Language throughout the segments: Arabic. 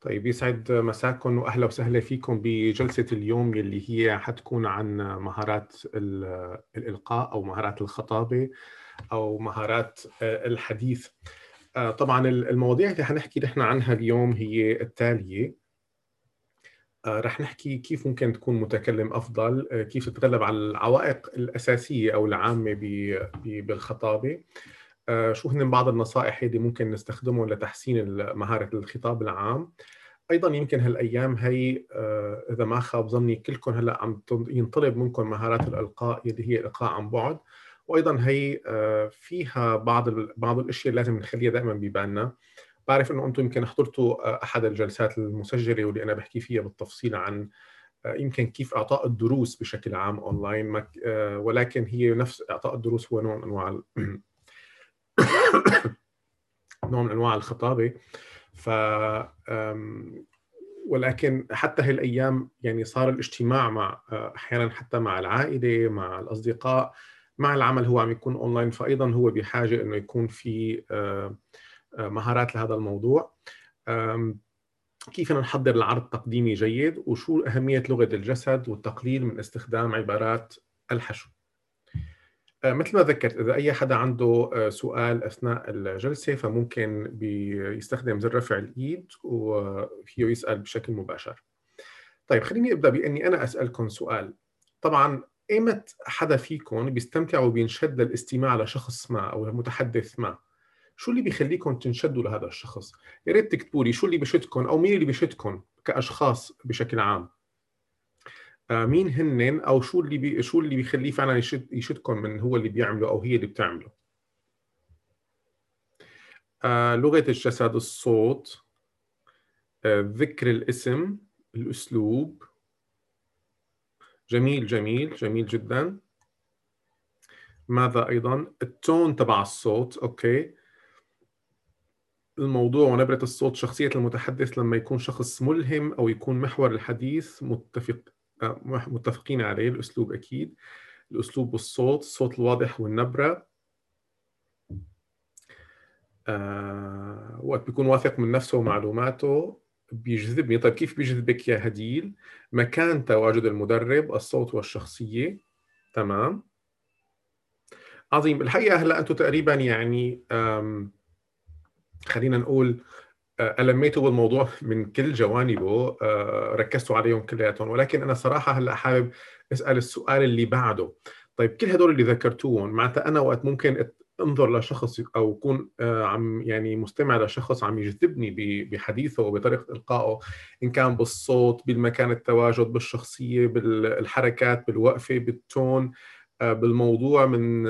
طيب يسعد مساكم وأهلا وسهلا فيكم بجلسة اليوم يلي هي حتكون عن مهارات الإلقاء أو مهارات الخطابة أو مهارات الحديث. طبعا المواضيع اللي حنحكي نحن عنها اليوم هي التالية رح نحكي كيف ممكن تكون متكلم أفضل، كيف تتغلب على العوائق الأساسية أو العامة بالخطابة. شو هن بعض النصائح اللي ممكن نستخدمهم لتحسين مهارة الخطاب العام. أيضا يمكن هالأيام هي إذا ما خاب ظني كلكم هلأ عم ينطلب منكم مهارات الإلقاء اللي هي الالقاء عن بعد. وأيضا هي فيها بعض بعض الأشياء لازم نخليها دائما ببالنا. بعرف إنه أنتم يمكن حضرتوا أحد الجلسات المسجلة واللي أنا بحكي فيها بالتفصيل عن يمكن كيف إعطاء الدروس بشكل عام أونلاين. ولكن هي نفس إعطاء الدروس هو نوع من أنواع نوع من أنواع الخطابة. ف ولكن حتى هالأيام يعني صار الاجتماع مع أحيانا حتى مع العائلة مع الأصدقاء مع العمل هو عم يكون اونلاين فايضا هو بحاجة إنه يكون في مهارات لهذا الموضوع. كيف نحضر العرض تقديمي جيد وشو أهمية لغة الجسد والتقليل من استخدام عبارات الحشو. آه، مثل ما ذكرت إذا أي حدا عنده آه، سؤال أثناء الجلسة فممكن بيستخدم زر رفع الإيد وفيه يسأل بشكل مباشر. طيب خليني أبدأ بأني أنا أسألكم سؤال. طبعا ايمت حدا فيكم بيستمتع وبينشد للاستماع لشخص ما أو متحدث ما؟ شو اللي بيخليكم تنشدوا لهذا الشخص؟ يا ريت تكتبوا لي شو اللي بشدكم أو مين اللي بشدكم كأشخاص بشكل عام. آه، مين هن أو شو اللي بي شو اللي بيخليه فعلا يشد يشدكم من هو اللي بيعمله أو هي اللي بتعمله؟ آه، لغة الجسد الصوت آه، ذكر الاسم الأسلوب. جميل جميل جميل جدا. ماذا أيضا؟ ال tone تبع الصوت okay. الموضوع ونبرة الصوت شخصية المتحدث لما يكون شخص ملهم أو يكون محور الحديث متفق متفقين عليه الأسلوب أكيد. الأسلوب والصوت الصوت الواضح والنبرة. آه، وقت بيكون واثق من نفسه ومعلوماته بيجذبني. طيب كيف بيجذبك يا هديل؟ مكان تواجد المدرب الصوت والشخصية. تمام. عظيم. الحقيقة هلأ أنتم تقريبا يعني خلينا نقول ألميتوا بالموضوع من كل جوانبه آه، ركزتوا عليهم كلياتهم. ولكن أنا صراحة هلأ حابب أسأل السؤال اللي بعده. طيب كل هدول اللي ذكرتوهم معناتها أنا وقت ممكن أنظر لشخص أو أكون آه، عم يعني مستمع لشخص عم يجذبني بحديثه وبطريقة إلقائه إن كان بالصوت بالمكان التواجد بالشخصية بالحركات بالوقفة بالتون آه، بالموضوع من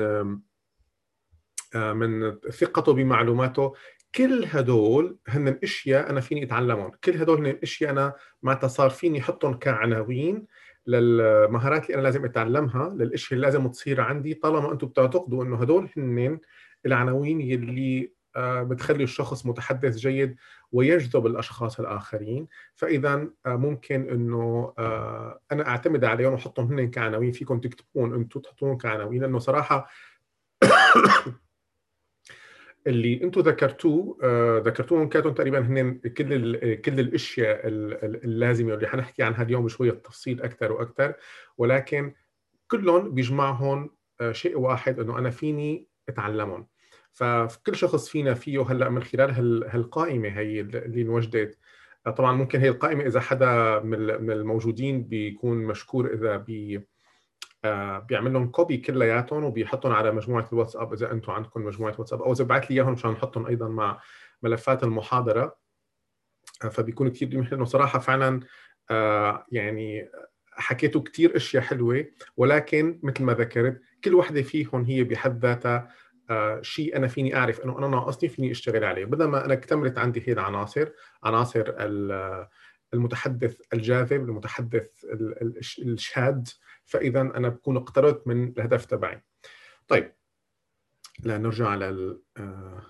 من ثقته بمعلوماته. كل هدول هن أشياء أنا فيني أتعلمهم. كل هدول هن أشياء أنا معناتها صار فيني أحطهم كعناوين للمهارات اللي أنا لازم أتعلمها للأشياء اللي لازم تصير عندي طالما أنتم بتعتقدوا إنه هدول هن العناوين يلي آه، بتخلي الشخص متحدث جيد ويجذب الأشخاص الآخرين. فاذا آه، ممكن إنه آه، أنا أعتمد عليهم وأحطهم هن كعناوين. فيكم تكتبون أنتم تحطون كعناوين. لأنه صراحة اللي أنتم ذكرتوه آه ذكرتوهم كانوا تقريبا هن كل كل الأشياء اللازمة اللي حنحكي عنها اليوم بشويه تفصيل أكثر وأكثر ولكن كلهم بيجمعهم آه شيء واحد إنه أنا فيني أتعلمهم. فكل شخص فينا فيه هلأ من خلال هالقائمة هي اللي انوجدت. طبعا ممكن هي القائمة إذا حدا من الموجودين بيكون مشكور إذا بي بيعمل لهم copy كلياتهم وبيحطهم على مجموعة الواتساب إذا أنتم عندكم مجموعة واتساب أو إذا بعث لي إياهم مشان نحطهم أيضا مع ملفات المحاضرة. آه، فبيكون كثير منيح لأنه صراحة فعلا آه، يعني حكيتوا كثير أشياء حلوة ولكن مثل ما ذكرت كل وحده فيهم هي بحد ذاتها شيء أنا فيني أعرف إنه أنا ناقصني فيني أشتغل عليه. بدل ما أنا اكتملت عندي هي العناصر عناصر المتحدث الجاذب المتحدث الشاد فإذا أنا بكون اقتربت من الهدف تبعي. طيب لنرجع على ال آه،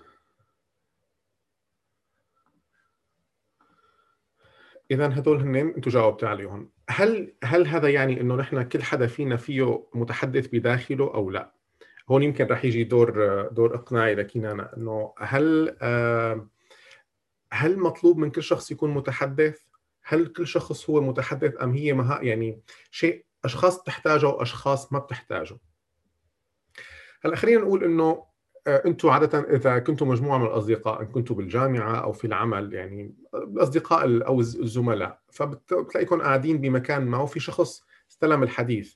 اذا هذول هن أنتم جاوبتوا عليهم. هل هل هذا يعني إنه نحن كل حدا فينا فيه متحدث بداخله أو لا؟ هون يمكن رح يجي دور دور إقناعي لكنانا إنه هل آه هل مطلوب من كل شخص يكون متحدث؟ هل كل شخص هو متحدث أم هي مها يعني شيء أشخاص تحتاجه واشخاص ما بتحتاجه؟ هلأ خلينا نقول إنه آه، أنتم عادة إذا كنتم مجموعة من الأصدقاء إن كنتم بالجامعة أو في العمل يعني الأصدقاء أو الزملاء فبتلاقيكم قاعدين بمكان ما وفي شخص استلم الحديث.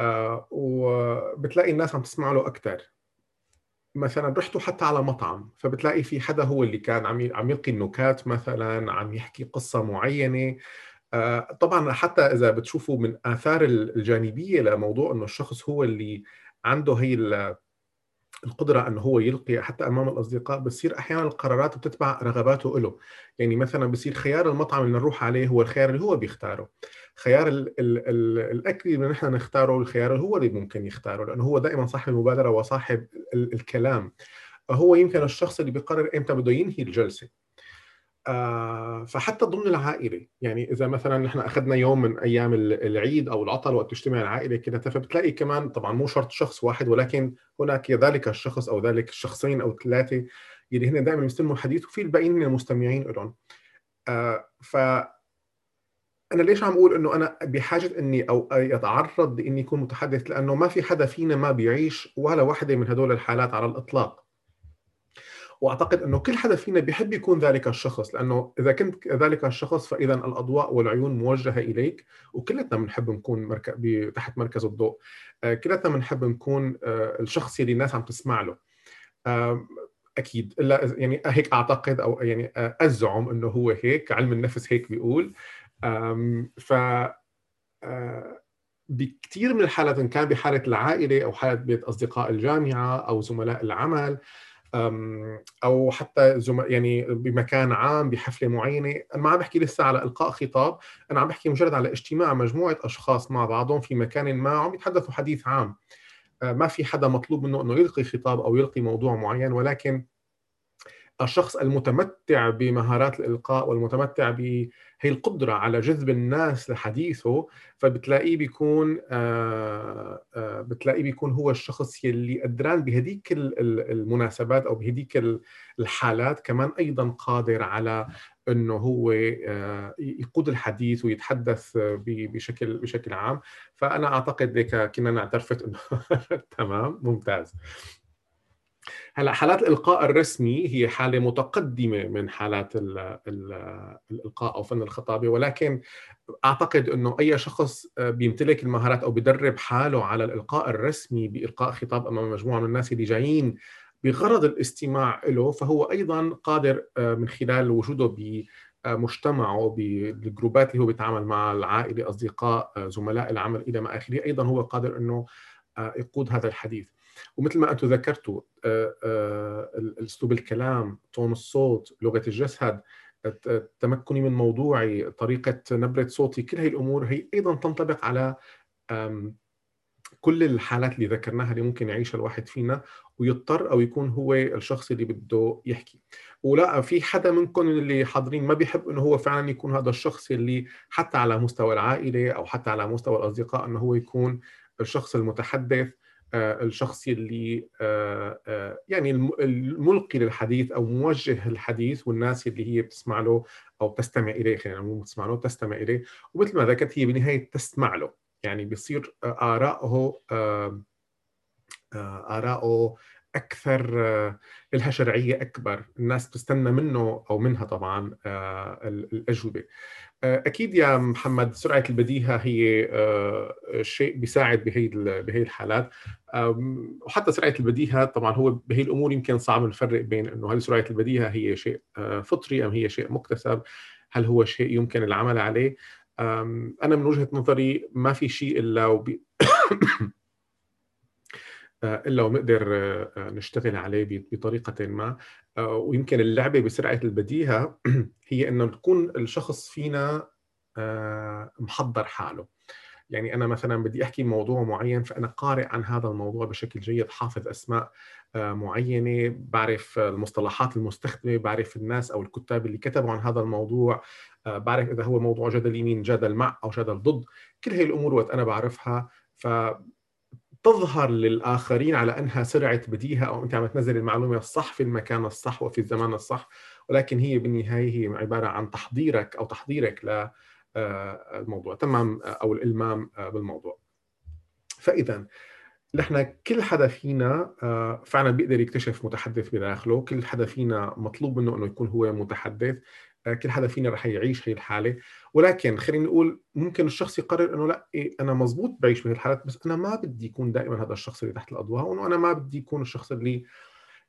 آه، وبتلاقي الناس عم تسمع له أكثر مثلا رحتوا حتى على مطعم فبتلاقي في حدا هو اللي كان عم عم يلقي النكات مثلا عم يحكي قصة معينة. طبعا حتى إذا بتشوفوا من آثار الجانبية لموضوع إنه الشخص هو اللي عنده هي القدرة أنه هو يلقي حتى أمام الأصدقاء بتصير أحيانا القرارات بتتبع رغباته له يعني مثلا بصير خيار المطعم اللي نروح عليه هو الخيار اللي هو بيختاره. خيار ال ال ال الأكل اللي نحن نختاره الخيار اللي هو اللي ممكن يختاره لأنه هو دائما صاحب المبادرة وصاحب ال الكلام. هو يمكن الشخص اللي بيقرر إمتى بده ينهي الجلسة. آه، فحتى ضمن العائلة. يعني إذا مثلا نحن أخذنا يوم من أيام العيد أو العطل وقت تجتمع العائلة كده فبتلاقي كمان طبعا مو شرط شخص واحد ولكن هناك ذلك الشخص أو ذلك الشخصين أو ثلاثة اللي هن دائما بيستلموا الحديث وفي الباقيين من المستمعين لهم آه ف أنا ليش عم أقول إنه أنا بحاجة إني أو أتعرض لإني اكون متحدث؟ لأنه ما في حدا فينا ما بيعيش ولا وحده من هدول الحالات على الإطلاق. وأعتقد إنه كل حدا فينا بيحب يكون ذلك الشخص لأنه إذا كنت ذلك الشخص فاذا الأضواء والعيون موجهة إليك وكلنا بنحب نكون مرك... تحت مركز الضوء آه، كلنا بنحب نكون آه، الشخص اللي الناس عم تسمع له. أكيد الا يعني هيك أعتقد أو يعني آه، أزعم إنه هو هيك علم النفس هيك بيقول. ف بكثير من الحالات إن كان بحالة العائلة أو حالة بيت أصدقاء الجامعة أو زملاء العمل أو حتى يعني بمكان عام بحفلة معينة. أنا ما عم بحكي لسه على إلقاء خطاب أنا عم بحكي مجرد على اجتماع مجموعة أشخاص مع بعضهم في مكان ما عم يتحدثوا حديث عام. آه، ما في حدا مطلوب منه إنه يلقي خطاب أو يلقي موضوع معين ولكن الشخص المتمتع بمهارات الإلقاء والمتمتع بهي القدرة على جذب الناس لحديثه فبتلاقيه بيكون آه، آه، بتلاقيه بيكون هو الشخص يلي قدران بهديك المناسبات أو بهديك الحالات كمان أيضا قادر على إنه هو آه، يقود الحديث ويتحدث بشكل بشكل عام. فأنا أعتقد كنا نعترفت إنه تمام ممتاز. هلا حالات الإلقاء الرسمي هي حالة متقدمة من حالات ال ال الإلقاء أو فن الخطابة ولكن أعتقد إنه أي شخص آه، بيمتلك المهارات أو بدرب حاله على الإلقاء الرسمي بإلقاء خطاب أمام مجموعة من الناس اللي جايين بغرض الاستماع له فهو أيضا قادر آه، من خلال وجوده ب مجتمعه بالجروبات اللي هو بيتعامل مع العائلة أصدقاء آه، زملاء العمل إلى ما آخره أيضا هو قادر إنه يقود هذا الحديث. ومثل ما أنتم ذكرتوا آه، آه، اسلوب الكلام تون الصوت لغة الجسد تمكني من موضوعي طريقة نبرة صوتي كل هي الأمور هي أيضا تنطبق على كل الحالات اللي ذكرناها اللي ممكن يعيشها الواحد فينا ويضطر أو يكون هو الشخص اللي بده يحكي. ولا في حدا منكم اللي حاضرين ما بيحب إنه هو فعلا يكون هذا الشخص اللي حتى على مستوى العائلة أو حتى على مستوى الأصدقاء إنه هو يكون الشخص المتحدث الشخص اللي آه، آه، يعني الملقي للحديث أو موجه الحديث والناس اللي هي بتسمع له أو تستمع إليه خلينا مو بتسمع له تستمع إليه. ومثل ما ذكرت هي بالنهاية تسمع له. يعني بيصير آراءه آراءه أكثر لها شرعية أكبر. الناس تستنى منه أو منها طبعا الأجوبة. أكيد يا محمد سرعة البديهة هي آه، شيء بيساعد بهي بهي الحالات. وحتى سرعة البديهة طبعا هو بهي الأمور يمكن صعب نفرق بين إنه هل سرعة البديهة هي شيء آه، فطري أم هي شيء مكتسب هل هو شيء يمكن العمل عليه. أنا من وجهة نظري ما في شيء إلا وبي آه، إلا ونقدر نشتغل عليه بطريقة ما. آه، ويمكن اللعبة بسرعة البديهة هي إنه تكون الشخص فينا آه، محضر حاله. يعني أنا مثلا بدي أحكي موضوع معين فأنا قارئ عن هذا الموضوع بشكل جيد حافظ أسماء آه، معينة بعرف المصطلحات المستخدمة بعرف الناس أو الكتاب اللي كتبوا عن هذا الموضوع بعرف إذا هو موضوع جدل يمين جدل مع أو جدل ضد. كل هي الأمور وقت أنا بعرفها ف تظهر للآخرين على أنها سرعة بديهة أو أنت عم تنزل المعلومة الصح في المكان الصح وفي الزمان الصح ولكن هي بالنهاية هي عبارة عن تحضيرك أو تحضيرك للموضوع تمام أو الإلمام بالموضوع. فاذا نحن كل حدا فينا فعلا بيقدر يكتشف متحدث بداخله كل حدا فينا مطلوب منه إنه يكون هو متحدث. كل حدا فينا رح يعيش هي الحالة. ولكن خلينا نقول ممكن الشخص يقرر إنه لا إيه أنا مزبوط بعيش بهي الحالات بس أنا ما بدي يكون دائما هذا الشخص اللي تحت الأضواء وإنه أنا ما بدي يكون الشخص اللي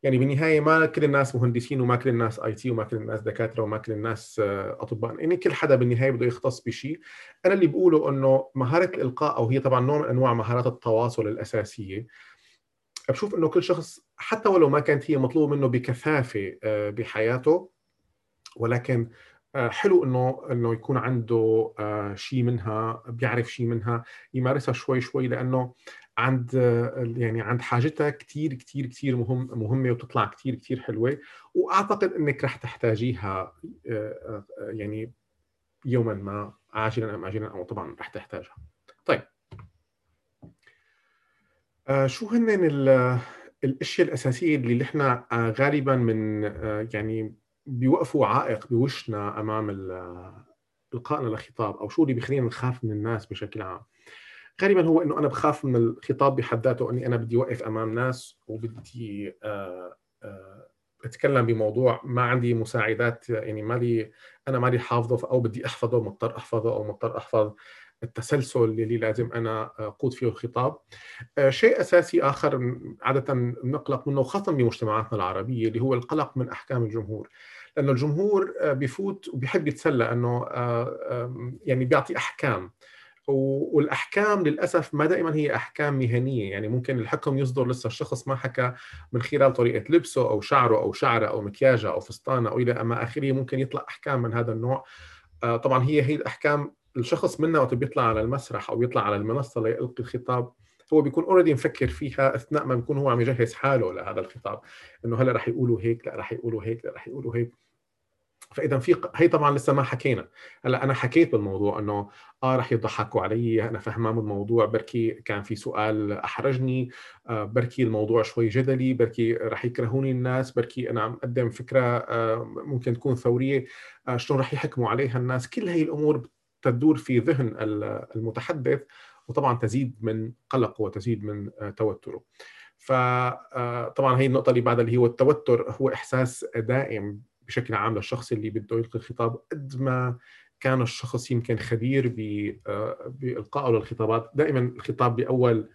يعني بالنهاية ما كل الناس مهندسين وما كل الناس آي تي وما كل الناس دكاترة وما كل الناس آه، أطباء. يعني كل حدا بالنهاية بده يختص بشيء أنا اللي بقوله إنه مهارة الإلقاء أو هي طبعا نوع من أنواع مهارات التواصل الأساسية. بشوف إنه كل شخص حتى ولو ما كانت هي مطلوبة منه بكثافة آه، بحياته ولكن آه، حلو إنه إنه يكون عنده شيء منها بيعرف شيء منها يمارسها شوي شوي لأنه عند يعني عند حاجتها كثير كثير كثير مهم مهمة وتطلع كثير كثير حلوة وأعتقد إنك رح تحتاجيها آه، آه، يعني يوما ما عاجلا أم اجلا أو طبعا رح تحتاجها. طيب آه، شو هن الأشياء الأساسية اللي نحن غالبا من يعني بيوقفوا عائق بوشنا أمام القائنا للخطاب أو شو اللي بيخلينا نخاف من الناس بشكل عام. غالبا هو إنه أنا بخاف من الخطاب بحد ذاته إني أنا بدي اوقف أمام ناس وبدي آه، آه، أتكلم بموضوع ما عندي مساعدات يعني ما لي أنا ما لي حافظه أو بدي أحفظه مضطر أحفظه أو مضطر أحفظ التسلسل اللي لازم أنا أقود فيه الخطاب. آه، شيء أساسي آخر عادة نقلق منه خاصه بمجتمعاتنا العربية اللي هو القلق من أحكام الجمهور. لأنه الجمهور بفوت وبيحب يتسلى إنه يعني بيعطي أحكام. والأحكام للأسف ما دائما هي أحكام مهنية. يعني ممكن الحكم يصدر لسه الشخص ما حكى من خلال طريقة لبسه أو شعره أو شعرة أو مكياجه أو فستانه أو إلى ما آخره. ممكن يطلع أحكام من هذا النوع. آه، طبعا هي هي الأحكام الشخص منا وقت بيطلع على المسرح أو بيطلع على المنصة ليلقي الخطاب هو بيكون اوريدي مفكر فيها أثناء ما بيكون هو عم يجهز حاله لهذا الخطاب. إنه هلأ رح يقولوا هيك لأ رح يقولوا هيك لأ رح يقولوا هيك. فإذا في هي طبعا لسه ما حكينا. هلأ أنا حكيت بالموضوع إنه آه رح يضحكوا علي أنا فهمان بالموضوع بركي كان في سؤال أحرجني. آه بركي الموضوع شوي جدلي. بركي رح يكرهوني الناس. بركي أنا عم أقدم فكرة آه ممكن تكون ثورية. آه شلون رح يحكموا عليها الناس. كل هي الأمور تدور في ذهن المتحدث. وطبعا تزيد من قلقه وتزيد من آه، توتره. فطبعا آه، هي النقطة اللي بعدها اللي هو التوتر هو إحساس دائم بشكل عام للشخص اللي بده يلقي الخطاب قد ما كان الشخص يمكن خبير آه، بإلقائه للخطابات. دائما الخطاب بأول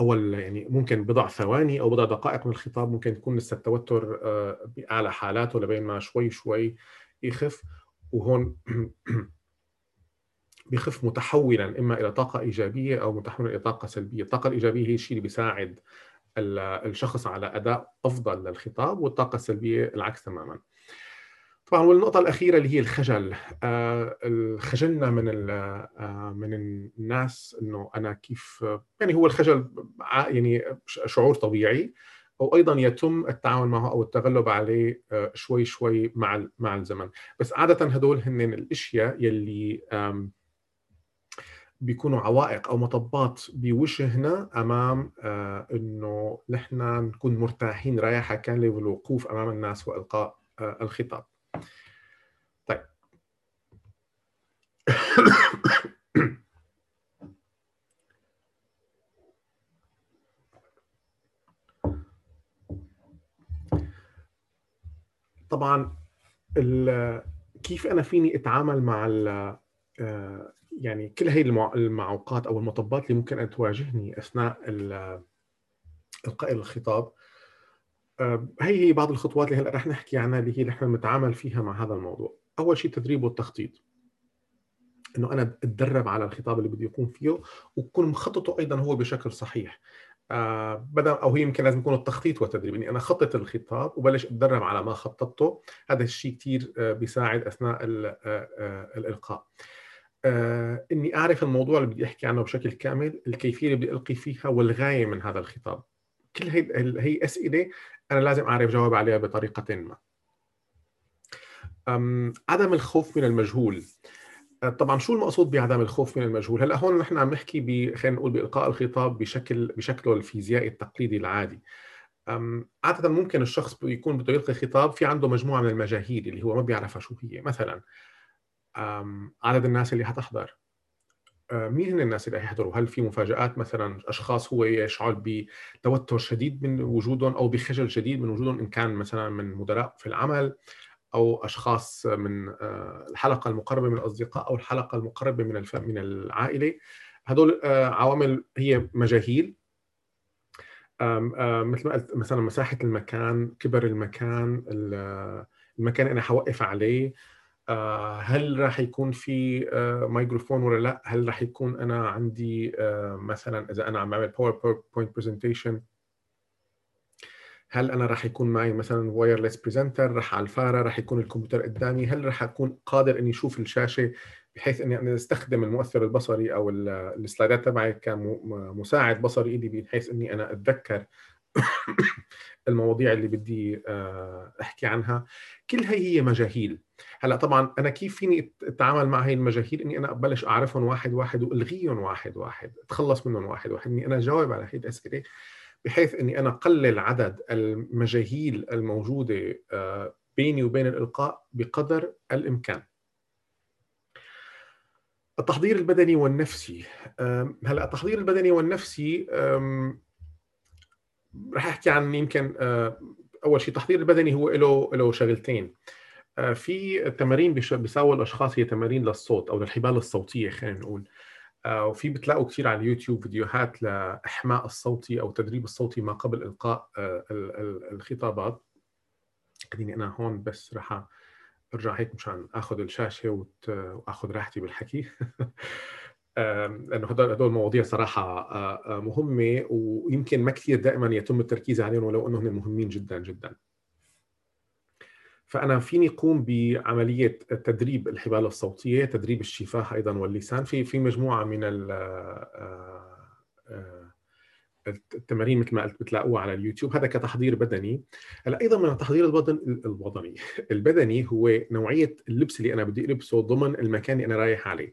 أول يعني ممكن بضع ثواني أو بضع دقائق من الخطاب ممكن يكون لسه التوتر بأعلى حالاته لبين ما شوي شوي يخف. وهون بيخف متحولا إما إلى طاقة إيجابية أو متحولا إلى طاقة سلبية، الطاقة الإيجابية هي الشيء اللي بيساعد الشخص على أداء أفضل للخطاب والطاقة السلبية العكس تماما. طبعا والنقطة الأخيرة اللي هي الخجل، آه خجلنا من آه من الناس إنه أنا كيف يعني هو الخجل يعني شعور طبيعي وأيضا يتم التعامل معه أو التغلب عليه آه شوي شوي مع مع الزمن، بس عادة هدول هن الأشياء يلي بيكونوا عوائق أو مطبات بوجهنا أمام آه إنه نحن نكون مرتاحين رايحة كامله بالوقوف أمام الناس وإلقاء آه الخطاب. طيب طبعا كيف أنا فيني أتعامل مع آه، يعني كل هي المعوقات أو المطبات اللي ممكن أن تواجهني أثناء إلقاء الخطاب آه، هي هي بعض الخطوات اللي هلأ رح نحكي عنها اللي هي نحن بنتعامل فيها مع هذا الموضوع. أول شيء تدريب والتخطيط. إنه أنا أتدرب على الخطاب اللي بدي يكون فيه وكون مخططه أيضا هو بشكل صحيح. آه بدل أو هي يمكن لازم يكون التخطيط والتدريب إني أنا خطط الخطاب وبلش أتدرب على ما خططته. هذا الشيء كثير آه بيساعد أثناء الإلقاء. آه إني أعرف الموضوع اللي بدي أحكي عنه بشكل كامل، الكيفية اللي بدي ألقي فيها والغاية من هذا الخطاب. كل هي هي أسئلة أنا لازم أعرف جواب عليها بطريقة ما. عدم الخوف من المجهول. آه، طبعا شو المقصود بعدم الخوف من المجهول؟ هلأ هون نحن عم نحكي ب خلينا نقول بإلقاء الخطاب بشكل بشكله الفيزيائي التقليدي العادي. عادة ممكن الشخص يكون بده يلقي خطاب في عنده مجموعة من المجاهيل اللي هو ما بيعرفها شو هي مثلا عدد الناس اللي حتحضر. مين هن الناس اللي حيحضروا؟ هل في مفاجآت مثلا أشخاص هو يشعر بتوتر شديد من وجودهم أو بخجل شديد من وجودهم إن كان مثلا من مدراء في العمل أو أشخاص من الحلقة المقربة من الأصدقاء أو الحلقة المقربة من من العائلة. هدول عوامل هي مجاهيل. مثل ما قلت مثلا مساحة المكان كبر المكان المكان أنا حوقف عليه. آه، هل راح يكون في آه، مايكروفون ولا لا؟ هل راح يكون أنا عندي آه، مثلا إذا أنا عم اعمل PowerPoint presentation هل أنا راح يكون معي مثلا wireless presenter راح على الفارة راح يكون الكمبيوتر قدامي هل راح أكون قادر إني أشوف الشاشة بحيث إني أنا أستخدم المؤثر البصري أو السلايدات تبعي كمساعد بصري لي بحيث إني أنا أتذكر المواضيع اللي بدي أحكي عنها؟ كل هي هي مجاهيل. هلا طبعا أنا كيف فيني أتعامل مع هاي المجاهيل؟ إني أنا أبلش أعرفهم واحد واحد وألغيهم واحد واحد أتخلص منهم واحد واحد إني أنا أجاوب على هي الأسئلة بحيث إني أنا أقلل عدد المجاهيل الموجودة آه، بيني وبين الإلقاء بقدر الإمكان. التحضير البدني والنفسي هلا التحضير البدني والنفسي رح أحكي عن يمكن آه، أول شيء التحضير البدني هو له له شغلتين. في تمارين بيساووا الأشخاص هي تمارين للصوت أو للحبال الصوتية خلينا نقول. آه، وفي بتلاقوا كثير على اليوتيوب فيديوهات لإحماء الصوتي أو تدريب الصوتي ما قبل إلقاء آه، الخطابات. خليني أنا هون بس رح أرجع هيك مشان آخذ الشاشة وآخذ راحتي بالحكي. لأنه هدول هدول مواضيع صراحة مهمة ويمكن ما كثير دائما يتم التركيز عليهم ولو إنهم مهمين جدا جدا. فأنا فيني أقوم بعملية تدريب الحبال الصوتية تدريب الشفاه أيضا واللسان. في في مجموعة من آه، آه، التمارين مثل ما قلت بتلاقوها على اليوتيوب. هذا كتحضير بدني. هلأ أيضا من التحضير البدن الوطني البدني هو نوعية اللبس اللي أنا بدي ألبسه ضمن المكان اللي أنا رايح عليه.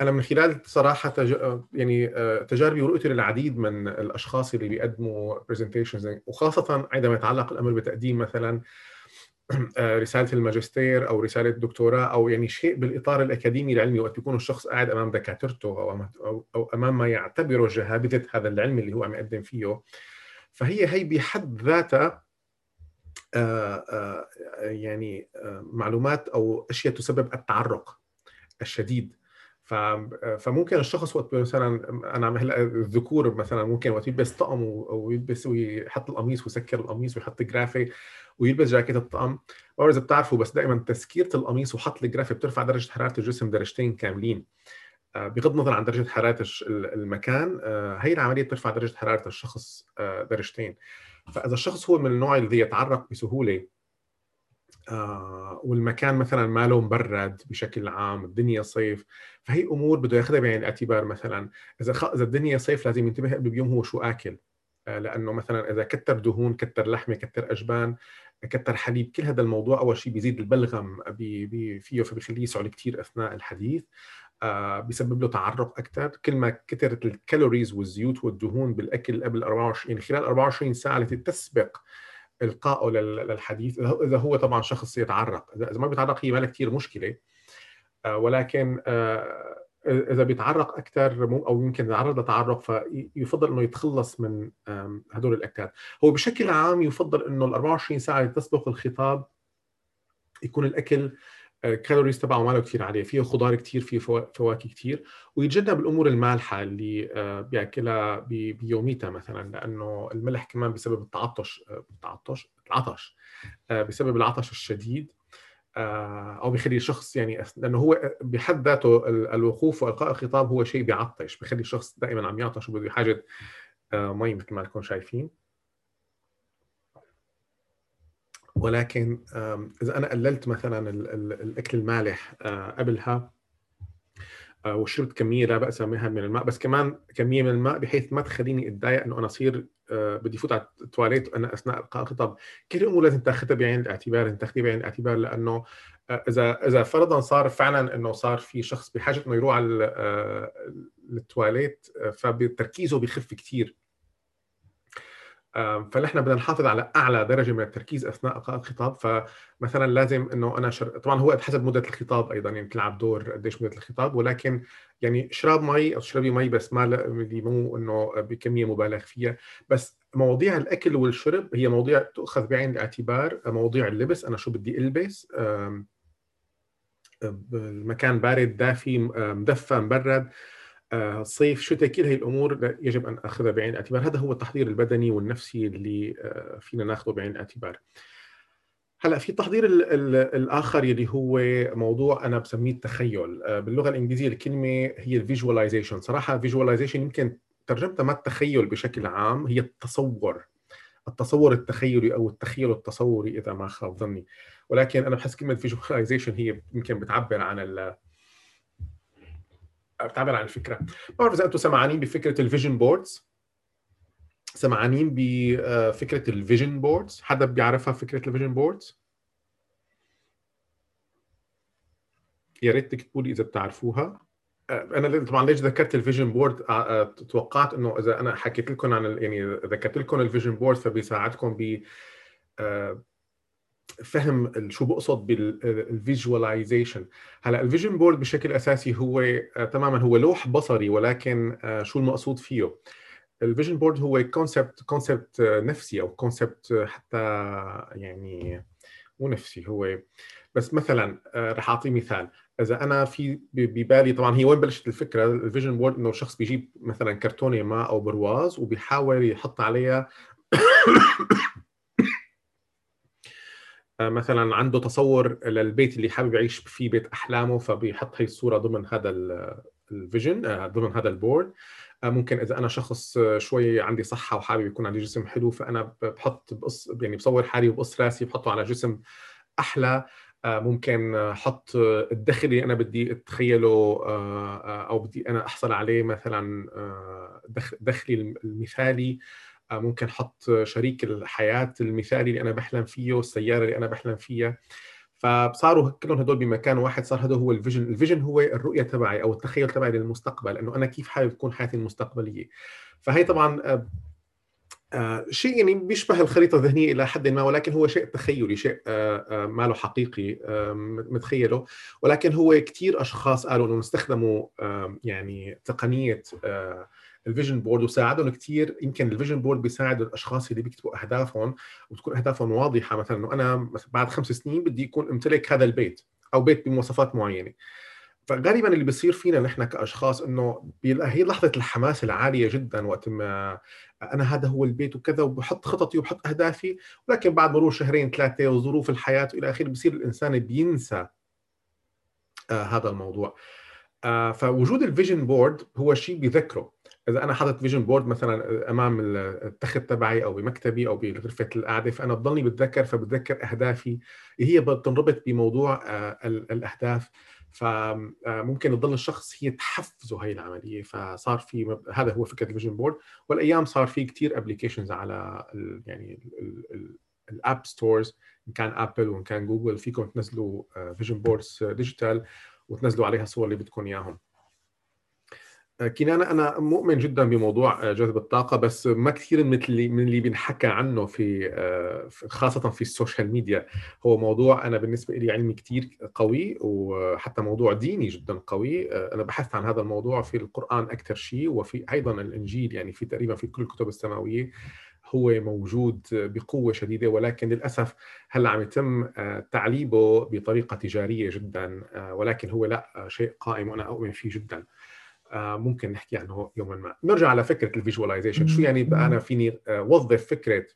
أنا من خلال صراحة تج... يعني آه، تجاربي ورؤيتي للعديد من الأشخاص اللي بيقدموا برزنتيشنز وخاصة عندما يتعلق الأمر بتقديم مثلا رسالة الماجستير أو رسالة دكتوراه أو يعني شيء بالإطار الأكاديمي العلمي وقت بيكون الشخص قاعد أمام دكاترته أو أو أمام ما يعتبره جهابذه هذا العلم اللي هو عم يقدم فيه. فهي هي بحد ذاتها آه، آه، يعني معلومات أو أشياء تسبب التعرق الشديد. فممكن الشخص وقت مثلا أنا هلأ الذكور مثلا ممكن وقت يلبس طقم ويلبس ويحط القميص ويسكر القميص ويحط جرافي ويلبس جاكيت الطقم. ما بعرف إذا بتعرفوا بس دائما تسكيرة القميص وحط الجرافي بترفع درجة حرارة الجسم درجتين كاملين. آه، بغض النظر عن درجة حرارة المكان آه، هي العملية بترفع درجة حرارة الشخص آه، درجتين. فإذا الشخص هو من النوع الذي يتعرق بسهولة والمكان مثلا ماله مبرد بشكل عام الدنيا صيف فهي أمور بده ياخذها بعين الاعتبار مثلا. إذا خ... إذا الدنيا صيف لازم ينتبه قبل بيوم هو شو آكل. لأنه مثلا إذا كتر دهون كتر لحمة كتر أجبان كتر حليب كل هذا الموضوع أول شيء بيزيد البلغم بي بي فيه فبيخليه يسعل كثير أثناء الحديث. آه بيسبب له تعرق أكثر كل ما كثرت ال calories والزيوت والدهون بالأكل قبل 24 يعني خلال 24 ساعة التي تسبق إلقائه للحديث إذا هو طبعا شخص يتعرق. إذا ما بيتعرق هي ما كثير مشكلة. آه ولكن آه إذا بيتعرق أكثر أو يمكن يتعرض لتعرق فيفضل إنه يتخلص من هدول الاكلات هو بشكل عام يفضل إنه ال 24 ساعة اللي تسبق الخطاب يكون الأكل الكالوريز آه، تبعه ما له كثير عاليه فيه خضار كثير فيه فواكه كثير ويتجنب الأمور المالحة اللي آه، بيأكلها بيوميتها مثلا لأنه الملح كمان بسبب التعطش آه، التعطش العطش بسبب العطش الشديد. آه، أو بيخلي الشخص يعني لأنه هو بحد ذاته الوقوف وإلقاء الخطاب هو شيء بيعطش بيخلي الشخص دائما عم يعطش وبده حاجة آه، مي مثل ما لكم شايفين. ولكن إذا أنا قللت مثلا الأكل المالح آه، قبلها وشربت كمية لا بأس بها من الماء بس كمان كمية من الماء بحيث ما تخليني أتضايق إنه أنا أصير بدي فوت على التواليت وأنا أثناء إلقاء الخطاب كل الأمور لازم تأخذها بعين الاعتبار لازم تاخذيها بعين الاعتبار لأنه إذا إذا فرضا صار فعلا إنه صار في شخص بحاجة إنه يروح على التواليت فبتركيزه بيخف كثير فنحن بدنا نحافظ على أعلى درجة من التركيز أثناء إلقاء الخطاب. فمثلا لازم إنه أنا شر... طبعا هو حسب مدة الخطاب أيضا يعني تلعب دور قديش مدة الخطاب. ولكن يعني شراب مي أو تشربي مي بس ما اللي مو إنه بكمية مبالغ فيها. بس مواضيع الأكل والشرب هي مواضيع تؤخذ بعين الاعتبار مواضيع اللبس أنا شو بدي ألبس المكان بارد دافي مدفى مبرد. آه، صيف شتاء كل هي الأمور يجب أن أخذها بعين الاعتبار هذا هو التحضير البدني والنفسي اللي آه، فينا ناخذه بعين الاعتبار هلأ في التحضير الآخر اللي هو موضوع أنا بسميه التخيل. آه، باللغة الإنجليزية الكلمة هي ال visualization صراحة ال visualization يمكن ترجمتها ما التخيل بشكل عام هي التصور. التصور التخيلي أو التخيل التصوري إذا ما خاب ظني. ولكن أنا بحس كلمة visualization هي يمكن بتعبر عن بتعبر عن الفكرة. ما بعرف إذا أنتم سمعانين بفكرة ال vision boards سمعانين بفكره ال vision boards حدا بيعرفها فكرة ال vision boards يا ريت تكتبوا لي إذا بتعرفوها. أنا طبعا ليش ذكرت ال vision board توقعت إنه إذا أنا حكيت لكم عن يعني ذكرت لكم ال vision board فبيساعدكم ب فهم شو بقصد بال visualization هلأ ال vision board بشكل أساسي هو آه، تماما هو لوح بصري ولكن آه، شو المقصود فيه؟ ال vision board هو concept concept نفسي أو concept حتى يعني مو نفسي هو بس مثلا آه، رح أعطي مثال. إذا أنا في ببالي طبعا هي وين بلشت الفكرة؟ ال vision board إنه شخص بيجيب مثلا كرتونة ما أو برواز وبيحاول يحط عليها آه، مثلا عنده تصور للبيت اللي حابب يعيش فيه بيت أحلامه فبيحط هي الصورة ضمن هذا ال vision آه، ضمن هذا ال board. آه، ممكن إذا أنا شخص شوي عندي صحة وحابب يكون عندي جسم حلو فأنا بحط بقص يعني بصور حالي وبقص راسي بحطه على جسم أحلى. ممكن أحط الدخل اللي أنا بدي أتخيله أو بدي أنا أحصل عليه مثلا دخلي المثالي. آه، ممكن أحط شريك الحياة المثالي اللي أنا بحلم فيه السياره اللي أنا بحلم فيها. فصاروا كلهم هدول بمكان واحد صار هذا هو ال vision ال vision هو الرؤية تبعي أو التخيل تبعي للمستقبل إنه أنا كيف حابب تكون حياتي المستقبلية. فهي طبعا آه, آه، شيء يعني بيشبه الخريطة الذهنية إلى حد ما ولكن هو شيء تخيلي شيء آه ما له حقيقي متخيله. ولكن هو كثير أشخاص قالوا إنه استخدموا يعني تقنية آه، ال vision board وساعدهم كثير يمكن ال vision board بيساعد الأشخاص اللي بيكتبوا أهدافهم وتكون أهدافهم واضحة. مثلا إنه أنا بعد خمس سنين بدي يكون امتلك هذا البيت أو بيت بمواصفات معينة. فغالبا اللي بيصير فينا نحن كأشخاص إنه هي لحظة الحماس العالية جدا وقت ما أنا هذا هو البيت وكذا وبحط خططي وبحط أهدافي. ولكن بعد مرور شهرين ثلاثة وظروف الحياة وإلى آخره بصير الإنسان بينسى آه هذا الموضوع. آه فوجود ال vision board هو شيء بيذكره إذا أنا حاطط vision board مثلا أمام التخت تبعي أو بمكتبي أو بغرفة القعدة فأنا بضلني بتذكر فبتذكر أهدافي. هي بتنربط بموضوع آه، الأهداف. فممكن آه، تضل الشخص هي تحفزه هي العملية. فصار في هذا هو فكرة ال vision board والأيام صار في كثير applications على ال يعني ال app stores إن كان ابل وإن كان جوجل فيكم تنزلوا vision boards digital وتنزلوا عليها الصور اللي بدكم إياهم. كنان أنا مؤمن جدا بموضوع جذب الطاقة بس ما كثير مثل اللي من اللي بنحكى عنه في خاصة في ال social media. هو موضوع أنا بالنسبة لي علمي كثير قوي وحتى موضوع ديني جدا قوي. أنا بحثت عن هذا الموضوع في القرآن أكثر شيء وفي أيضا الإنجيل يعني في تقريبا في كل الكتب السماوية هو موجود بقوة شديدة. ولكن للأسف هلأ عم يتم تعليبه بطريقة تجارية جدا ولكن هو لأ شيء قائم وأنا أؤمن فيه جدا. آه، ممكن نحكي عنه يوما ما. نرجع على فكرة ال visualization. شو يعني أنا فيني آه، وظف فكرة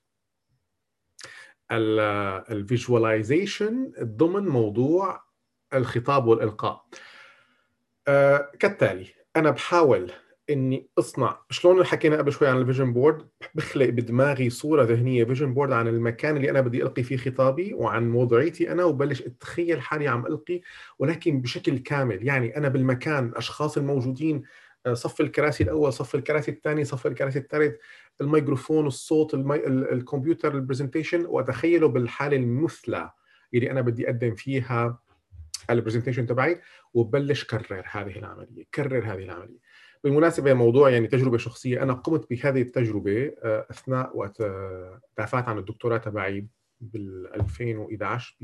ال visualization ضمن موضوع الخطاب والإلقاء. آه، كالتالي أنا بحاول إني أصنع. شلون حكينا قبل شوي عن ال vision board؟ بخلق بدماغي صورة ذهنية vision board عن المكان اللي أنا بدي ألقي فيه خطابي وعن وضعيتي أنا وبلش أتخيل حالي عم ألقي ولكن بشكل كامل. يعني أنا بالمكان الاشخاص الموجودين آه، صف الكراسي الأول صف الكراسي الثاني صف الكراسي الثالث الميكروفون الصوت المي... الكمبيوتر ال presentation وأتخيله بالحالة المثلى اللي أنا بدي أقدم فيها البرزنتيشن تبعي وبلش كرر هذه العملية كرر هذه العملية. بالمناسبة موضوع يعني تجربة شخصية أنا قمت بهذه التجربة آه، أثناء وقت آه، دافعت عن الدكتوراه تبعي بال 2011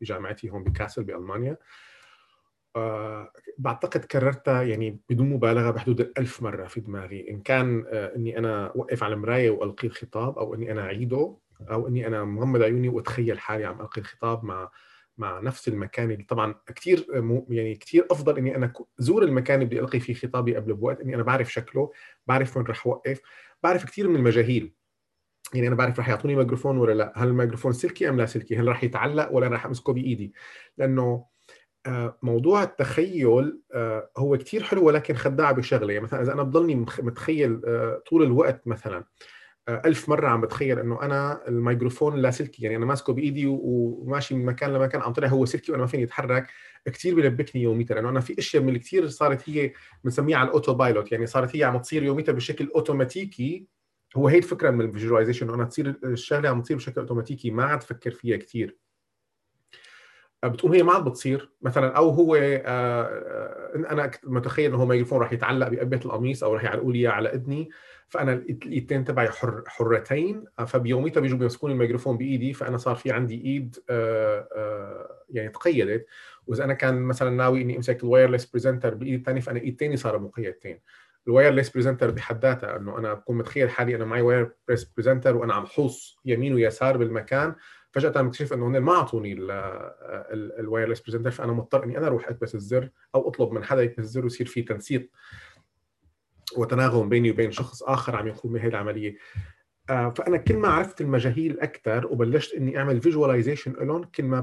بجامعتي هون بكاسل بألمانيا. أه بعتقد كررتها يعني بدون مبالغة بحدود الألف مرة في دماغي. إن كان إني أنا أوقف على المرايه وألقي الخطاب أو إني أنا أعيده أو إني أنا مغمض عيوني وأتخيل حالي عم ألقي الخطاب مع مع نفس المكان اللي طبعا كثير يعني كثير أفضل إني أنا زور المكان اللي ألقي فيه خطابي قبل بوقت إني أنا بعرف شكله بعرف وين رح أوقف بعرف كثير من المجاهيل. يعني أنا بعرف رح يعطوني ميكروفون ولا لا هل الميكروفون سلكي أم لا سلكي هل رح يتعلق ولا رح أمسكه بإيدي. لأنه آه، موضوع التخيل آه، هو كثير حلو ولكن خداع بشغلة. يعني مثلا إذا أنا بضلني متخيل آه، طول الوقت مثلا ألف مرة عم بتخيل إنه أنا الميكروفون لاسلكي يعني أنا ماسكه بإيدي وماشي من مكان لمكان عم طلع هو سلكي وأنا ما فيني أتحرك كثير بلبكني يوميتها لأنه أنا في أشياء من كثير صارت هي بنسميها على ال auto pilot يعني صارت هي عم تصير يوميتها بشكل أوتوماتيكي هو هي الفكرة من ال visualization إنه أنا تصير الشغلة عم تصير بشكل أوتوماتيكي ما عاد تفكر فيها كثير بتقوم هي ما عاد بتصير مثلا أو هو آه، آه، أنا متخيل إنه هو ميكروفون راح يتعلق بقبه القميص أو راح يعلقوا لي على اذني فأنا الايدين تبعي حر حرتين فبيوميتها بيجوا بيمسكوني الميكروفون بإيدي فأنا صار في عندي إيد آه، يعني تقيدت. وإذا أنا كان مثلا ناوي إني أمسك ال wireless presenter بإيدي الثانية فأنا إيد ثانية صاروا مقيدتين. ال wireless presenter بحد ذاتها إنه أنا بكون متخيل حالي أنا معي wireless presenter وأنا عم حوص يمين ويسار بالمكان فجأة بكتشف إنه هن ما أعطوني ال wireless presenter فأنا مضطر إني أنا أروح أكبس الزر أو أطلب من حدا يكبس الزر ويصير في تنسيق. وتناغم بيني وبين شخص آخر عم يقوم بهذه العملية. آه، فأنا كل ما عرفت المجاهيل أكثر وبلشت إني أعمل visualization لهم كل ما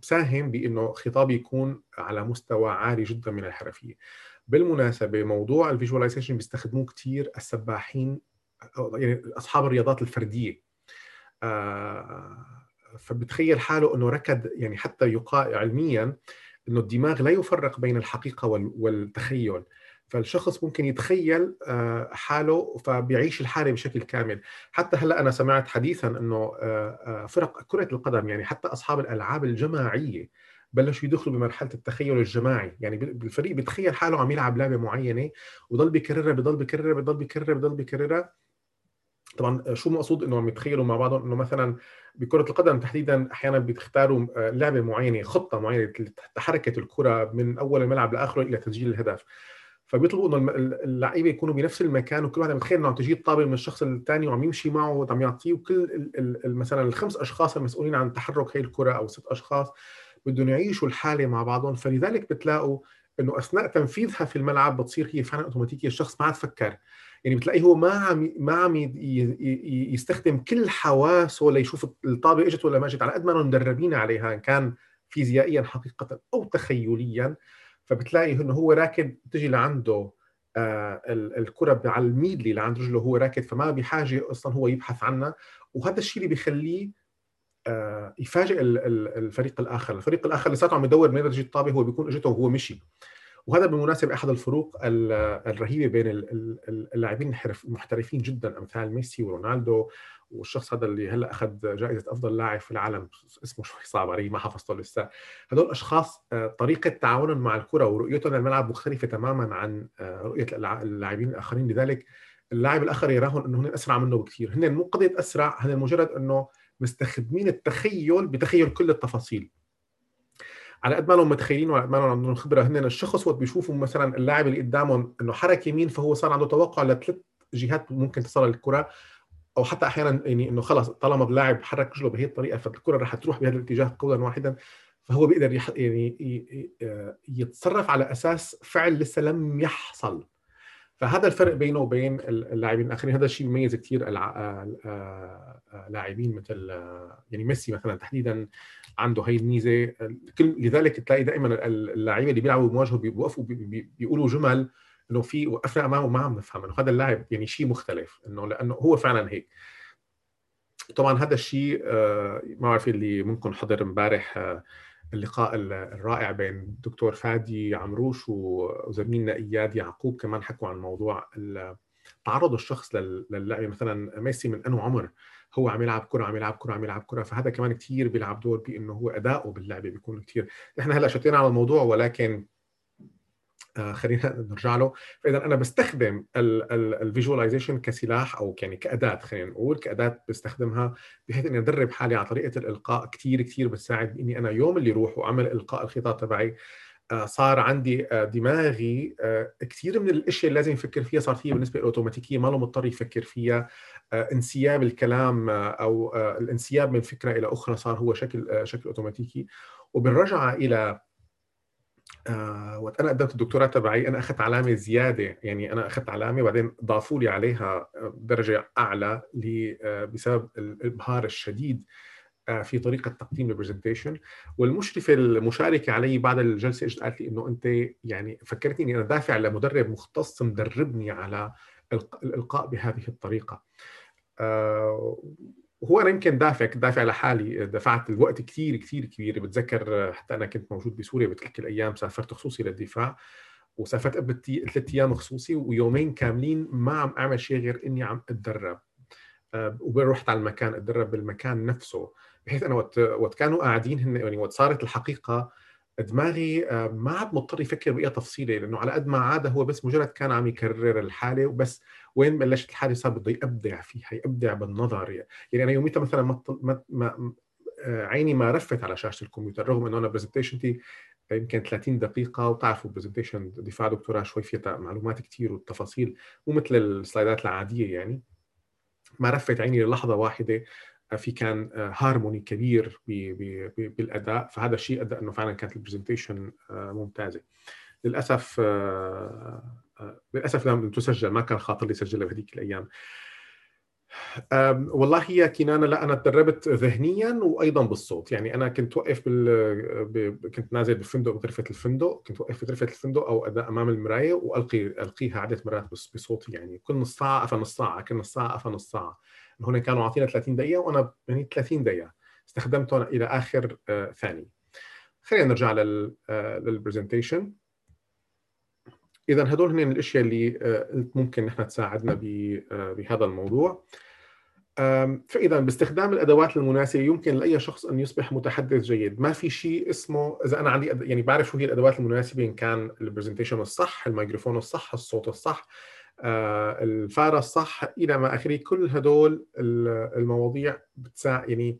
بساهم بإنه خطابي يكون على مستوى عالي جدا من الحرفية. بالمناسبة موضوع ال visualization بيستخدموه كثير السباحين يعني أصحاب الرياضات الفردية. آه، فبتخيل حاله إنه ركض يعني حتى يقال علميا إنه الدماغ لا يفرق بين الحقيقة والتخيل. فالشخص ممكن يتخيل آه، حاله فبيعيش الحالة بشكل كامل. حتى هلأ أنا سمعت حديثا إنه آه، فرق كرة القدم يعني حتى أصحاب الألعاب الجماعية بلشوا يدخلوا بمرحلة التخيل الجماعي. يعني الفريق بيتخيل حاله عم يلعب لعبة معينة وضل بيكررها بضل بيكررها بضل بيكررها بضل بيكررها طبعا شو المقصود إنه عم يتخيلوا مع بعضهم؟ إنه مثلا بكرة القدم تحديدا أحيانا بيختاروا آه، لعبة معينة خطة معينة لحركه الكرة من أول الملعب لآخره إلى تسجيل الهدف. فبيطلبوا إنه اللعيبة يكونوا بنفس المكان وكل واحد متخيل إنه عم تجي الطابه من الشخص الثاني وعم يمشي معه وعم يعطيه وكل مثلا الخمس أشخاص المسؤولين عن تحرك هي الكرة أو ست أشخاص بدهم يعيشوا الحالة مع بعضهم. فلذلك بتلاقوا إنه أثناء تنفيذها في الملعب بتصير هي فعلا أوتوماتيكية الشخص ما عاد فكر. يعني بتلاقيه هو ما عم ما عم يستخدم كل حواسه ليشوف الطابه اجت ولا ما اجت على قد ما مدربين عليها إن كان فيزيائيا حقيقه أو تخيليا. فبتلاقي إنه هو راكد تجي لعنده آه الكرة على الميدلي لعند رجله هو راكد فما بحاجه أصلا هو يبحث عنها. وهذا الشيء اللي بيخليه آه يفاجئ الفريق الآخر، الفريق الآخر لساته عم يدور من تجي الطابه هو بيكون إجته وهو مشي. وهذا بالمناسبة أحد الفروق الرهيبة بين اللاعبين المحترفين جدا أمثال ميسي ورونالدو والشخص هذا اللي هلأ أخذ جائزة أفضل لاعب في العالم اسمه شوي صعب علي ما حفظته لسه. هدول أشخاص آه، طريقة تعاونهم مع الكرة ورؤيتهم للملعب مختلفة تماما عن آه، رؤية اللاعبين الآخرين. لذلك اللاعب الآخر يراهم إنه هن أسرع منه بكثير. هن مو قضية أسرع هن مجرد إنه مستخدمين التخيل بتخيل كل التفاصيل. على قد ما لهم متخيلين وعلى قد ما عندهم خبرة هن الشخص وقت بيشوفوا مثلا اللاعب اللي قدامهم إنه حرك يمين فهو صار عنده توقع لثلاث جهات ممكن تصل للكرة أو حتى أحيانا يعني إنه خلص طالما اللاعب حرك رجله بهي الطريقة فالكرة رح تروح بهذا الاتجاه قولا واحدا فهو بيقدر يح... يعني يتصرف على أساس فعل لسه لم يحصل. فهذا الفرق بينه وبين اللاعبين الآخرين. هذا الشيء بيميز كثير اللاعبين مثل يعني ميسي مثلا تحديدا عنده هي الميزة. لذلك تلاقي دائما اللعيبه اللي بيلعبوا بمواجهة بيوقفوا بيقولوا جمل إنه في وقفنا امامه ما عم نفهم إنه هذا اللاعب يعني شيء مختلف إنه لأنه هو فعلا هيك. طبعا هذا الشيء آه، ما بعرف اللي ممكن حضر امبارح آه، اللقاء الرائع بين الدكتور فادي عمروش وزميلنا إياد يعقوب كمان حكوا عن موضوع تعرض الشخص للعب. مثلا ميسي من أنه عمر هو عم يلعب كرة عم يلعب كرة عم يلعب كرة. فهذا كمان كثير بيلعب دور بإنه هو أداؤه باللعبه بيكون كثير نحن هلأ شتينا على الموضوع ولكن خلينا نرجع له. فإذا أنا بستخدم الفيجواليزيشن كسلاح أو يعني كأداة خلينا نقول كأداة بستخدمها بحيث إني أدرب حالي على طريقة الإلقاء كثير كثير بتساعد باني أنا يوم اللي روح وأعمل إلقاء الخطاب تبعي آه، صار عندي آه، دماغي آه، كثير من الأشياء اللي لازم يفكر فيها صارت هي بالنسبة الاوتوماتيكيه ما له مضطر يفكر فيها. انسياب الكلام أو الانسياب من فكرة إلى أخرى صار هو شكل شكل اوتوماتيكي وبالرجعه إلى وقت أنا قدمت الدكتوراه تبعي أنا أخذت علامة زيادة يعني أنا أخذت علامة وبعدين ضافوا لي عليها درجة أعلى بسبب الإبهار الشديد آه، في طريقة تقديم البرزنتيشن والمشرفة المشاركة علي بعد الجلسة إجت قالت لي إنه أنت يعني فكرتني إني أنا دافع لمدرب مختص مدربني على الإلقاء بهذه الطريقة. آه، هو أنا يمكن دافع كنت دافع لحالي دفعت الوقت كثير كثير كبير. بتذكر حتى أنا كنت موجود بسوريا بتلك الأيام سافرت خصوصي للدفاع وسافرت قبل ثلاث أيام خصوصي ويومين كاملين ما عم أعمل شيء غير إني عم أتدرب. آه، ورحت على المكان أتدرب بالمكان نفسه بحيث أنا وقت كانوا قاعدين هن يعني وقت صارت الحقيقة دماغي آه، ما عاد مضطر يفكر بأي تفصيلة لأنه على قد ما عاد هو بس مجرد كان عم يكرر الحالة وبس وين بلشت الحالة صار بده يبدع فيها يبدع بالنظر يعني أنا يوميتها مثلا ما, ما, آه، عيني ما رفت على شاشة الكمبيوتر رغم إنه أنا presentation تي يمكن 30 دقيقة وبتعرفوا presentation دفاع دكتوراه شوي فيها معلومات كثير والتفاصيل مو مثل ال slide ات العادية يعني. ما رفت عيني للحظة واحدة في كان هارموني كبير بالأداء. فهذا الشيء أدى إنه فعلا كانت ال presentation آه، ممتازة. للأسف آه، آه، للأسف لم تسجل. ما كان خاطر لي سجلها بهذيك الأيام. والله هي كنانة لا أنا تدربت ذهنيا وأيضا بالصوت. يعني أنا كنت وقف بال... ب... كنت نازل بالفندق بغرفة الفندق. كنت وقف بغرفة الفندق أو أمام المراية وألقي ألقيها عدة مرات بصوتي. يعني كل نص ساعة أفا نص ساعة كل نص ساعة أفا نص ساعة. هنا كانوا عاطينا 30 دقيقة وأنا يعني 30 دقيقة. استخدمتهم إلى آخر آه، ثاني خلينا نرجع لل لل presentation اذا هدول هن الأشياء اللي آه، ممكن نحن تساعدنا آه، بهذا الموضوع. فإذا باستخدام الأدوات المناسبة يمكن لأي شخص أن يصبح متحدث جيد. ما في شيء اسمه إذا أنا عندي يعني بعرف شو هي الأدوات المناسبة إن كان ال presentation الصح الميكروفون الصح الصوت الصح. آه، الفارة الصح إلى ما آخره كل هدول المواضيع بتساعد يعني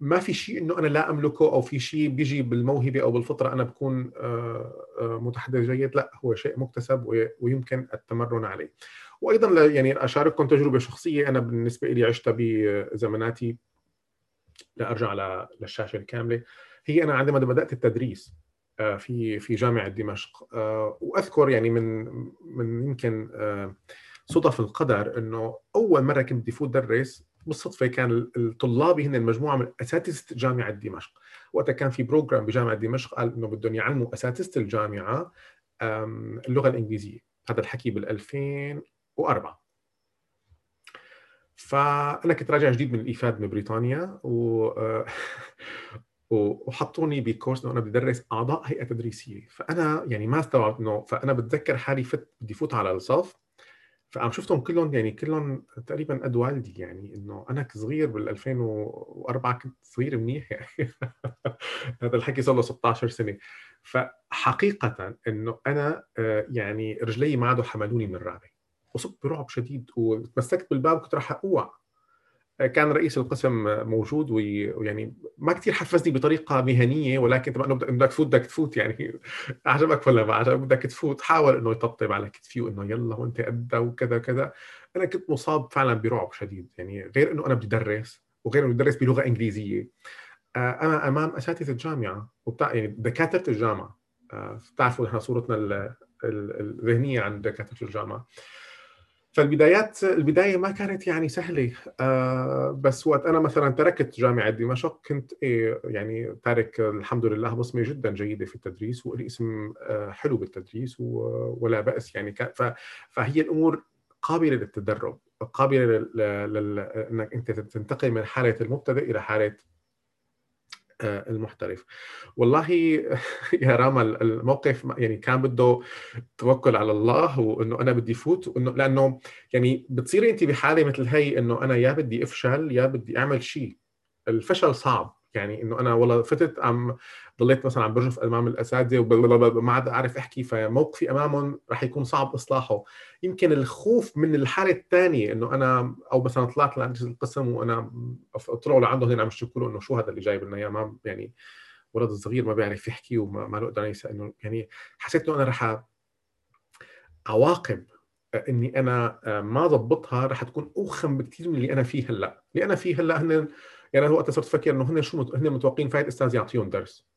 ما في شيء إنه أنا لا أملكه أو في شيء بيجي بالموهبة أو بالفطرة أنا بكون آه، آه، متحدث جيد لا هو شيء مكتسب ويمكن التمرن عليه. وأيضا يعني أشارككم تجربة شخصية أنا بالنسبة لي عشتها بزماناتي لارجع للشاشة الكاملة. هي أنا عندما بدأت التدريس في في جامعة دمشق. آه، وأذكر يعني من من يمكن آه، صدف القدر إنه أول مرة كنت بدي فوت درس بالصدفة كان الطلاب هن المجموعه من أساتذة جامعة دمشق. وقتها كان في program بجامعة دمشق قال إنه بدهم يعلموا أساتذة الجامعة اللغة الإنجليزية. هذا الحكي بال 2004 فأنا كنت راجع جديد من الايفاد من بريطانيا و وحطوني ب course إنه أنا بدي ادرس أعضاء هيئة تدريسية. فأنا يعني ما استوعبت إنه فأنا بتذكر حالي فت بدي فوت على الصف فعم شفتهم كلهم يعني كلهم تقريبا قد والدي. يعني إنه أنا صغير بال 2004 كنت صغير منيح يعني. هذا الحكي صار له 16 سنة. فحقيقه إنه أنا آه، يعني رجلي ما عادوا حملوني من الرعبه وصبت برعب شديد وتمسكت بالباب كنت راح اوعى كان رئيس القسم موجود ويعني ما كثير حفزني بطريقة مهنية ولكن طبعا بدك تفوت بدك تفوت يعني عجبك ولا ما عجبك بدك تفوت حاول إنه يطبطب على كتفي وإنه يلا وإنت قدها وكذا كذا أنا كنت مصاب فعلا برعب شديد يعني غير إنه أنا بدي ادرس وغير إنه بدرس بلغة إنجليزية. آه، أنا أمام أساتذة الجامعة وبتاع يعني دكاترة الجامعة. آه، بتعرفوا نحن صورتنا الذهنية عن دكاترة الجامعة. فالبدايات البداية ما كانت يعني سهلة آه بس وقت أنا مثلا تركت جامعة دمشق كنت إيه يعني تارك الحمد لله بصمة جدا جيدة في التدريس ولي اسم آه حلو بالتدريس ولا بأس يعني فهي الأمور قابلة للتدرب قابلة إنك أنت تنتقل من حالة المبتدئ إلى حالة المحترف. والله يا راما الموقف يعني كان بده توكل على الله وإنه أنا بدي فوت وإنه لأنه يعني بتصيري انت بحالة مثل هي إنه أنا يا بدي أفشل يا بدي أعمل شيء الفشل صعب. يعني إنه أنا والله فتت عم ضليت مثلا عم برجف أمام الأساتذة وما عاد أعرف أحكي فموقفي أمامهم رح يكون صعب إصلاحه. يمكن الخوف من الحالة الثانية إنه أنا أو مثلا طلعت لعند القسم وأنا طلعوا لعنده هنا عم يشتكوا له إنه شو هذا اللي جايب لنا إياه؟ ما يعني ولد صغير ما بيعرف يحكي وما له قدر إنه يعني حسيت إنه أنا رح عواقب إني أنا ما ضبطها رح تكون أوخم بكثير من اللي أنا فيه هلأ، اللي أنا فيه هلأ هن يعني أنا وقت صرت أفكر إنه هن شو هن متوقعين فايت أستاذ يعطيهم درس.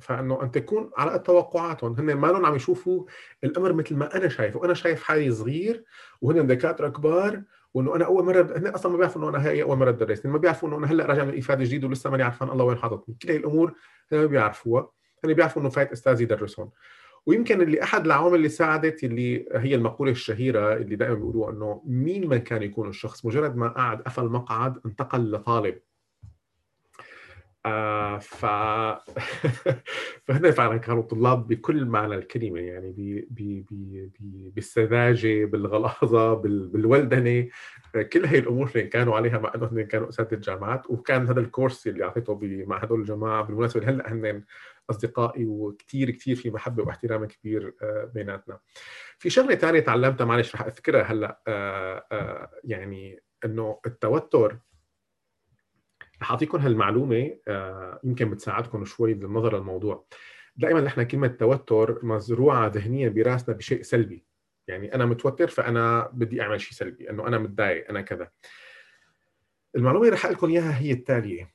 فإنه انت تكون على قد توقعاتهم هن ما لهم عم يشوفوا الأمر مثل ما أنا شايفه. وأنا شايف حالي صغير وهن دكاترة كبار وإنه أنا أول مرة هن أصلا ما بيعرفوا إنه أنا هي أول مرة ادرس ما بيعرفوا إنه أنا هلأ راجع من إفادة جديد ولسه ماني عارفان الله وين حاططني. كل هي الأمور هن ما بيعرفوها. هن بيعرفوا إنه فايت أستاذ يدرسهم ويمكن اللي أحد العوامل اللي ساعدت اللي هي المقولة الشهيرة اللي دائما بيقولوها إنه مين ما كان يكون الشخص؟ مجرد ما قعد قفل مقعد انتقل لطالب. آه ف فهنا فعلا كانوا طلاب بكل معنى الكلمة يعني بي بي بي بي بالسذاجة بالغلاظه بال بالولدنة. كل هي الأمور اللي كانوا عليها مع انه كانوا أساتذة الجامعات وكان هذا ال course اللي أعطيته مع هدول الجماعة بالمناسبة هلا هن أصدقائي وكثير كثير في محبة واحترام كبير آه، بيناتنا. في شغلة ثانية تعلمتها معلش رح أذكرها هلأ آه، آه، يعني إنه التوتر رح أعطيكم هالمعلومة يمكن بتساعدكم شوي بالنظر للموضوع. دائما نحن كلمة توتر مزروعة ذهنيا براسنا بشيء سلبي. يعني أنا متوتر فأنا بدي أعمل شيء سلبي، إنه أنا متضايق، أنا كذا. المعلومة اللي رح أقول لكم إياها هي التالية.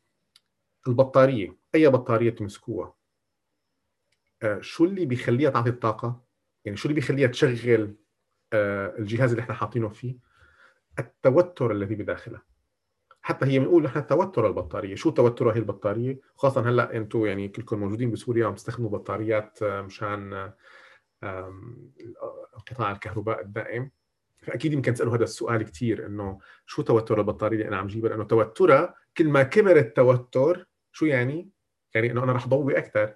البطارية، أي بطارية تمسكوها شو اللي بيخليها تعطي الطاقه يعني شو اللي بيخليها تشغل آه، الجهاز اللي إحنا حاطينه فيه؟ التوتر الذي بداخلها. حتى هي بنقول نحن توتر البطارية. شو توترها هي البطارية؟ خاصة هلأ أنتم يعني كلكم موجودين بسوريا عم تستخدموا بطاريات آه، مشان انقطاع الكهرباء الدائم. فأكيد يمكن تسألوا هذا السؤال كثير إنه شو توتر البطارية اللي أنا عم جيبها؟ لأنه توترها كل ما كبر التوتر شو يعني؟ يعني إنه أنا رح ضوي أكثر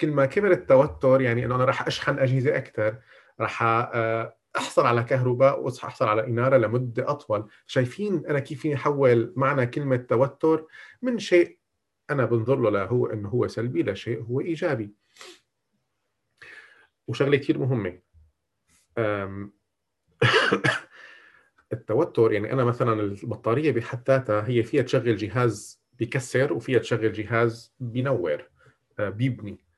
كل ما كبر التوتر يعني إنه أنا راح أشحن أجهزة أكثر راح آه، أحصل على كهرباء واحصل على إنارة لمدة أطول. شايفين أنا كيف أحول معنى كلمة توتر؟ من شيء أنا بنظر له له إنه هو سلبي لشيء هو إيجابي. وشغلة كثير مهمة. التوتر يعني أنا مثلا البطارية بحد ذاتها هي فيها تشغل جهاز بيكسر وفيها تشغل جهاز بينور آه، بيبني.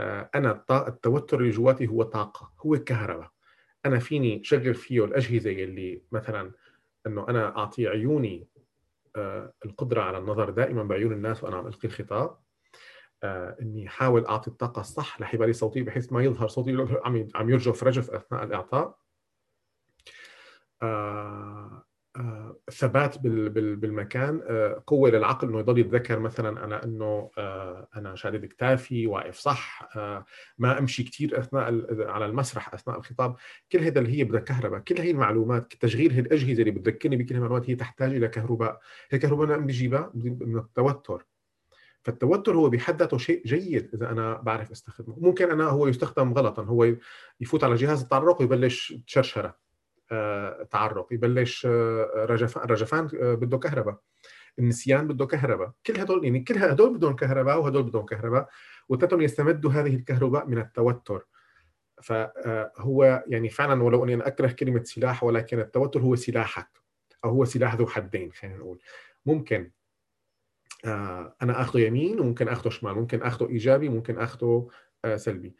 أنا التوتر اللي جواتي هو طاقة هو كهرباء. أنا فيني شغل فيه الأجهزة اللي مثلا إنه أنا أعطي عيوني آه، القدرة على النظر دائما بعيون الناس وأنا عم ألقي الخطاب آه، إني احاول أعطي الطاقة الصح لحبالي صوتي بحيث ما يظهر صوتي عم عم يرجف رجف أثناء الإعطاء. ثبات بالمكان آه، قوة للعقل إنه يضل يتذكر مثلا أنا إنه آه، أنا شادد كتافي واقف صح آه، ما أمشي كثير أثناء على المسرح أثناء الخطاب. كل هذا اللي هي بدها كهرباء كل هي المعلومات تشغيل هي الأجهزة اللي بتذكرني بكل المعلومات هي تحتاج إلى كهرباء. هي الكهرباء أنا بجيبها من التوتر. فالتوتر هو بحد ذاته شيء جيد إذا أنا بعرف أستخدمه. ممكن أنا هو يستخدم غلطا هو يفوت على جهاز التعرق ويبلش تشرشره. آه، تعرق يبلش آه، رجفان رجفان آه، بده كهرباء. النسيان بده كهرباء. كل هدول يعني كل هدول بدهم كهرباء وهدول بدهم كهرباء وتتم يستمدوا هذه الكهرباء من التوتر. فهو يعني فعلا ولو أني أكره كلمة سلاح ولكن التوتر هو سلاحك أو هو سلاح ذو حدين خلينا نقول. ممكن أنا آخذه يمين وممكن آخذه شمال ممكن آخذه إيجابي ممكن آخذه سلبي.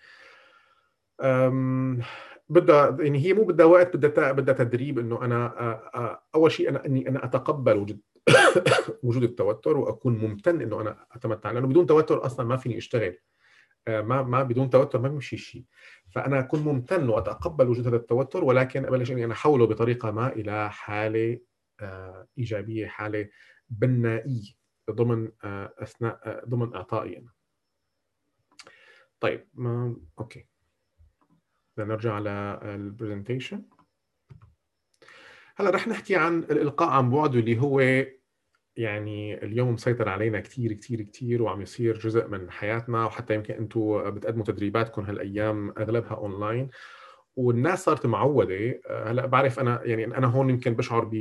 بدها يعني هي مو بدها وقت بدها بدها تدريب إنه أنا أول شيء أنا إني أنا أتقبل وجود وجود التوتر وأكون ممتن إنه أنا أتمتع لأنه بدون توتر أصلا ما فيني أشتغل. ما ما بدون توتر ما بيمشي شيء. فأنا أكون ممتن واتقبل وجود هذا التوتر ولكن أبلش إني أنا أحوله بطريقة ما إلى حالة إيجابية حالة بنائية ضمن أثناء ضمن إعطائي أنا. طيب ما okay. نرجع على ال presentation هلا رح نحكي عن الإلقاء عن بعد واللي هو يعني اليوم مسيطر علينا كثير كثير كثير وعم يصير جزء من حياتنا وحتى يمكن أنتم بتقدموا تدريباتكم هالأيام أغلبها اونلاين والناس صارت معودة هلا بعرف أنا يعني أنا هون يمكن بشعر ب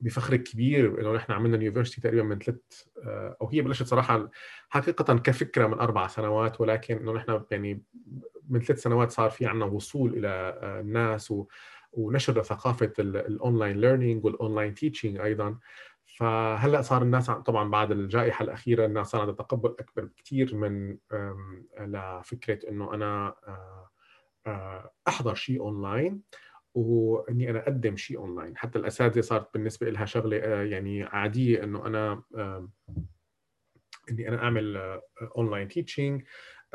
بفخر كبير إنه نحن عملنا ال university تقريبا من ثلاث أو هي بلشت صراحة حقيقة كفكرة من أربع سنوات ولكن إنه نحن يعني من ثلاث سنوات صار في عندنا وصول إلى الناس و ونشر ثقافة ال online learning وال online teaching أيضا. فهلأ صار الناس طبعا بعد الجائحة الأخيرة الناس صار عندها تقبل أكبر بكثير من لفكره إنه أنا أحضر شيء اونلاين وإني أنا أقدم شيء اونلاين حتى الأساتذة صارت بالنسبة لها شغلة يعني عادية إنه أنا إني أنا أعمل online teaching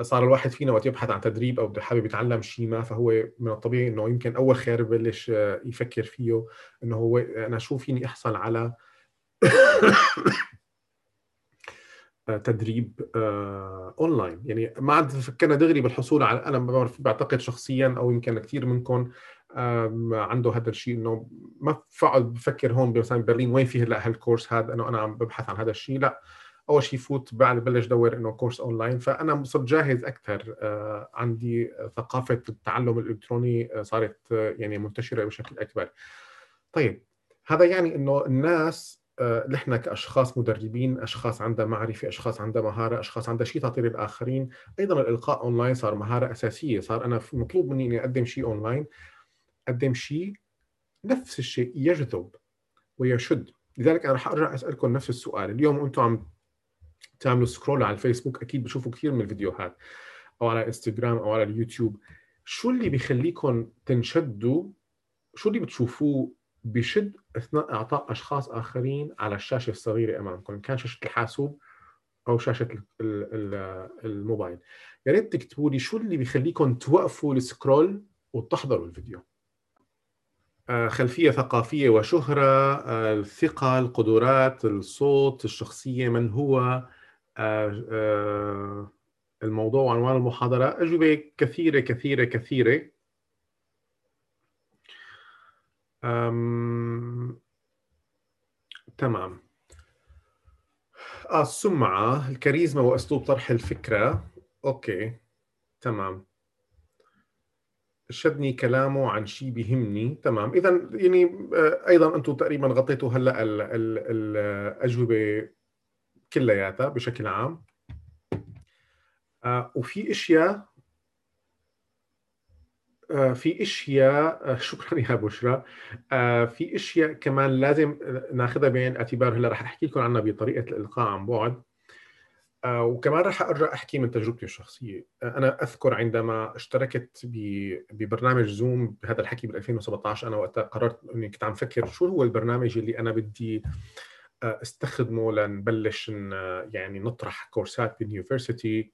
صار الواحد فينا وقت يبحث عن تدريب أو بده حابب يتعلم شيء ما فهو من الطبيعي إنه يمكن أول خيار ببلش يفكر فيه إنه هو أنا شو فيني أحصل على تدريب اونلاين يعني ما عاد فكرنا دغري بالحصول على أنا بعتقد شخصيا أو يمكن كثير منكم عنده هذا الشيء إنه ما بقعد بفكر هون مثلا برلين وين في هلأ هال course هذا؟ إنه أنا عم ببحث عن هذا الشيء. لا أول شيء فوت بعد بلش دور إنه course online فأنا صرت جاهز أكثر عندي ثقافة التعلم الإلكتروني صارت يعني منتشرة بشكل أكبر. طيب هذا يعني إنه الناس نحن كأشخاص مدربين أشخاص عندها معرفة أشخاص عندها مهارة أشخاص عندها شيء تعطي للاخرين أيضا الإلقاء اونلاين صار مهارة أساسية. صار أنا مطلوب مني إني أقدم شيء اونلاين أقدم شيء نفس الشيء يجذب ويشد. لذلك أنا رح أرجع أسألكم نفس السؤال. اليوم أنتم عم تعملوا scroll على الفيسبوك أكيد بتشوفوا كثير من الفيديوهات أو على إنستغرام أو على اليوتيوب. شو اللي بيخليكم تنشدوا؟ شو اللي بتشوفوه بشد أثناء إعطاء أشخاص آخرين على الشاشة الصغيرة أمامكم؟ إن كان شاشة الحاسوب أو شاشة الموبايل. يا ريت تكتبوا لي شو اللي بيخليكم توقفوا السكرول وتحضروا الفيديو. آه، خلفية ثقافية وشهرة آه، الثقة القدرات الصوت الشخصية من هو؟ الموضوع وعنوان المحاضره أجوبة كثيرة كثيرة كثيرة. أم... تمام. آه السمعة الكاريزما وأسلوب طرح الفكرة. أوكي تمام. شدني كلامه عن شيء بيهمني. تمام. إذا يعني آه، أيضا أنتم تقريبا غطيتوا هلأ الأجوبة كلياتها بشكل عام. آه وفي أشياء آه، في أشياء آه، شكرا يا بشرى. في أشياء كمان لازم ناخذها بعين الاعتبار هلا رح أحكي لكم عنها بطريقة الإلقاء عن بعد. وكمان رح أرجع أحكي من تجربتي الشخصية. أنا أذكر عندما اشتركت ببرنامج زوم بهذا الحكي بال 2017 أنا وقتها قررت إني كنت عم فكر شو هو البرنامج اللي أنا بدي استخدمه لنبلش يعني نطرح كورسات باليونيفرسيتي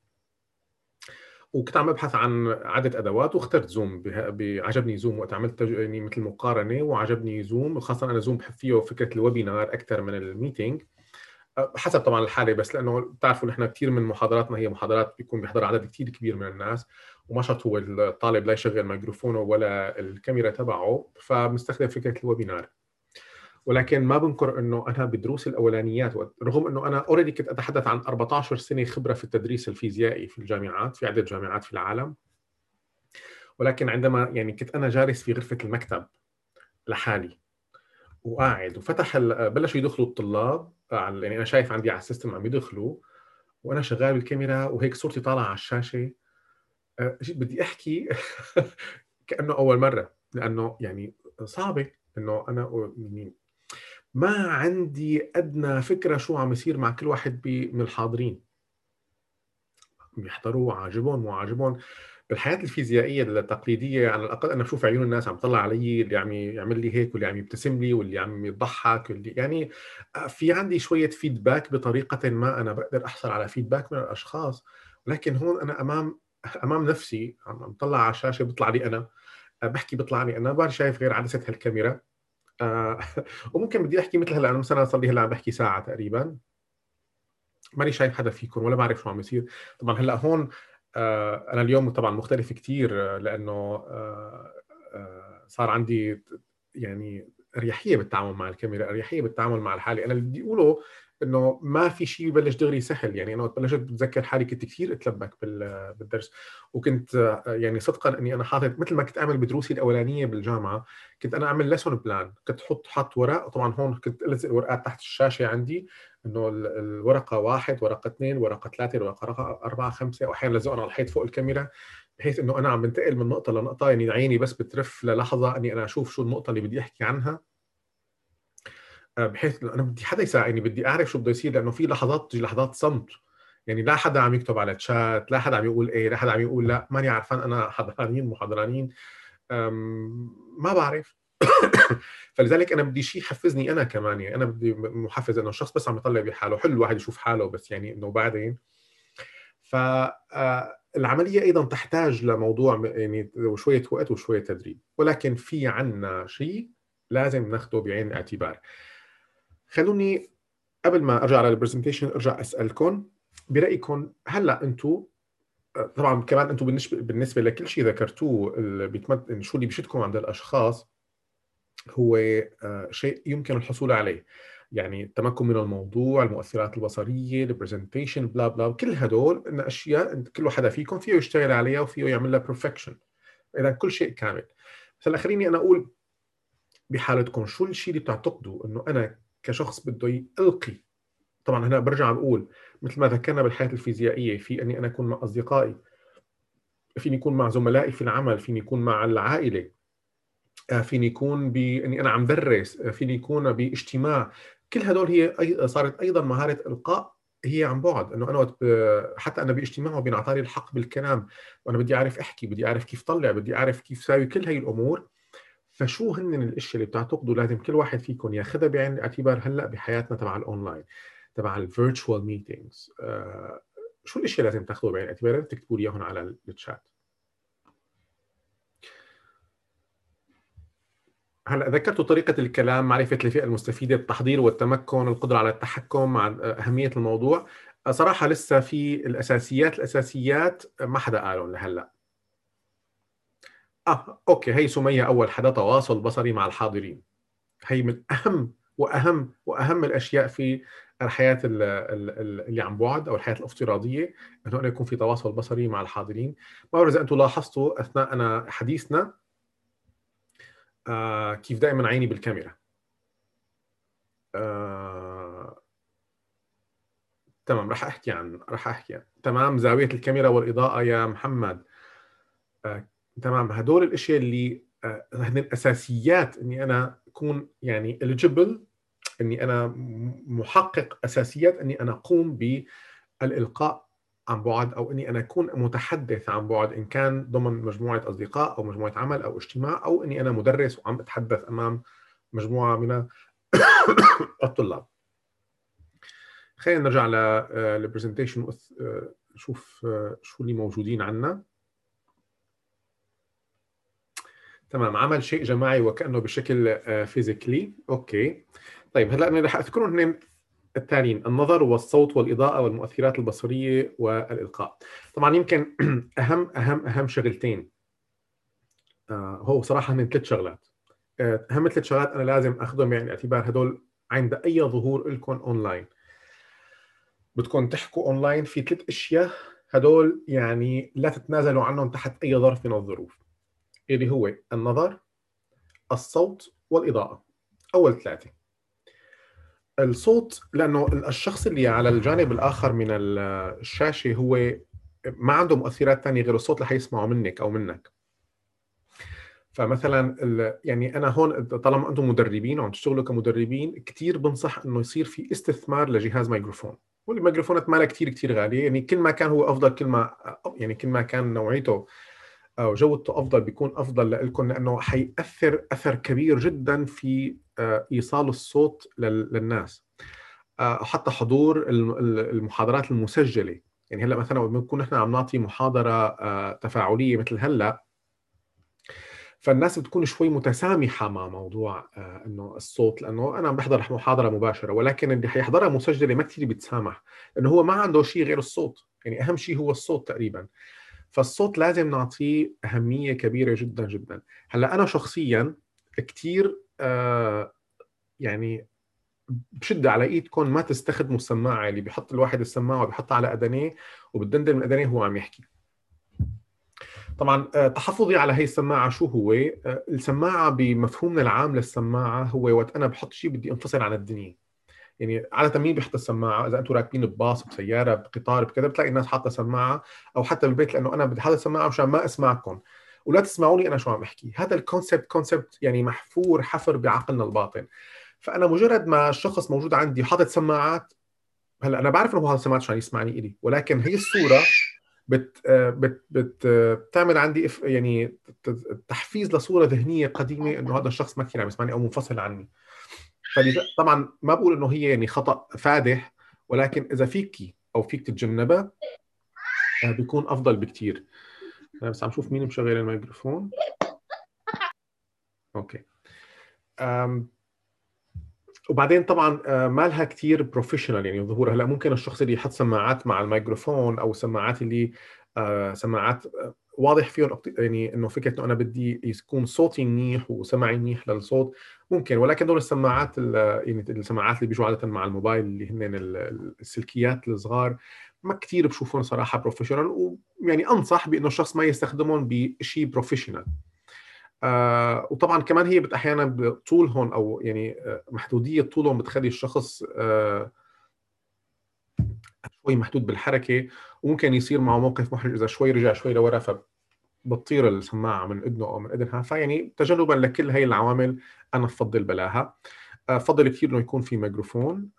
وكنت عم ببحث عن عدة أدوات واخترت زوم عجبني زوم وقت عملت يعني مثل مقارنة وعجبني زوم خاصة أنا زوم بحب فيه فكرة ال webinar أكثر من ال meeting. أه، حسب طبعا الحالة بس لأنه بتعرفوا نحن كثير من محاضراتنا هي محاضرات بيكون بيحضر عدد كثير كبير من الناس وما شرط هو الطالب لا يشغل ميكروفونه ولا الكاميرا تبعه. فبنستخدم فكرة ال webinar. ولكن ما بنكر إنه أنا بدروس الأولانيات رغم إنه أنا already كنت أتحدث عن 14 سنة خبرة في التدريس الفيزيائي في الجامعات في عده جامعات في العالم. ولكن عندما يعني كنت أنا جالس في غرفة المكتب لحالي وقاعد وفتح بلشوا يدخلوا الطلاب يعني أنا شايف عندي على السيستم عم يدخلوا وأنا شغال بالكاميرا وهيك صورتي طالعة على الشاشة. أه، بدي أحكي كأنه أول مرة لأنه يعني صعبة إنه أنا يعني ما عندي أدنى فكرة شو عم يصير مع كل واحد من الحاضرين. بيحضروا عاجبهم مو عاجبهم بالحياة الفيزيائية التقليدية على الأقل أنا بشوف عيون الناس عم تطلع علي اللي عم يعمل لي هيك واللي عم يبتسم لي واللي عم يضحك واللي يعني في عندي شوية فيدباك بطريقة ما أنا بقدر أحصل على فيدباك من الأشخاص. ولكن هون أنا أمام أمام نفسي عم طلع على الشاشة بيطلع لي أنا بحكي بيطلع لي أنا ما شايف غير عدسة هالكاميرا. آه وممكن بدي أحكي مثل هلا أنا مثلا صار لي هلأ عم بحكي ساعة تقريبا. ماني شايف حدا فيكم ولا بعرف شو عم يصير. طبعا هلأ هون آه أنا اليوم طبعا مختلف كثير لأنه آه آه صار عندي يعني أريحية بالتعامل مع الكاميرا أريحية بالتعامل مع الحالة. أنا اللي بدي أقوله إنه ما في شيء ببلش دغري سهل. يعني أنا بلشت بتذكر حالي كنت كثير اتلبك بالدرس وكنت يعني صدقا إني أنا حاطط مثل ما كنت أعمل بدروسي الأولانية بالجامعة كنت أنا أعمل lesson plan كنت أحط حط ورق طبعا هون كنت الزق الورقات تحت الشاشة عندي إنه الورقة واحد ورقة اثنين ورقة ثلاثة ورقة أربعة خمسة واحيانا لزقهم على الحيط فوق الكاميرا بحيث إنه أنا عم بنتقل من نقطة لنقطة. يعني عيني بس بترف للحظة إني أنا أشوف شو النقطة اللي بدي أحكي عنها. بحيث أنا بدي حدا يساعدني بدي أعرف شو بده يصير لأنه في لحظات لحظات صمت. يعني لا حدا عم يكتب على تشات لا حدا عم يقول إيه لا حدا عم يقول لا ماني عارفان أنا حضرانين مو حضرانين. ما بعرف. فلذلك أنا بدي شيء يحفزني أنا كمان يعني أنا بدي محفز إنه الشخص بس عم يطلع بحاله حلو الواحد يشوف حاله بس يعني إنه بعدين. فالعمليه آه، أيضا تحتاج لموضوع يعني شوية وقت وشوية تدريب. ولكن في عنا شيء لازم ناخده بعين الاعتبار. خلوني قبل ما أرجع على البرزنتيشن أرجع أسألكم برأيكم هلأ أنتم طبعا كمان أنتم بالنسبة بالنسبة لكل شيء ذكرتوه اللي بيتمد شو اللي بيشدكم عند الأشخاص هو آه، شيء يمكن الحصول عليه. يعني التمكن من الموضوع المؤثرات البصرية ال presentation بلا بلا كل هدول إن أشياء كل واحد فيكم فيه يشتغل عليها وفيه يعمل لها perfection إنه كل شيء كامل. هلأ خليني أنا أقول بحالتكم شو الشيء اللي بتعتقدوا إنه أنا كشخص بده يلقي. طبعا هنا برجع بقول مثل ما ذكرنا بالحياة الفيزيائية في أني أنا أكون مع أصدقائي فيني يكون مع زملائي في العمل فيني يكون مع العائلة آه، فيني يكون بأني أنا عم درس آه، فيني يكون باجتماع. كل هدول هي صارت أيضا مهارة إلقاء هي عن بعد. إنه أنا وقت حتى أنا باجتماع بينعطى لي الحق بالكلام وأنا بدي أعرف أحكي بدي أعرف كيف طلع بدي أعرف كيف ساوي كل هي الأمور. فشو هن الإشياء اللي بتعتقدوا لازم كل واحد فيكم ياخذها بعين الاعتبار هلأ بحياتنا تبع الاونلاين تبع ال virtual meetings آه شو الإشياء لازم تاخذوها بعين الاعتبار؟ تكتبوا لي اياهم على الشات هلأ ذكرتوا طريقة الكلام، معرفة الفئة المستفيدة، التحضير والتمكن، القدرة على التحكم مع أهمية الموضوع، صراحة لسه في الأساسيات الأساسيات ما حدا قالهم لهلأ. آه أوكي هي سمية أول حدا تواصل بصري مع الحاضرين. هي من أهم وأهم وأهم الأشياء في الحياة اللي عن بعد أو الحياة الافتراضية إنه أنا يكون في تواصل بصري مع الحاضرين. ما بعرف إذا أنتم لاحظتوا أثناء أنا حديثنا آه كيف دائما عيني بالكاميرا. آه تمام راح أحكي عن راح أحكي. عن. تمام زاوية الكاميرا والإضاءة يا محمد. آه تمام هدول الأشياء اللي آه، هن الأساسيات إني أنا أكون يعني eligible إني أنا محقق أساسيات إني أنا أقوم بالإلقاء عن بعد أو إني أنا أكون متحدث عن بعد إن كان ضمن مجموعة أصدقاء أو مجموعة عمل أو اجتماع أو إني أنا مدرس وعم أتحدث أمام مجموعة من الطلاب. خلينا نرجع للبرزنتيشن آه، نشوف آه، شو اللي موجودين عندنا. تمام. عمل شيء جماعي وكأنه بشكل physically. آه، okay. طيب هلأ أنا رح أذكرهم اثنين التاليين النظر والصوت والإضاءة والمؤثرات البصرية والإلقاء. طبعا يمكن أهم أهم أهم شغلتين آه هو صراحة من ثلاث شغلات. آه، أهم ثلاث شغلات أنا لازم اخذهم بعين الاعتبار هدول عند أي ظهور لكم أونلاين. بدكم تحكوا أونلاين في ثلاث أشياء هدول يعني لا تتنازلوا عنهم تحت أي ظرف من الظروف. اللي هو النظر الصوت والإضاءة. أول ثلاثة. الصوت لأنه الشخص اللي على الجانب الآخر من الشاشة هو ما عنده مؤثرات ثانية غير الصوت اللي حيسمعه منك أو منك. فمثلا يعني أنا هون طالما أنتم مدربين وعم تشتغلوا كمدربين كثير بنصح إنه يصير في استثمار لجهاز ميكروفون. والميكروفونات مالها كثير كثير غالية يعني كل ما كان هو أفضل كل ما يعني كل ما كان نوعيته أو جودته أفضل بيكون أفضل لكم لأنه حيأثر أثر كبير جدا في آه، إيصال الصوت للناس. آه، حتى حضور المحاضرات المسجلة. يعني هلأ مثلا بنكون نحن عم نعطي محاضرة آه، تفاعلية مثل هلأ فالناس بتكون شوي متسامحة مع موضوع إنه الصوت لأنه أنا عم بحضر محاضرة مباشرة ولكن اللي حيحضرها مسجلة ما كثير بيتسامح لأنه هو ما عنده شيء غير الصوت. يعني أهم شيء هو الصوت تقريبا. فالصوت لازم نعطيه أهمية كبيرة جدا جدا. هلأ أنا شخصيا كثير آه يعني بشده على إيدكم ما تستخدموا السماعة اللي بيحط الواحد السماعة وبيحطها على اذنيه وبتدندن من اذنيه وهو عم يحكي. طبعا آه، تحفظي على هي السماعة شو هو؟ آه، السماعة بمفهومنا العام للسماعة هو وقت أنا بحط شيء بدي أنفصل عن الدنيا. يعني عاده مين بيحط السماعة إذا أنتم راكبين بباص بسيارة بقطار بكذا بتلاقي الناس حاطة سماعة أو حتى بالبيت لأنه أنا بدي حاطط السماعة مشان ما أسمعكم. ولا تسمعوني أنا شو عم احكي هذا ال concept concept يعني محفور حفر بعقلنا الباطن. فأنا مجرد ما الشخص موجود عندي حاطط سماعات هلأ أنا بعرف إنه هذا السماعات عشان يسمعني إلي. ولكن هي الصورة بت بت بت بتعمل عندي يعني تحفيز لصورة ذهنية قديمة إنه هذا الشخص ما كثير عم يسمعني أو منفصل عني. طبعا ما بقول إنه هي يعني خطأ فادح ولكن إذا فيك أو فيك تتجنبها آه، بيكون أفضل بكثير أنا بس عم شوف مين مشغل الميكروفون. okay. أم وبعدين طبعا آه، ما لها كثير professional يعني ظهور. هلأ ممكن الشخص اللي يحط سماعات مع الميكروفون أو سماعات اللي آه، سماعات آه، واضح فيهم يعني إنه فكرة إنه أنا بدي يكون صوتي منيح وسمعي منيح للصوت. ممكن ولكن دول السماعات يعني السماعات اللي بيجوا عادة مع الموبايل اللي هن السلكيات الصغار ما كثير بشوفهم صراحة professional ويعني أنصح بإنه الشخص ما يستخدمهم بشيء professional آه وطبعا كمان هي أحيانا بطولهم أو يعني آه، محدودية طولهم بتخلي الشخص آه شوي محدود بالحركة وممكن يصير معه موقف محرج إذا شوي رجع شوي لورا فبتطير السماعة من اذنه أو من اذنها فيعني تجنبا لكل هي العوامل أنا بفضل بلاها. بفضل آه، كثير إنه يكون في ميكروفون.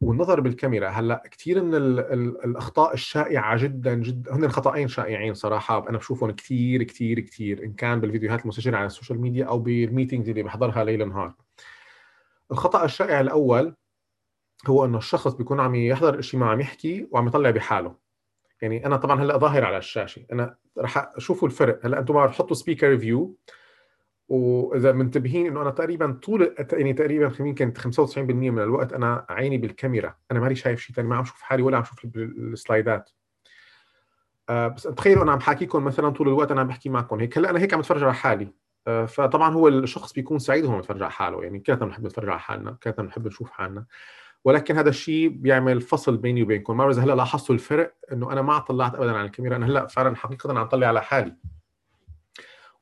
والنظر بالكاميرا. هلأ كثير من ال ال الأخطاء الشائعة جدا جدا هن خطأين شائعين صراحة. أنا بشوفهم كثير كثير كثير إن كان بالفيديوهات المسجله على ال social media أو بال meetings اللي بحضرها ليل نهار. الخطأ الشائع الأول هو إنه الشخص بيكون عم يحضر اجتماع عم يحكي وعم يطلع بحاله. يعني أنا طبعا هلأ ظاهر على الشاشة. أنا رح أشوفوا الفرق. هلأ أنتم بتحطوا speaker view وإذا منتبهين إنه أنا تقريبا طول يعني تقريبا يمكن 95% من الوقت أنا عيني بالكاميرا. أنا مالي شايف شيء ثاني ما عم شوف حالي ولا عم شوف السلايدات. آه بس تخيلوا أنا عم حاكيكم مثلا طول الوقت أنا عم بحكي معكم. هيك هلأ أنا هيك عم اتفرج على حالي. آه فطبعا هو الشخص بيكون سعيد وهو يتفرج على حاله. يعني كلنا بنحب نتفرج على حالنا. كلنا بنحب نشوف حالنا. ولكن هذا الشيء بيعمل فصل بيني وبينكم. ما اذا هلأ لاحظتوا الفرق إنه أنا ما طلعت ابدا عن الكاميرا. أنا هلأ فعلا حقيقه عم طلع على حالي.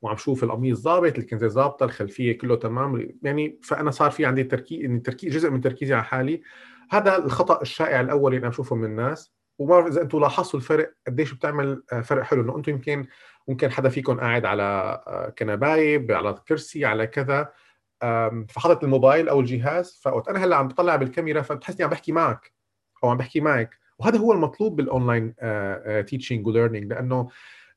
وعم شوف القميص ظابط الكنزة ظابطه الخلفية كله تمام. يعني فأنا صار في عندي تركيز ان التركيز جزء من تركيزي على حالي. هذا الخطأ الشائع الأول اللي أنا بشوفه من الناس. وما إذا أنتم لاحظتوا الفرق قديش بتعمل آه، فرق حلو. إنه أنتم يمكن ممكن حدا فيكم قاعد على آه، كنباية على كرسي على كذا. فحطت الموبايل أو الجهاز فوقت أنا هلأ عم بطلع بالكاميرا فبتحسني عم بحكي معك. أو عم بحكي معك. وهذا هو المطلوب بال online teaching و learning لأنه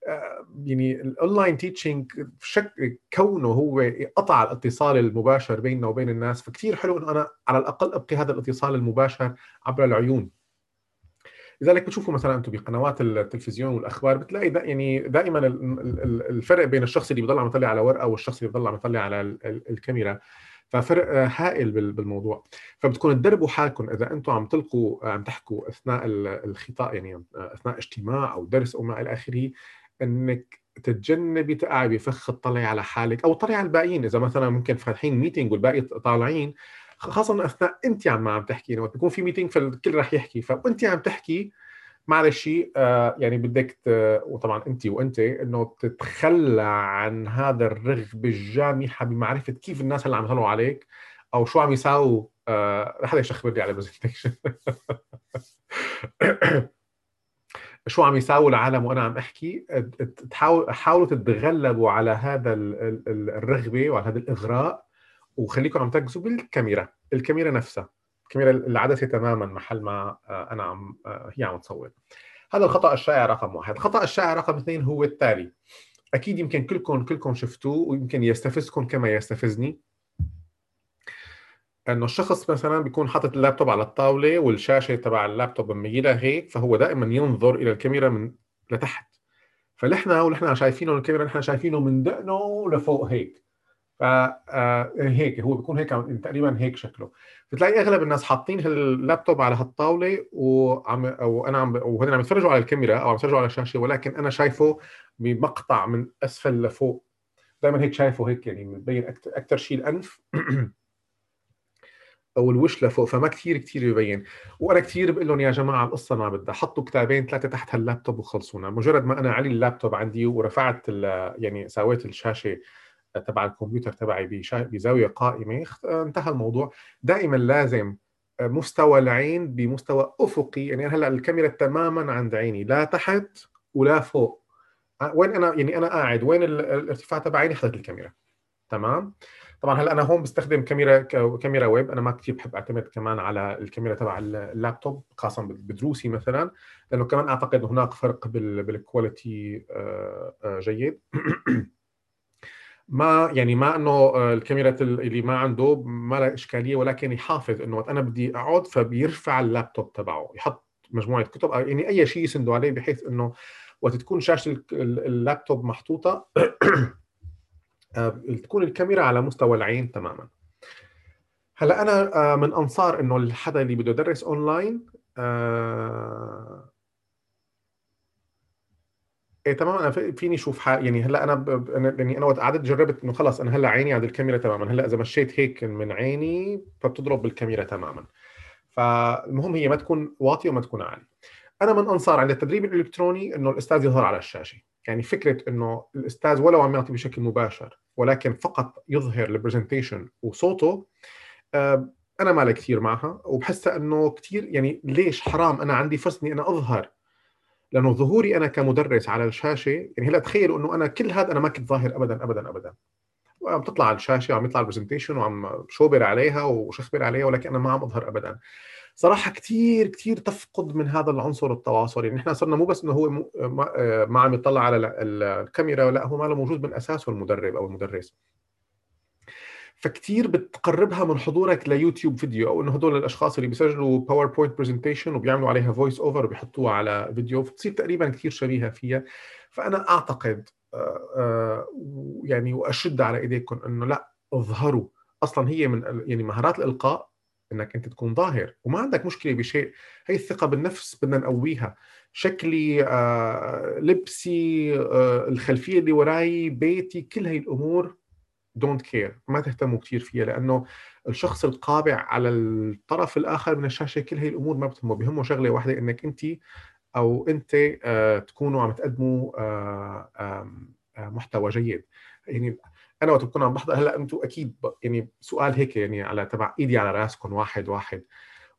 آه، يعني ال online teaching بشكل كونه هو قطع الاتصال المباشر بيننا وبين الناس فكتير حلو إنه أنا على الأقل أبقي هذا الاتصال المباشر عبر العيون. لذلك بتشوفوا مثلا أنتم بقنوات التلفزيون والأخبار بتلاقي دا يعني دائما الفرق بين الشخص اللي بيضل عم يطلع على ورقة والشخص اللي بيضل عم يطلع على الكاميرا. ففرق هائل بالموضوع. فبتكون تدربوا حالكم إذا أنتم عم تلقوا عم تحكوا أثناء الخطاب يعني أثناء اجتماع أو درس أو ما إلى آخره إنك تتجنبي تقعي بفخ تطلعي على حالك أو تطلعي على الباقيين. إذا مثلا ممكن فاتحين meeting والباقي طالعين خاصة اثناء انت عم عم تحكي وقت بيكون في meeting فالكل رح يحكي. فأنت عم تحكي معلش آه يعني بدك وطبعا أنت وأنت إنه تتخلى عن هذا الرغبة الجامحة بمعرفة كيف الناس اللي عم يطلعوا عليك أو شو عم يساووا. آه حدا يشخبر على برزنتيشن شو عم يساووا العالم وأنا عم أحكي؟ تحاول حاولوا تتغلبوا على هذا الرغبة وعلى هذا الإغراء. وخليكم عم تركزوا بالكاميرا الكاميرا نفسها الكاميرا العدسة تماما محل ما آه، أنا عم آه، هي عم تصور. هذا الخطأ الشائع رقم واحد. الخطأ الشائع رقم اثنين هو التالي. أكيد يمكن كلكم كلكم شفتوه ويمكن يستفزكم كما يستفزني. إنه الشخص مثلا بيكون حاطط اللابتوب على الطاولة والشاشة تبع اللابتوب مميلة هيك فهو دائما ينظر إلى الكاميرا من لتحت. فنحن ونحن شايفينه الكاميرا نحن شايفينه من دقنه لفوق هيك. ف آه، هيك هو بيكون هيك تقريبا هيك شكله. بتلاقي أغلب الناس حاطين اللابتوب على هالطاولة وعم وأنا عم وهن عم يتفرجوا على الكاميرا أو عم يتفرجوا على الشاشة ولكن أنا شايفه بمقطع من أسفل لفوق. دائما هيك شايفه هيك يعني مبين أكثر شيء الأنف أو الوش لفوق فما كثير كثير يبين وأنا كثير بقول لهم يا جماعة القصة ما بدها. حطوا كتابين ثلاثة تحت هاللابتوب وخلصونا. مجرد ما أنا علي اللابتوب عندي ورفعت يعني سويت الشاشة تبع الكمبيوتر تبعي بزاوية قائمة انتهى الموضوع. دائما لازم مستوى العين بمستوى أفقي. يعني هلأ الكاميرا تماما عند عيني لا تحت ولا فوق. وين أنا يعني أنا قاعد وين الارتفاع تبع عيني حط الكاميرا. تمام؟ طبعا هلأ أنا هون بستخدم كاميرا كاميرا ويب. أنا ما كثير بحب أعتمد كمان على الكاميرا تبع اللابتوب خاصه بدروسي مثلا لأنه كمان أعتقد هناك فرق بال quality آه، آه، جيد. ما يعني ما إنه آه، الكاميرا اللي ما عنده ما لها إشكالية ولكن يحافظ إنه وقت أنا بدي أقعد فبيرفع اللابتوب تبعه يحط مجموعة كتب يعني أي شيء يسنده عليه بحيث إنه وقت تكون شاشة اللابتوب محطوطة آه، تكون الكاميرا على مستوى العين تماما. هلأ أنا آه، من أنصار إنه الحدا اللي بده يدرس اونلاين آه إيه تمام أنا فيني أشوف حال يعني هلأ أنا ب... يعني أنا وقت قعدت جربت إنه خلص أنا هلأ عيني عند الكاميرا تماما. هلأ إذا مشيت هيك من عيني فبتضرب بالكاميرا تماما. فالمهم هي ما تكون واطية وما تكون عالية. أنا من أنصار عند التدريب الإلكتروني إنه الأستاذ يظهر على الشاشة. يعني فكرة إنه الأستاذ ولو عم يعطي بشكل مباشر ولكن فقط يظهر البرزنتيشن وصوته آه، أنا مالي كثير معها. وبحسها إنه كثير يعني ليش حرام أنا عندي فرصة إني أنا أظهر لأنه ظهوري أنا كمدرس على الشاشة يعني هلأ تخيلوا إنه أنا كل هذا أنا ما كنت ظاهر ابدا ابدا ابدا. وعم تطلع على الشاشة وعم يطلع البرزنتيشن وعم شوبر عليها وشخبر عليها ولكن أنا ما عم أظهر ابدا. صراحة كثير كثير تفقد من هذا العنصر التواصلي. يعني نحن صرنا مو بس إنه هو ما عم يطلع على الكاميرا لا هو ما له موجود من اساسه المدرب أو المدرس. فكتير بتقربها من حضورك ل YouTube video أو انه هدول الأشخاص اللي بيسجلوا PowerPoint presentation وبيعملوا عليها voice over وبيحطوها على فيديو فتصير تقريبا كثير شبيهة فيها. فأنا أعتقد آه، آه، يعني وأشد على إيديكم إنه لأ اظهروا. أصلا هي من يعني مهارات الإلقاء إنك أنت تكون ظاهر وما عندك مشكلة بشيء. هي الثقة بالنفس بدنا نقويها. شكلي آه، لبسي الخلفية اللي وراي بيتي كل هي الأمور don't care ما تهتموا كثير فيها لأنه الشخص القابع على الطرف الآخر من الشاشة كل هي الأمور ما بتهمه بهمه شغلة واحدة إنك أنت أو أنت آه، تكونوا عم تقدموا محتوى جيد. يعني أنا وقت بكون عم بحضر هلأ أنتم أكيد يعني سؤال هيك يعني على تبع إيدي على رأسكم واحد واحد.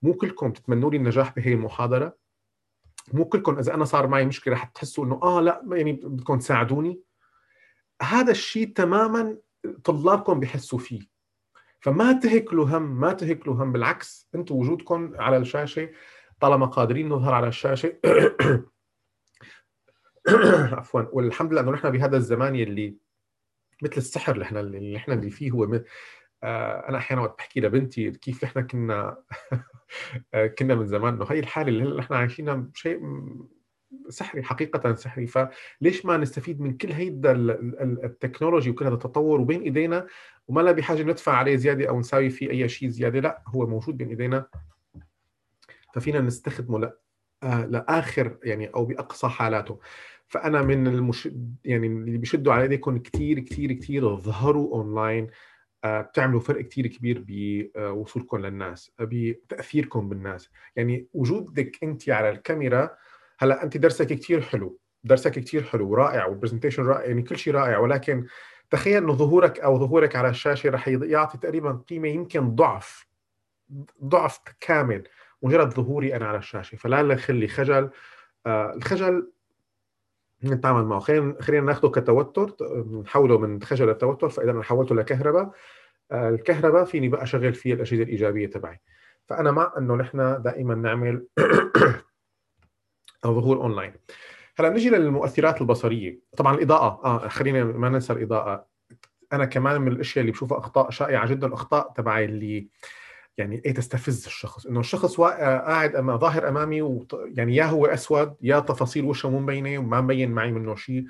مو كلكم تتمنوا لي النجاح بهي المحاضرة؟ مو كلكم إذا أنا صار معي مشكلة رح تحسوا إنه آه لأ يعني بدكم تساعدوني؟ هذا الشيء تماما طلابكم بحسوا فيه. فما تهكلوا هم ما تهكلوا هم بالعكس أنتم وجودكم على الشاشة طالما قادرين نظهر على الشاشة. عفوا والحمد لله إنه نحن بهذا الزمان يلي مثل السحر اللي إحنا اللي إحنا اللي فيه هو آه أنا أحيانا وقت بحكي لبنتي كيف إحنا كنا آه، كنا من زمان إنه هي الحالة اللي إحنا عايشينها شيء سحري حقيقة سحري. فليش ما نستفيد من كل هيدا التكنولوجي وكل هذا التطور وبين إيدينا؟ وما لا بحاجة ندفع عليه زيادة أو نساوي فيه أي شيء زيادة لا هو موجود بين إيدينا. ففينا نستخدمه آه، لآخر يعني أو بأقصى حالاته. فأنا من المش... يعني اللي بيشدوا على إيديكم كثير كثير كثير اظهروا أونلاين آه، بتعملوا فرق كثير كبير بوصولكم للناس بتأثيركم بالناس. يعني وجودك أنت على الكاميرا هلا انت درسك كثير حلو درسك كثير حلو ورائع والبرزنتيشن رائع يعني كل شيء رائع ولكن تخيل إنه ظهورك أو ظهورك على الشاشة رح يعطي تقريبا قيمة يمكن ضعف ضعف كامل مجرد ظهوري أنا على الشاشة فلا نخلي خجل آه الخجل نتعامل معه. خلينا خلينا ناخده كتوتر نحوله من خجل لتوتر فإذا أنا حولته لكهرباء آه، الكهرباء فيني بقى أشغل فيها الاجهزه الإيجابية تبعي. فأنا مع إنه نحن دائما نعمل ظهور اونلاين هلأ نجي للمؤثرات البصرية. طبعا الإضاءة آه خلينا ما ننسى الإضاءة. أنا كمان من الأشياء اللي بشوفها أخطاء شائعة جدا اخطاء تبعي اللي يعني إيه تستفز الشخص. إنه الشخص قاعد أما ظاهر أمامي و... يعني يا هو أسود يا تفاصيل وشه مو مبينة وما مبين معي منه شيء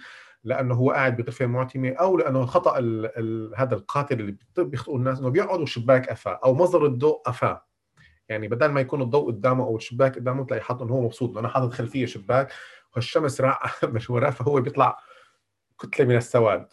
لأنه هو قاعد بغرفه معتمة أو لأنه الخطا ال... ال... هذا القاتل اللي بيخطئوا الناس إنه بيقعد والشباك قفاه أو مصدر الضوء قفاه يعني بدل ما يكون الضوء قدامه أو الشباك قدامه تلاقي حاط انه هو مبسوط أنا حاطط خلفية شباك والشمس راقعة مش وراه فهو بيطلع كتلة من السواد.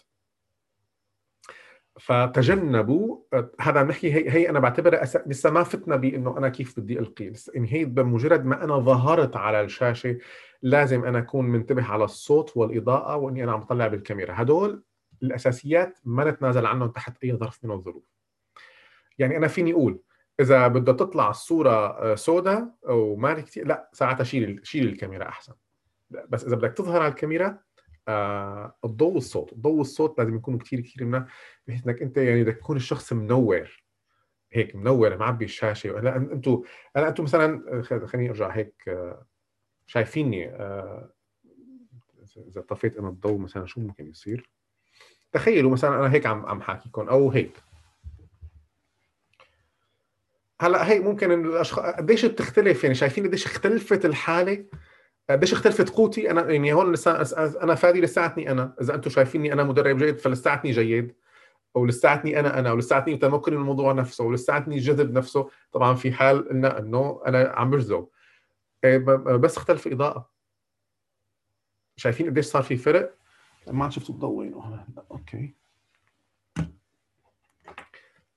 فتجنبوا هذا عم نحكي هي, هي أنا بعتبرها أس... لسه ما فتنا بإنه أنا كيف بدي ألقي. يعني هي بمجرد ما أنا ظهرت على الشاشة لازم أنا أكون منتبه على الصوت والإضاءة وإني أنا عم طلع بالكاميرا. هدول الأساسيات ما نتنازل عنهم تحت أي ظرف من الظروف. يعني أنا فيني أقول إذا بدها تطلع الصورة سوداء أو ما كثير لا ساعتها شيل شيل الكاميرا أحسن. بس إذا بدك تظهر على الكاميرا آه الضوء والصوت الضوء والصوت لازم يكونوا كثير كثير منه بحيث إنك أنت يعني بدك تكون الشخص منور. هيك منور معبي الشاشه هلا أنتم هلا أنتم مثلا خليني أرجع هيك آه شايفيني آه اذا طفيت أنا الضوء مثلا شو ممكن يصير؟ تخيلوا مثلا أنا هيك عم عم حاكيكم أو هيك. هلا هي ممكن الاشخاص قديش بتختلف؟ يعني شايفين قديش اختلفت الحالة؟ قديش اختلفت قوتي؟ أنا يعني هون لسا أنا فادي لساتني أنا. إذا أنتم شايفيني أنا مدرب جيد فلساتني جيد. أو لساتني أنا أنا ولساتني تمكن الموضوع نفسه ولساتني الجذب نفسه. طبعا في حال قلنا إنه أنا عم بجذب. إيه، بس اختلف إضاءة. شايفين قديش صار في فرق؟ ما عاد شفتوا الضوء وينه okay.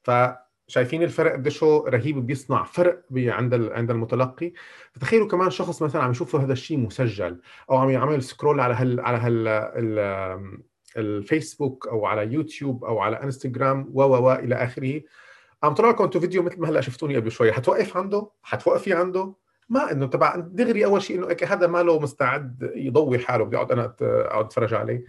ف شايفين الفرق قديش هو رهيب بيصنع فرق عند عند المتلقي. فتخيلوا كمان شخص مثلا عم يشوف هذا الشيء مسجل أو عم يعمل scroll على هال على هال الفيسبوك أو على يوتيوب أو على إنستغرام و و إلى آخره. عم طلع لكم أنتم فيديو مثل ما هلأ شفتوني قبل شوي حتوقف عنده؟ حتوقفي عنده؟ ما إنه تبع دغري أول شيء إنه هذا ما له مستعد يضوي حاله بدي اقعد أنا أقعد أتفرج عليه.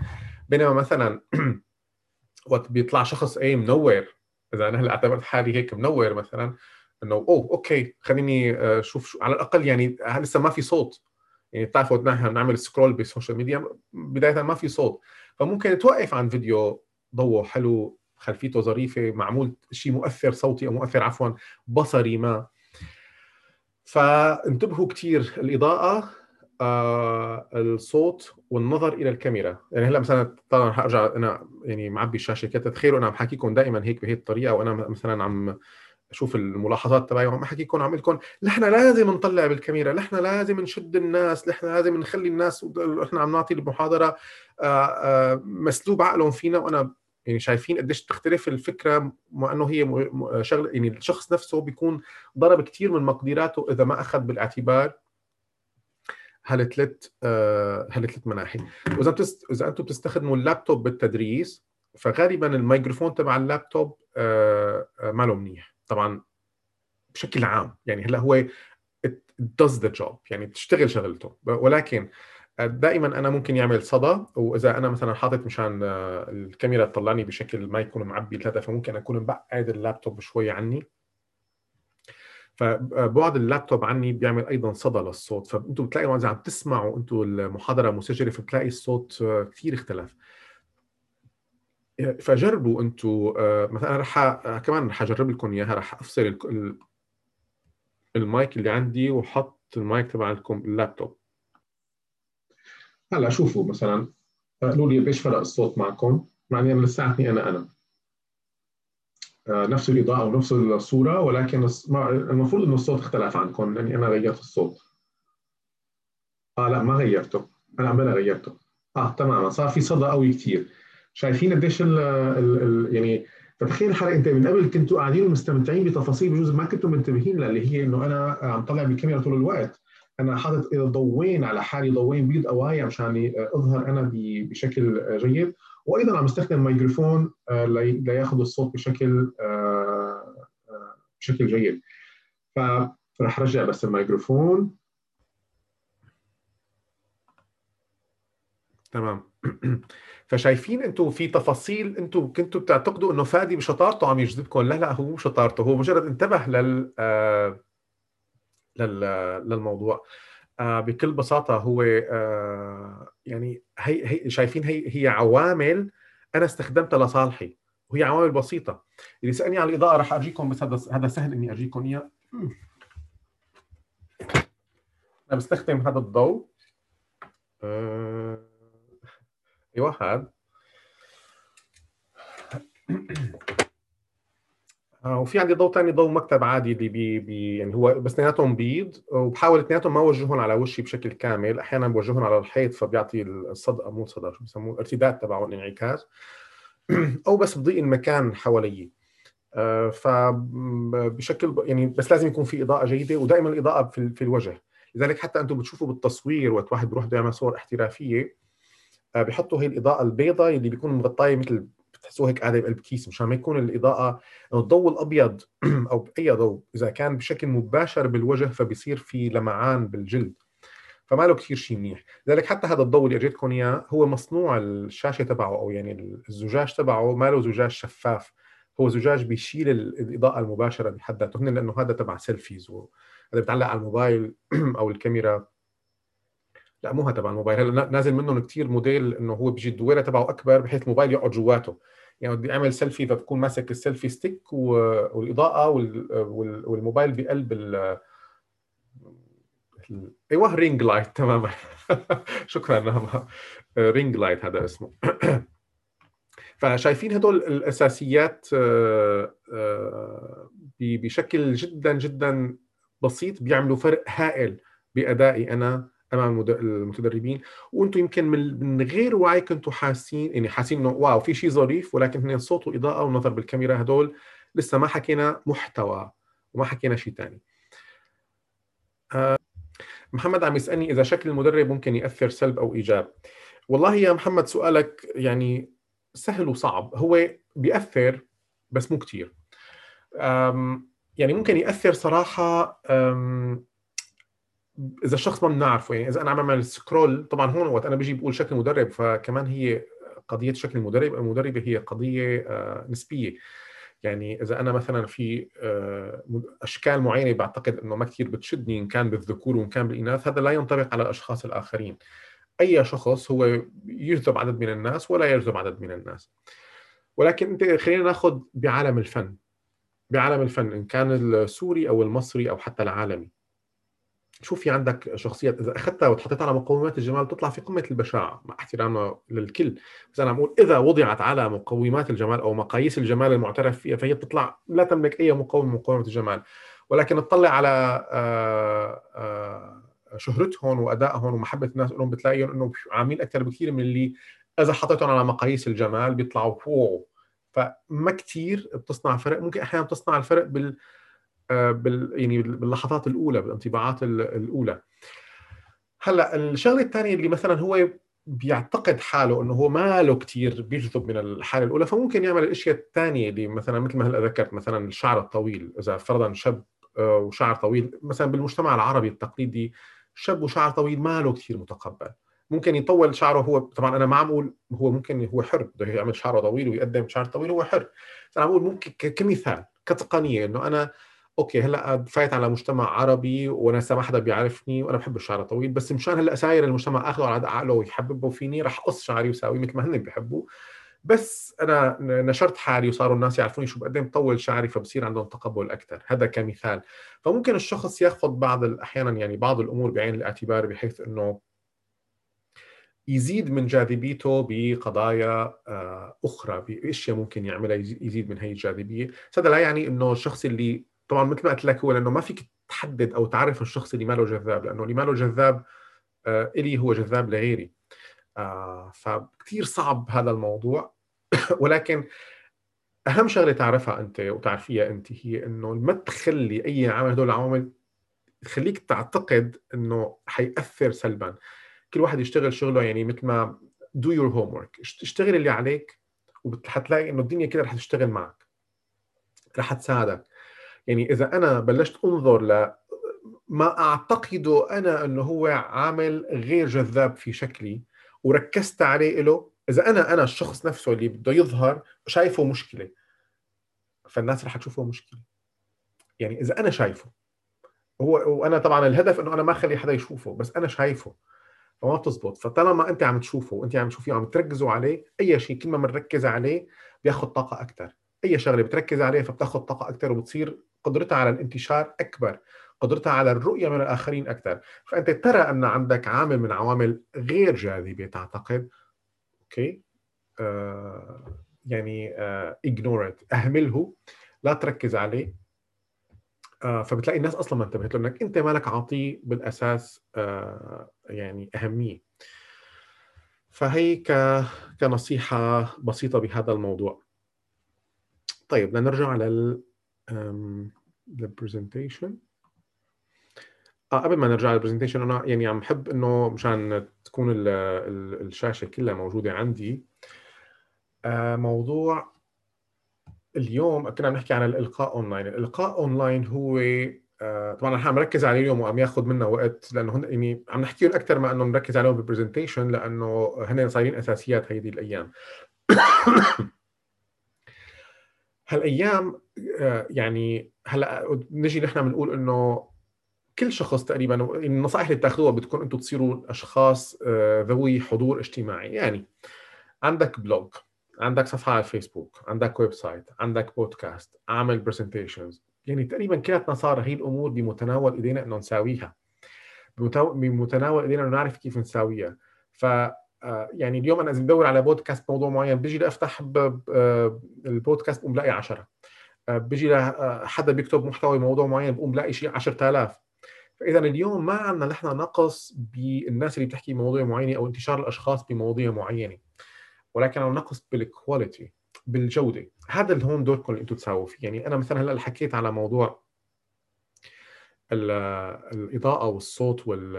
بينما مثلا وقت بيطلع شخص إيه منور إذا أنا هلأ اعتبرت حالي هيك منور مثلا إنه أوه okay خليني أشوف شو على الأقل يعني لسه ما في صوت. يعني بتعرفوا نحن نعمل scroll بال social media بداية ما في صوت. فممكن توقف عن فيديو ضوء حلو خلفيته ظريفة معمول شيء مؤثر صوتي أو مؤثر عفوا بصري ما. فانتبهوا كثير الإضاءة. آه الصوت والنظر إلى الكاميرا. يعني هلأ مثلا طبعا حارجع أنا يعني معبي الشاشه كده تخيلوا أنا عم حكيكم دائما هيك بهي الطريقة وأنا مثلا عم أشوف الملاحظات تبعي وعم احكيكم عم لكم نحن لازم نطلع بالكاميرا نحن لازم نشد الناس نحن لازم نخلي الناس إحنا عم نعطي المحاضرة آه آه مسلوب عقلهم فينا. وأنا يعني شايفين قديش تختلف الفكرة مع إنه هي شغله يعني الشخص نفسه بيكون ضرب كثير من مقدراته إذا ما أخذ بالاعتبار. هالثلاث آه، هالثلاث مناحي. وإذا بتست... إذا أنتم بتستخدموا اللابتوب بالتدريس فغالبا الميكروفون تبع اللابتوب آه، آه، ما له منيح. طبعا بشكل عام. يعني هلأ هو does the job. يعني بتشتغل شغلته. ولكن دائما أنا ممكن يعمل صدى. وإذا أنا مثلا حاطط مشان الكاميرا تطلعني بشكل ما يكون معبي ثلاثة فممكن أكون مبعد اللابتوب شوي عني. فبعد اللابتوب عني بيعمل أيضا صدى للصوت. فانتم بتلاقوا اذا عم تسمعوا أنتم المحاضرة مسجلة فبتلاقي الصوت كثير اختلف. فجربوا أنتم مثلا رح كمان رح أجرب لكم إياها. رح أفصل المايك اللي عندي وحط المايك تبع اللابتوب. هلأ شوفوا مثلا قولوا لي قديش فرق الصوت معكم؟ معني أنا لساتني أنا أنا. آه، نفس الإضاءة ونفس الصورة ولكن المفروض انه الصوت اختلف عنكم لاني أنا غيرت الصوت. آه لا ما غيرته. أنا عم غيرته آه تماما. صار في صدى قوي كثير شايفين قديش ال ال يعني فتخيل الحلقة أنت من قبل كنتوا قاعدين مستمتعين بتفاصيل بجوز ما كنتوا منتبهين اللي هي إنه أنا عم طلع بالكاميرا طول الوقت. أنا حاطط ضوين على حالي ضوين بيض قوايا مشان أظهر أنا بشكل جيد. وأيضا عم استخدم ميكروفون آه، لياخذ الصوت بشكل آه، آه، بشكل جيد. فرح رجع بس الميكروفون تمام. فشايفين أنتم في تفاصيل أنتم كنتوا بتعتقدوا انه فادي بشطارته عم يجذبكم؟ لا لا هو مو شطارته هو مجرد انتبه لل للموضوع. آه، بكل بساطة هو آه، يعني هي هي شايفين هي هي عوامل أنا استخدمتها لصالحي وهي عوامل بسيطة. اللي سالني عن الإضاءة راح اجيكم بس هذا هذا سهل إني اجيكم إياه. أنا بستخدم هذا الضوء. آه، أيوه هذا آه، وفي عندي ضوء ثاني ضوء مكتب عادي اللي بي, بي يعني هو بس اثنيناتهم بيض وبحاول اثنيناتهم ما اوجههم على وشي بشكل كامل أحيانا بوجههم على الحيط فبيعطي الصدى مو صدى شو بسموه؟ الارتداد تبعه الانعكاس. أو بس بضيء المكان حوالي. آه، فبشكل يعني بس لازم يكون في إضاءة جيدة ودائما الإضاءة في, في الوجه. لذلك حتى أنتم بتشوفوا بالتصوير وقت واحد بيروح بده يعمل صور احترافية آه، بحطوا هي الإضاءة البيضاء اللي بيكون مغطاية مثل بتحسوها هيك قاعدة بقلب كيس مشان ما يكون الإضاءة الضوء الأبيض أو أي ضوء إذا كان بشكل مباشر بالوجه فبيصير في لمعان بالجلد. فما له كثير شيء منيح. لذلك حتى هذا الضوء اللي أرجيتكم إياه هو مصنوع الشاشة تبعه أو يعني الزجاج تبعه ما له زجاج شفاف. هو زجاج بيشيل الإضاءة المباشرة بحد ذاته. لأنه هذا تبع selfies وهذا بيتعلق على الموبايل أو الكاميرا. لا مو تبع الموبايل. هلا نازل منهم كثير موديل إنه هو بيجي الدويرة تبعه أكبر بحيث الموبايل يقعد جواته. يعني بدي أعمل سيلفي فبكون ماسك ال selfie stick والإضاءة والموبايل بقلب ال إيوه ring light تماما. شكرا نعم. ring light هذا اسمه. فشايفين هدول الأساسيات آه، آه، بشكل جدا جدا بسيط بيعملوا فرق هائل بأدائي أنا امام المتدربين وأنتم يمكن من غير وعي كنتوا حاسين يعني حاسين إنه واو في شيء ظريف ولكن هن الصوت والاضاءه والنظر بالكاميرا هدول لسه ما حكينا محتوى وما حكينا شيء ثاني آه، محمد عم يسألني إذا شكل المدرب ممكن يأثر سلب أو إيجاب. والله يا محمد سؤالك يعني سهل وصعب. هو بيأثر بس مو كثير يعني ممكن يأثر صراحة إذا الشخص ما بنعرفه يعني إذا أنا عم أعمل سكرول طبعا هون وقت أنا بيجي بقول شكل مدرب فكمان هي قضية شكل المدرب المدربة هي قضية آه، نسبية. يعني إذا أنا مثلا في آه، أشكال معينة بعتقد إنه ما كثير بتشدني إن كان بالذكور وإن كان بالإناث هذا لا ينطبق على الأشخاص الآخرين. أي شخص هو يجذب عدد من الناس ولا يجذب عدد من الناس. ولكن أنت خلينا ناخذ بعالم الفن. بعالم الفن إن كان السوري أو المصري أو حتى العالمي. شوف في عندك شخصيات إذا أخذتها وتحطيتها على مقومات الجمال تطلع في قمة البشاعة مع احترامنا للكل. بس أنا عم أقول إذا وضعت على مقومات الجمال أو مقاييس الجمال المعترف فيها فهي بتطلع لا تملك أي مقوم من مقومات الجمال. ولكن تطلع على آه، آه، شهرتهم وأدائهم ومحبة الناس لهم بتلاقيهم إنه عاملين أكثر بكثير من اللي إذا حطيتهم على مقاييس الجمال بيطلعوا فوق فما كثير بتصنع فرق ممكن أحيانا بتصنع الفرق بال بال يعني باللحظات الأولى بالانطباعات الأولى. هلأ الشغلة الثانية اللي مثلا هو بيعتقد حاله إنه هو ما له كثير بيجذب من الحالة الأولى فممكن يعمل الاشياء الثانية اللي مثلا مثل ما هلأ ذكرت مثلا الشعر الطويل. إذا فرضا شاب آه، وشعر طويل مثلا بالمجتمع العربي التقليدي شاب وشعر طويل ما له كثير متقبل. ممكن يطول شعره هو طبعا أنا ما عم أقول هو ممكن هو حر بده يعمل شعره طويل ويقدم شعر طويل هو حر. أنا عم بقول ممكن كمثال كتقنية إنه أنا okay هلأ فايت على مجتمع عربي وأنا ما حدا بيعرفني وأنا بحب الشعر الطويل بس مشان هلأ ساير المجتمع اخذه على عقله ويحببه فيني رح أقص شعري وساوي مثل ما هن بيحبوا بس أنا نشرت حالي وصاروا الناس يعرفوني شو بقدم طول شعري فبصير عندهم تقبل أكثر هذا كمثال. فممكن الشخص ياخذ بعض أحيانا يعني بعض الأمور بعين الاعتبار بحيث إنه يزيد من جاذبيته بقضايا آه، أخرى بأشياء ممكن يعملها يزيد من هي الجاذبية. هذا لا يعني إنه الشخص اللي طبعا مثل ما قلت لك هو لأنه ما فيك تحدد أو تعرف الشخص اللي ما له جذاب لأنه اللي ما له جذاب آه، إلي هو جذاب لغيري. آه فكثير صعب هذا الموضوع. ولكن أهم شغلة تعرفها أنت وتعرفيها أنت هي إنه ما تخلي أي عامل هدول العوامل تخليك تعتقد إنه حيأثر سلبا. كل واحد يشتغل شغله يعني مثل ما do your homework. اشتغل اللي عليك وحتلاقي إنه الدنيا كده رح تشتغل معك. رح تساعدك. يعني إذا أنا بلشت أنظر ل ما اعتقده أنا أنه هو عامل غير جذاب في شكلي وركزت عليه له إذا أنا أنا الشخص نفسه اللي بده يظهر شايفه مشكلة فالناس رح تشوفه مشكلة. يعني إذا أنا شايفه هو وأنا طبعا الهدف إنه أنا ما أخلي حدا يشوفه بس أنا شايفه فما بتزبط. فطالما أنت عم تشوفه وأنت عم تشوفيه وعم تركزوا عليه أي شيء كل ما بنركز عليه بياخذ طاقة أكثر أي شغلة بتركز عليه فبتاخذ طاقة أكثر وبتصير قدرتها على الانتشار أكبر قدرتها على الرؤية من الآخرين أكثر. فأنت ترى أن عندك عامل من عوامل غير جاذبه تعتقد okay؟ آه يعني آه ignore أهمله لا تركز عليه. آه فبتلاقي الناس أصلا ما انتبهت له انك أنت مالك عاطيه بالأساس آه يعني أهمية. فهي ك... كنصيحة بسيطة بهذا الموضوع. طيب بدنا نرجع لل ال presentation آه قبل ما نرجع لل presentation أنا يعني عم بحب إنه مشان تكون ال ال الشاشة كلها موجودة عندي آه موضوع اليوم كنا عم نحكي عن الإلقاء اونلاين، الإلقاء اونلاين هو آه طبعا نحن عم نركز عليه اليوم وعم ياخذ منا وقت لأنه هن يعني عم نحكيهم أكثر ما إنه نركز عليهم بال presentation لأنه هن صايرين أساسيات هذه الأيام. هالأيام آه يعني هلأ نجي نحن بنقول إنه كل شخص تقريبا النصائح اللي بتاخذوها بتكون أنتم تصيروا أشخاص آه، ذوي حضور اجتماعي. يعني عندك blog عندك صفحة على الفيسبوك عندك website عندك بودكاست عامل presentations يعني تقريبا كلياتنا صار هي الأمور بمتناول إيدينا إنه نساويها. بمتناول إيدينا إنه نعرف كيف نساويها. ف يعني اليوم أنا اذا بدور على بودكاست موضوع معين بيجي لافتح آه، البودكاست بقوم بلاقي 10 بيجي حدا بيكتب محتوى موضوع معين بقوم بلاقي شيء 10000 فإذا اليوم ما عندنا نحن نقص بالناس اللي بتحكي مواضيع معينة أو انتشار الأشخاص بمواضيع معينة. ولكن عندنا نقص بال quality بالجودة هذا اللي هون دوركم اللي أنتم تساووا فيه. يعني أنا مثلا هلأ حكيت على موضوع الإضاءة والصوت وال,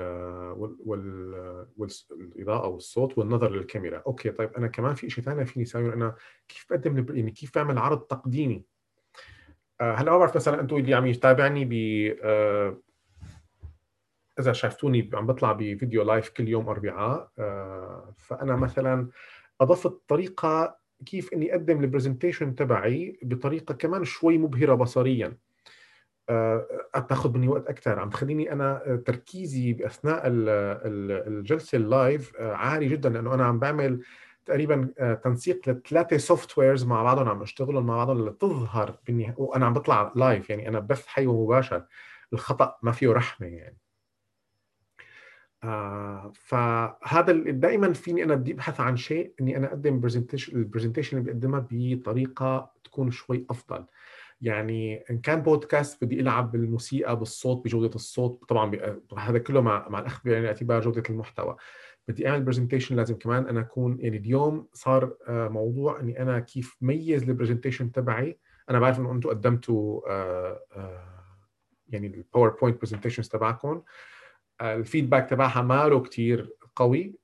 وال... والاضاءه والصوت والنظر للكاميرا. okay طيب أنا كمان في شيء ثاني فيني اسويه أنا كيف بقدم يعني كيف بعمل عرض تقديمي؟ آه، هلأ ما بعرف مثلا أنتم اللي عم يتابعني ب آه، إذا شافتوني عم بطلع بفيديو live كل يوم أربعاء آه، فأنا مثلا اضفت طريقه كيف إني أقدم ال presentation تبعي بطريقة كمان شوي مبهرة بصريا. بتاخذ مني وقت أكثر عم تخليني أنا تركيزي بأثناء الجلسة ال live عالي جدا لأنه أنا عم بعمل تقريبا تنسيق لثلاثة softwares مع بعضهم عم اشتغلهم مع بعضهم لتظهر بالنهايه وأنا عم بطلع live يعني أنا بث حي ومباشر الخطأ ما فيه رحمة يعني. آه فهذا دائما فيني أنا بدي أبحث عن شيء إني أنا أقدم presentation ال presentation اللي بقدمها بطريقة تكون شوي أفضل. يعني إن كان بودكاست بدي ألعب بالموسيقى بالصوت بجودة الصوت طبعا هذا كله مع مع الأخذ بعين الاعتبار جودة المحتوى. بدي أعمل presentation لازم كمان أنا أكون يعني اليوم صار آه، موضوع إني أنا كيف ميز ال presentation تبعي. أنا بعرف إنه أنتم قدمتوا آه، يعني ال PowerPoint presentations تبعكم. ال feedback تبعها ماله كتير قوي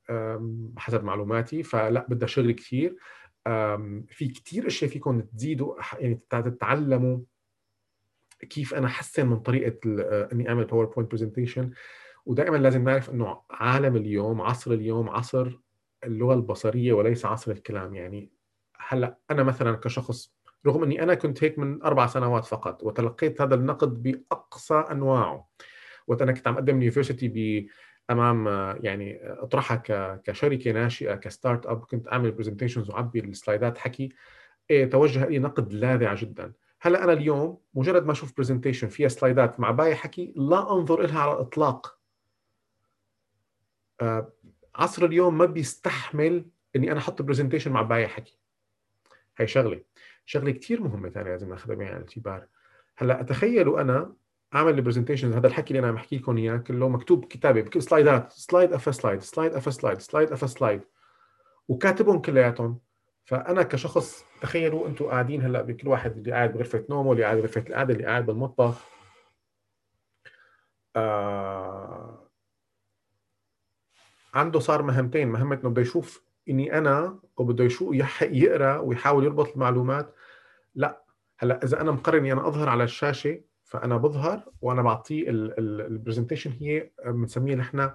حسب معلوماتي فلا بدها شغل كثير في كتير أشياء فيكم تزيدوا يعني تتعلموا كيف أنا أحسن من طريقة آه، إني أعمل PowerPoint presentation ودائما لازم نعرف إنه عالم اليوم عصر اليوم عصر اللغة البصرية وليس عصر الكلام. يعني هلأ أنا مثلا كشخص رغم إني أنا كنت هيك من أربع سنوات فقط وتلقيت هذا النقد بأقصى أنواعه. وقت أنا كنت عم أقدم university ب امام يعني اطرحها كشركة ناشئة ك startup. كنت أعمل presentations وعبي السلايدات حكي إيه توجه لي نقد لاذع جدا. هلأ أنا اليوم مجرد ما أشوف presentation فيها سلايدات معباية حكي لا أنظر لها على الإطلاق. آه، عصر اليوم ما بيستحمل إني أنا أحط presentation معباية حكي. هي شغلة. شغلة كثير مهمة ثانية لازم ناخذها بعين الاعتبار. هلأ تخيلوا أنا اعمل ال presentation هذا الحكي اللي أنا عم بحكي لكم إياه كله مكتوب كتابة بكل سلايدات slide after slide slide after slide slide after slide وكاتبهم كلياتهم. فأنا كشخص تخيلوا أنتم قاعدين هلأ بكل واحد اللي قاعد بغرفة نومه اللي قاعد بغرفة القعدة اللي قاعد بالمطبخ. آه عنده صار مهمتين. مهمة إنه بده يشوف إني أنا وبده يشوف يقرأ ويحاول يربط المعلومات. لا هلأ إذا أنا مقرر إني أنا أظهر على الشاشة فأنا بظهر وأنا بعطيه ال presentation هي بنسميها نحن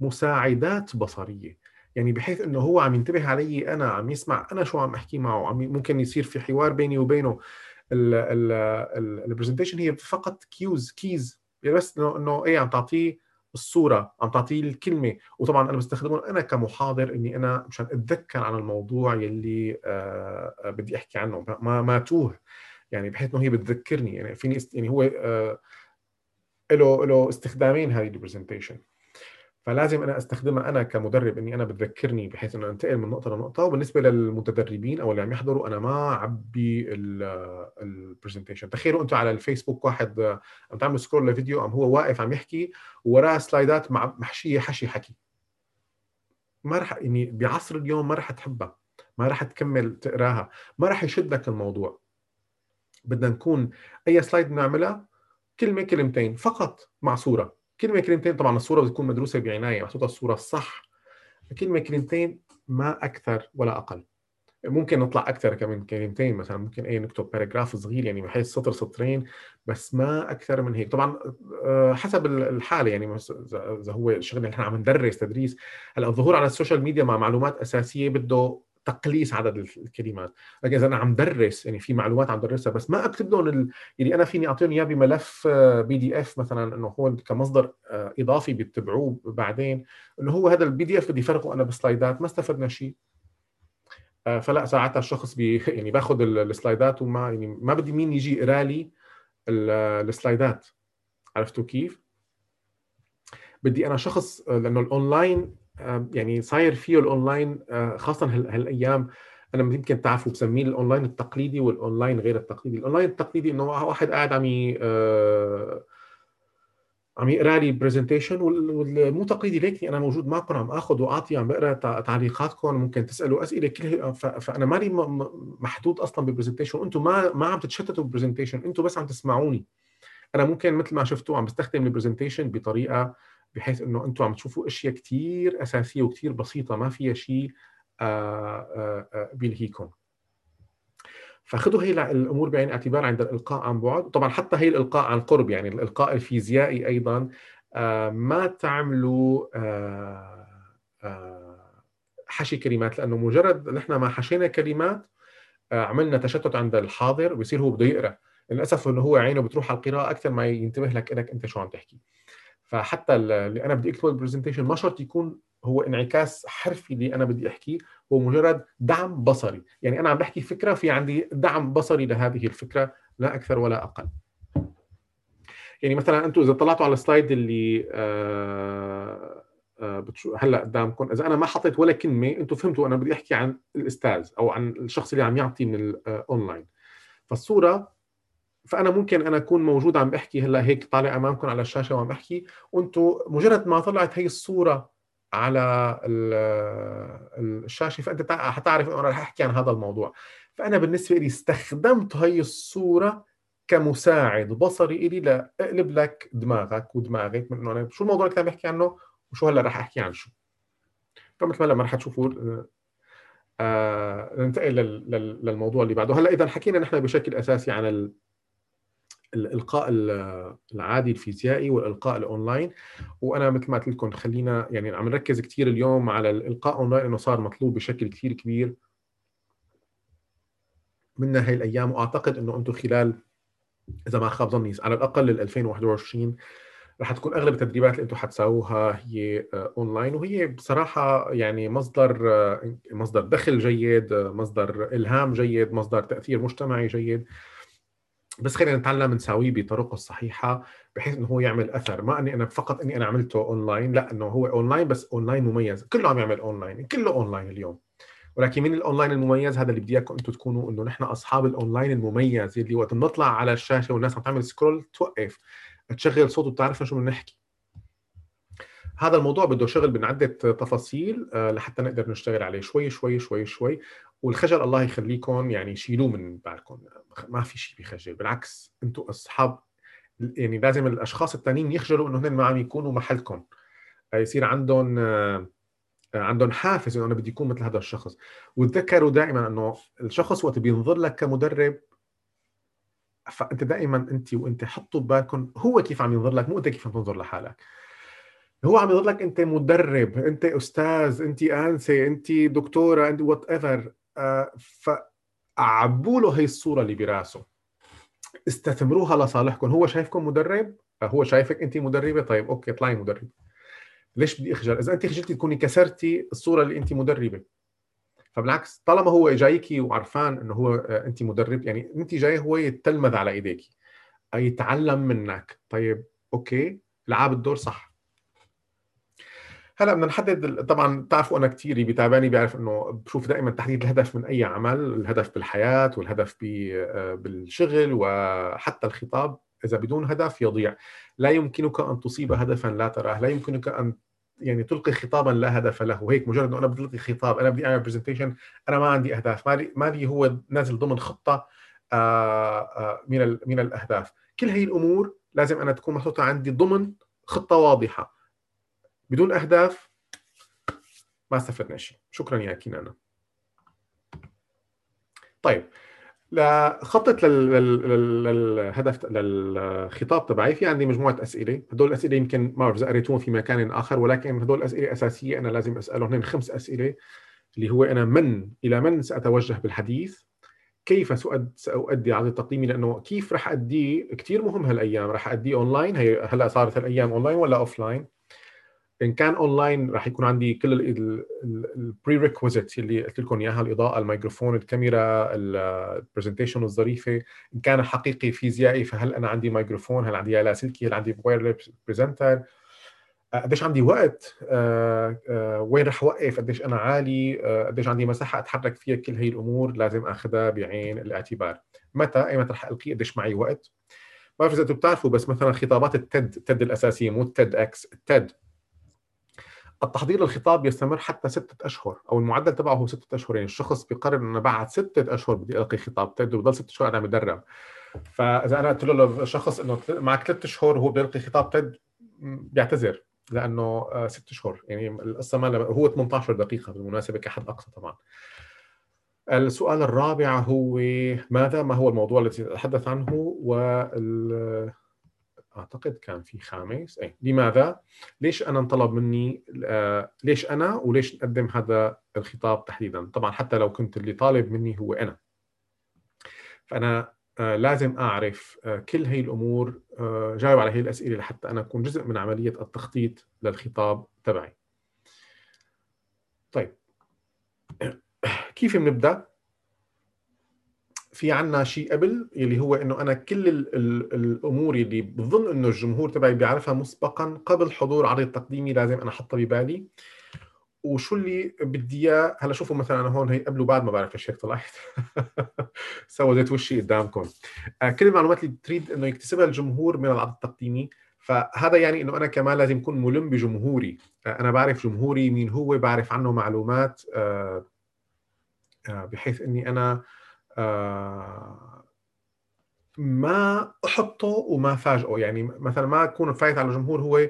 مساعدات بصرية. يعني بحيث إنه هو عم ينتبه علي أنا عم يسمع أنا شو عم أحكي معه. عم ممكن يصير في حوار بيني وبينه ال presentation هي فقط cues keys يعني بس إنه إنه إيه عم تعطيه الصورة عم تعطيه الكلمة. وطبعا أنا بستخدمهم أنا كمحاضر إني أنا مشان أتذكر عن الموضوع يلي آه, آه، بدي أحكي عنه. ما ما توه. يعني بحيث إنه هي بتذكرني. يعني فيني است... يعني هو آه له له استخدامين هذه ال presentation فلازم أنا أستخدمها أنا كمدرب إني أنا بتذكرني بحيث إنه أنتقل من نقطة لنقطة. وبالنسبة للمتدربين أو اللي عم يحضروا أنا ما عبي ال presentation تخيلوا أنتم على الفيسبوك واحد آه، عم تعمل scroll لفيديو عم هو واقف عم يحكي ووراه سلايدات محشية حشي حكي. ما رح يعني بعصر اليوم ما رح تحبها. ما راح تكمل تقراها. ما راح يشدك الموضوع. بدنا نكون أي slide بنعملها كلمة كلمتين فقط مع صورة. كلمة كلمتين طبعا الصورة بتكون مدروسة بعناية محطوطة الصورة الصح. كلمة كلمتين ما أكثر ولا أقل. ممكن نطلع أكثر كمان كلمتين مثلا ممكن أي نكتب paragraph صغير يعني بحيث سطر سطرين بس ما أكثر من هيك. طبعا آه، حسب الحاله يعني اذا هو اللي إحنا عم ندرس تدريس. هلأ الظهور على ال social media مع معلومات أساسية بده تقليص عدد الكلمات. لكن إذا أنا عم درس يعني في معلومات عم درسها بس ما أكتب لهم ال... يعني أنا فيني أعطيهم إياه بملف PDF مثلا إنه هو كمصدر آه، إضافي بيتبعوه بعدين إنه هو هذا ال PDF بدي فرقه أنا بسلايدات ما استفدنا شيء. آه، فلا ساعتها الشخص بي يعني باخذ السلايدات وما يعني ما بدي مين يجي يقرأ لي السلايدات. عرفتوا كيف؟ بدي أنا شخص آه، لأنه الأونلاين يعني صاير فيه الأونلاين خاصة هالأيام أنا يمكن تعرفوا بسميه الأونلاين التقليدي والأونلاين غير التقليدي، الأونلاين التقليدي إنه واحد قاعد عم عم يقرأ لي presentation والمو تقليدي ليكني أنا موجود معكم عم اخذ وأعطي عم بقرأ تعليقاتكم ممكن تسألوا أسئلة كلها. فأنا مالي محدود أصلا بال presentation أنتم ما ما عم تتشتتوا بال presentation أنتم بس عم تسمعوني. أنا ممكن مثل ما شفتوا عم بستخدم ال presentation بطريقة بحيث إنه أنتم عم تشوفوا أشياء كثير أساسية وكثير بسيطة ما فيها شيء آه، آه، بيلهيكم. فخذوا هي الأمور بعين الاعتبار عند الإلقاء عن بعد. طبعا حتى هي الإلقاء عن قرب يعني الإلقاء الفيزيائي أيضا آه، ما تعملوا آه، آه، حشي كلمات لأنه مجرد نحن ما حشينا كلمات عملنا تشتت عند الحاضر بصير هو بده يقرأ. للأسف إنه هو عينه بتروح على القراءة أكثر ما ينتبه لك إنك أنت شو عم تحكي. فحتى اللي أنا بدي أكتبه ال presentation ما شرط يكون هو انعكاس حرفي اللي أنا بدي أحكيه هو مجرد دعم بصري. يعني أنا عم بحكي فكرة في عندي دعم بصري لهذه الفكرة لا أكثر ولا أقل. يعني مثلا أنتم إذا طلعتوا على ال slide اللي آه آه هلأ قدامكم إذا أنا ما حطيت ولا كلمة أنتم فهمتوا أنا بدي أحكي عن الأستاذ أو عن الشخص اللي عم يعطي من الاونلاين فالصورة فأنا ممكن أنا أكون موجود عم بحكي هلأ هيك طالع أمامكم على الشاشة وعم بحكي. وأنتم مجرد ما طلعت هي الصورة على الشاشة فأنت حتعرف إنه أنا رح أحكي عن هذا الموضوع. فأنا بالنسبة لي استخدمت هي الصورة كمساعد بصري لي لأقلب لك دماغك ودماغك من إنه أنا شو الموضوع اللي كنت عم بحكي عنه وشو هلأ رح أحكي عن شو. فمثل ما هلأ رح تشوفوا آه ننتقل للموضوع اللي بعده. هلأ إذا حكينا نحن بشكل أساسي عن الإلقاء العادي الفيزيائي والإلقاء الأونلاين. وأنا مثل ما قلت لكم خلينا يعني عم نركز كثير اليوم على الإلقاء أونلاين إنه صار مطلوب بشكل كثير كبير منا هاي الأيام. وأعتقد إنه أنتم خلال إذا ما خاب ظني على الأقل لل 2021 رح تكون أغلب التدريبات اللي أنتم حتساووها هي أونلاين. وهي بصراحة يعني مصدر مصدر دخل جيد مصدر إلهام جيد مصدر تأثير مجتمعي جيد. بس خلينا نتعلم نساويه بطرقه الصحيحه بحيث إنه هو يعمل أثر. ما إني أنا فقط إني أنا عملته اونلاين لا إنه هو اونلاين بس اونلاين مميز. كله عم يعمل اونلاين كله اونلاين اليوم. ولكن من الاونلاين المميز هذا اللي بدي إياكم أنتم تكونوا إنه نحن أصحاب الاونلاين المميز اللي وقت نطلع على الشاشة والناس عم تعمل scroll توقف تشغل صوت وتعرف شو بدنا نحكي. هذا الموضوع بده شغل من عدة تفاصيل آه، لحتى نقدر نشتغل عليه. شوي شوي شوي شوي. والخجل الله يخليكم يعني شيلوه من بالكم. ما في شيء بخجل بالعكس أنتم أصحاب يعني لازم الأشخاص الثانيين يخجلوا إنه هن ما عم يكونوا محلكم. يصير عندهم آه، عندهم حافز إنه أنا بدي اكون مثل هذا الشخص. وتذكروا دائما إنه الشخص وقت بينظر لك كمدرب فأنت دائما انت وأنت حطوا ببالكم هو كيف عم ينظر لك مو أنت كيف عم تنظر لحالك. هو عم يظهر لك أنت مدرب أنت أستاذ أنت أنسة أنت دكتورة أنت whatever فعبوا له هي الصورة اللي براسه. استثمروها لصالحكم. هو شايفكم مدرب؟ هو شايفك أنت مدربة؟ طيب okay اطلعي مدرب. ليش بدي أخجل؟ إذا أنت خجلتي تكوني كسرتي الصورة اللي أنت مدربة. فبالعكس طالما هو جايكي وعرفان إنه هو آه، أنت مدرب يعني أنت جاي هو يتلمذ على ايديك يتعلم منك. طيب أوكي لعب الدور صح. هلا بدنا نحدد طبعا بتعرفوا أنا كثير بيتابعني بيعرف إنه بشوف دائما تحديد الهدف من أي عمل، الهدف بالحياة والهدف آه، بالشغل وحتى الخطاب. إذا بدون هدف يضيع، لا يمكنك أن تصيب هدفا لا تراه، لا يمكنك أن يعني تلقي خطابا لا هدف له. هيك مجرد إنه أنا بدي القي خطاب أنا بدي أعمل برزنتيشن أنا ما عندي أهداف. مالي مالي هو نازل ضمن خطة آه، آه، من من الأهداف. كل هي الأمور لازم أنا تكون محطوطة عندي ضمن خطة واضحة. بدون أهداف ما استفدنا شيء. شكرا يا كينانا. طيب لخطط للهدف للخطاب تبعي في عندي مجموعة أسئلة. هدول الأسئلة يمكن ما بعرف اذا قريتوهم في مكان آخر ولكن هدول الأسئلة أساسية أنا لازم أسألهم. هن خمس أسئلة اللي هو أنا من إلى من سأتوجه بالحديث؟ كيف سأؤدي عرض تقديمي لأنه كيف رح أديه؟ كثير مهم هالأيام. رح أديه اونلاين هي هلأ صارت الأيام اونلاين ولا offline إن كان أونلاين راح يكون عندي كل البري اللي قلت لكم إياها الإضاءة الميكروفون الكاميرا ال presentation الظريفة. إن كان حقيقي فيزيائي فهل أنا عندي ميكروفون؟ هل عندي لاسلكي هل عندي wireless presenter قديش عندي وقت؟ آه، آه، وين رح اوقف قديش أنا عالي؟ آه، قديش عندي مساحة أتحرك فيها كل هي الأمور؟ لازم أخذها بعين الاعتبار. متى؟ ايمتى رح ألقي قديش معي وقت؟ ما بعرف إذا أنتم بتعرفوا بس مثلا خطابات التد التد الأساسية مو التد إكس التد التحضير للخطاب يستمر حتى ستة أشهر أو المعدل تبعه هو ستة أشهر يعني الشخص بيقرر أنه بعد ستة أشهر بدي ألقي خطاب بده بضل ستة أشهر أنا مدرب. فإذا أنا قلت له للشخص أنه معك ثلاث شهور وهو بده يلقي خطاب تد بيعتذر لأنه آه، ست شهور يعني القصة ما هو 18 دقيقة بالمناسبة كحد أقصى طبعا. السؤال الرابع هو ماذا ما هو الموضوع الذي أتحدث عنه؟ وال أعتقد كان في خامس اي لماذا؟ ليش أنا انطلب مني آه ليش أنا وليش نقدم هذا الخطاب تحديدا؟ طبعا حتى لو كنت اللي طالب مني هو أنا. فأنا آه لازم أعرف آه كل هي الأمور جاوب على هي الأسئلة لحتى أنا أكون جزء من عملية التخطيط للخطاب تبعي. طيب كيف بنبدأ؟ في عنا شيء قبل اللي هو إنه أنا كل ال ال الأمور اللي بظن إنه الجمهور تبعي بيعرفها مسبقا قبل حضور عرض تقديمي لازم أنا أحطها ببالي. وشو اللي بدي إياه؟ هلأ شوفوا مثلا أنا هون هي قبل وبعد ما بعرف إيش هيك طلعت. سويت وشي قدامكم. آه، كل المعلومات اللي بتريد إنه يكتسبها الجمهور من العرض التقديمي. فهذا يعني إنه أنا كمان لازم اكون ملم بجمهوري. آه، أنا بعرف جمهوري مين هو بعرف عنه معلومات. آه، بحيث إني أنا ما أحطه وما فاجئه. يعني مثلا ما أكون فايت على الجمهور هو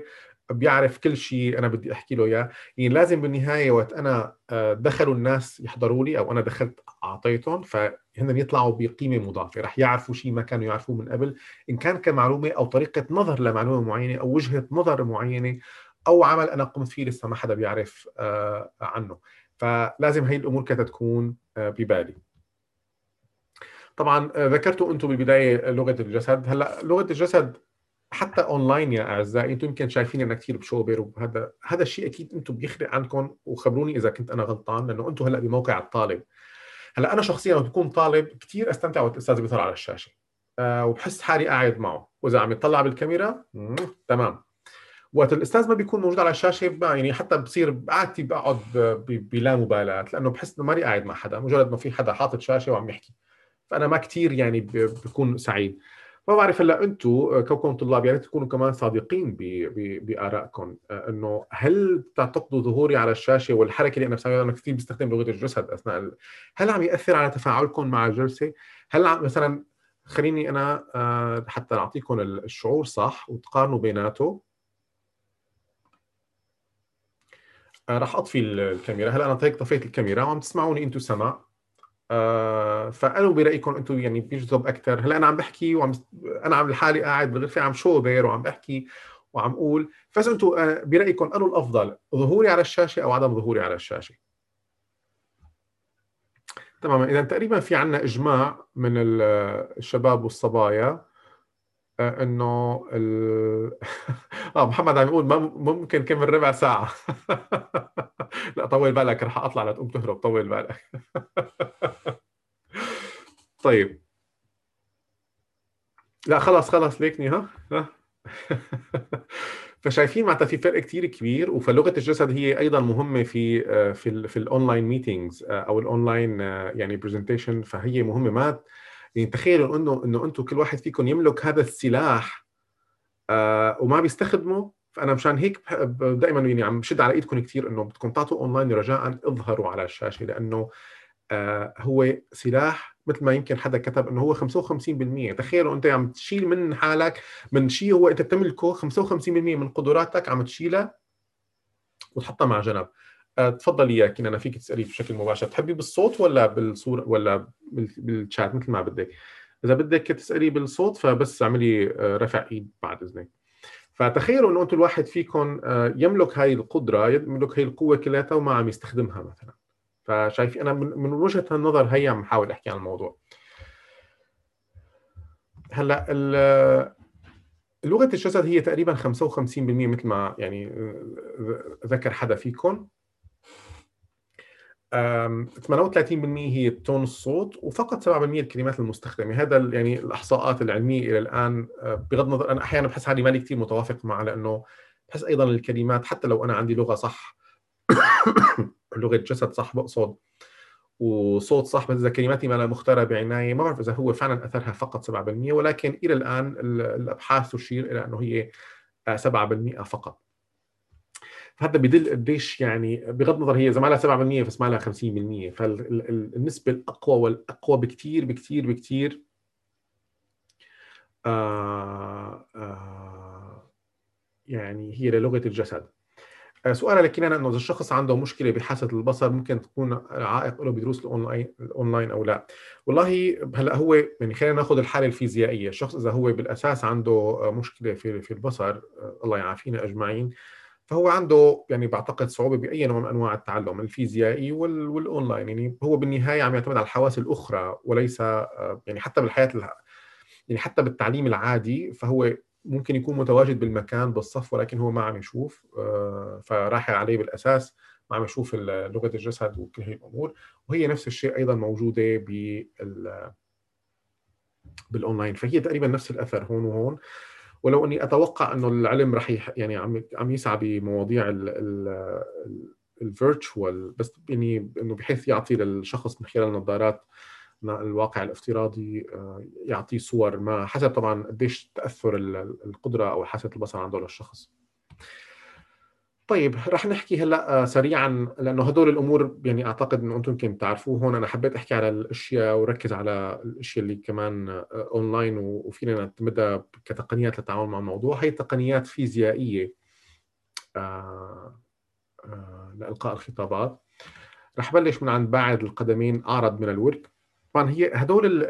بيعرف كل شيء أنا بدي أحكي له إياه. يعني لازم بالنهاية وقت أنا آه، دخلوا الناس يحضروا لي أو أنا دخلت أعطيتهم فهن يطلعوا بقيمة مضافة. رح يعرفوا شيء ما كانوا يعرفوه من قبل. إن كان كمعلومة أو طريقة نظر لمعلومة معينة أو وجهة نظر معينة أو عمل أنا قمت فيه لسه ما حدا بيعرف آه، عنه. فلازم هي الأمور كانت تكون ببالي. طبعا آه، ذكرتوا أنتم بالبداية لغة الجسد. هلأ لغة الجسد حتى أونلاين يا أعزائي أنتم يمكن شايفين أنا كثير بشوبر وهذا هذا الشيء أكيد أنتم بيخلق عندكم وخبروني إذا كنت أنا غلطان لأنه أنتم هلأ بموقع الطالب. هلأ أنا شخصيا لما بكون طالب كثير أستمتع وقت الاستاذ بيظهر على الشاشة. أه وبحس حالي قاعد معه. وإذا عم يطلع بالكاميرا تمام. وقت الأستاذ ما بيكون موجود على الشاشة يعني حتى بصير قعدتي بقعد بلا مبالاة لأنه بحس إنه ماني قاعد مع حدا. مجرد ما في حدا حاطط شاشة وعم يحكي. فأنا ما كثير يعني بكون سعيد. ما بعرف هلأ أنتم آه، كونكم طلاب يا ريت تكونوا كمان صادقين بآرائكم. آه، إنه هل بتعتقدوا ظهوري على الشاشة والحركة اللي أنا بسويها؟ أنا كثير بستخدم لغة الجسد أثناء هل عم يأثر على تفاعلكم مع الجلسة؟ هل مثلا خليني أنا آه، حتى أعطيكم الشعور صح وتقارنوا بيناته راح أطفي الكاميرا. هلأ أنا هيك طفيت الكاميرا وعم تسمعوني أنتم سمع آه فقالوا برايكم أنتم يعني بيجذب أكثر هلأ أنا عم بحكي وعم أنا عم لحالي قاعد بالغرفة عم شوبر وعم بحكي وعم أقول. بس أنتم آه برايكم انه الأفضل ظهوري على الشاشة أو عدم ظهوري على الشاشة؟ تماما. اذا تقريبا في عندنا إجماع من الشباب والصبايا. إنه ال... آه محمد عم يقول ممكن كمل ربع ساعة. لا طول بالك رح أطلع لتقوم تهرب طول بالك. طيب. لا خلص خلص ليكني ها؟ فشايفين معناتها في فرق كثير كبير وفلغه الجسد هي أيضا مهمة في آه، في في ال online meetings آه، أو الاونلاين يعني presentation فهي مهمة. ما يعني تخيلوا انه إنه أنتم كل واحد فيكم يملك هذا السلاح آه وما بيستخدمه فأنا مشان هيك دائما يعني عم بشد على إيدكم كثير إنه بدكم تعطوا أونلاين رجاء اظهروا على الشاشة لأنه آه هو سلاح مثل ما يمكن حدا كتب إنه هو 55% تخيلوا أنت عم تشيل من حالك من شيء هو أنت بتملكه 55% من قدراتك عم تشيلها وتحطها مع جنب. تفضلي يا كنا فيك تسألي بشكل مباشر. تحبي بالصوت ولا بالصورة ولا بالشات؟ مثل ما بدك. إذا بدك تسألي بالصوت فبس اعملي آه رفع إيد بعد إذنك. فتخيلوا إنه أنتم الواحد فيكم آه، يملك هاي القدرة يملك هاي القوة كلياتها وما عم يستخدمها مثلا. فشايف أنا من وجهة النظر هي عم بحاول أحكي عن الموضوع. هلأ لغة الجسد هي تقريبا 55% مثل ما يعني آه، ذكر حدا فيكم 38% هي تون الصوت وفقط 7% الكلمات المستخدمة. هذا يعني الإحصاءات العلمية إلى الآن آه، بغض النظر أنا أحيانا بحس حالي مالي كثير متوافق معها لأنه بحس أيضا الكلمات حتى لو أنا عندي لغة صح لغة جسد صح بقصد وصوت صح بس إذا كلماتي ما مختارة بعناية ما بعرف إذا هو فعلا أثرها فقط 7% ولكن إلى الآن الأبحاث تشير إلى أنه هي 7% آه، فقط. فهذا بدل قديش يعني بغض النظر هي إذا ما لها 7% بس ما لها 50% فالنسبه الأقوى والأقوى بكثير بكثير بكثير آه آه يعني هي للغة الجسد. آه، سؤال لكن أنا إنه إذا الشخص عنده مشكلة بحاسة البصر ممكن تكون عائق له بدروس ال online ال online أو لا. والله هلأ هو يعني خلينا ناخذ الحالة الفيزيائية. الشخص إذا هو بالأساس عنده مشكلة في في البصر آه، الله يعافينا أجمعين. فهو عنده يعني بعتقد صعوبة بأي نوع من أنواع التعلم الفيزيائي والأونلاين. يعني هو بالنهاية عم يعتمد على الحواس الأخرى وليس آه، يعني حتى بالحياة يعني حتى بالتعليم العادي فهو ممكن يكون متواجد بالمكان بالصف ولكن هو ما عم يشوف آه، فراح عليه بالأساس ما عم يشوف لغة الجسد وكل هي الأمور. وهي نفس الشيء أيضا موجودة بال بالأونلاين. فهي تقريبا نفس الأثر هون وهون. ولو أني أتوقع أنه العلم راح يح... يعني عم عم يسعى بمواضيع ال virtual بس يعني إنه بحيث يعطي للشخص من خلال النظارات الواقع الافتراضي آه، يعطيه صور ما حسب طبعا قديش تأثر القدرة أو حاسة البصر عنده للشخص. طيب رح نحكي هلأ آه، سريعا لأنه هدول الأمور يعني أعتقد إنه أنتم يمكن تعرفوه هون. أنا حبيت أحكي على الأشياء وركز على الأشياء اللي كمان اونلاين آه، وفينا نعتمدها كتقنيات للتعامل مع الموضوع. هي تقنيات فيزيائية لإلقاء الخطابات. رح بلش من عند باعد القدمين أعرض من الورك. طبعا هي هدول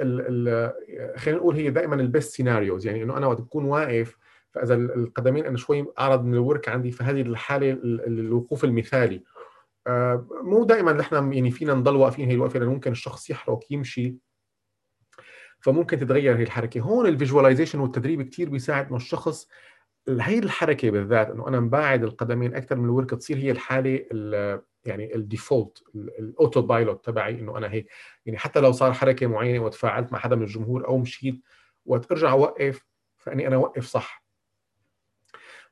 خلينا نقول هي دائما ال best scenarios يعني إنه أنا وقت بكون واقف فإذا القدمين أنا شوي أعرض من الورك عندي فهذه الحالة الوقوف المثالي. آه، مو دائما نحن يعني فينا نضل واقفين هي الوقفة لأنه ممكن الشخص يحرك يمشي. فممكن تتغير هي الحركة. هون ال visualization والتدريب كثير بيساعد إنه الشخص هي الحركة بالذات إنه أنا مباعد القدمين أكثر من الورك تصير هي الحالة يعني ال default ال auto pilot تبعي إنه أنا هيك. يعني حتى لو صار حركة معينة وتفاعلت مع حدا من الجمهور أو مشيت وقت أرجع أوقف فإني أنا أوقف صح.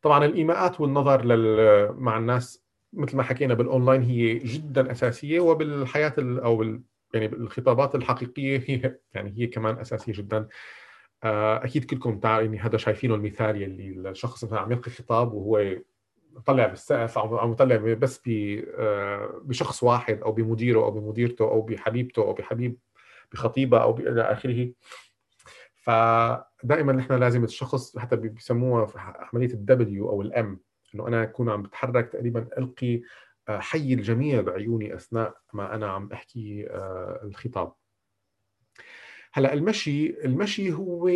طبعا الإيماءات والنظر لل... مع الناس مثل ما حكينا بالأونلاين هي جدا أساسية وبالحياة ال... أو بال... يعني الخطابات الحقيقية هي يعني هي كمان أساسية جدا. آه، أكيد كلكم تعرفوا يعني هذا شايفينه المثال يلي الشخص مثلا عم يلقي خطاب وهو طلع بالسقف أو عم يطلع بس آه، بشخص واحد أو بمديره أو بمديرته أو بحبيبته أو بحبيب بخطيبة أو إلى آخره. فدائما نحن لازم الشخص حتى بيسموها عملية الدبليو أو الام إنه أنا أكون عم بتحرك تقريبا ألقي آه، حي الجميع بعيوني أثناء ما أنا عم أحكي آه، الخطاب. هلأ المشي المشي هو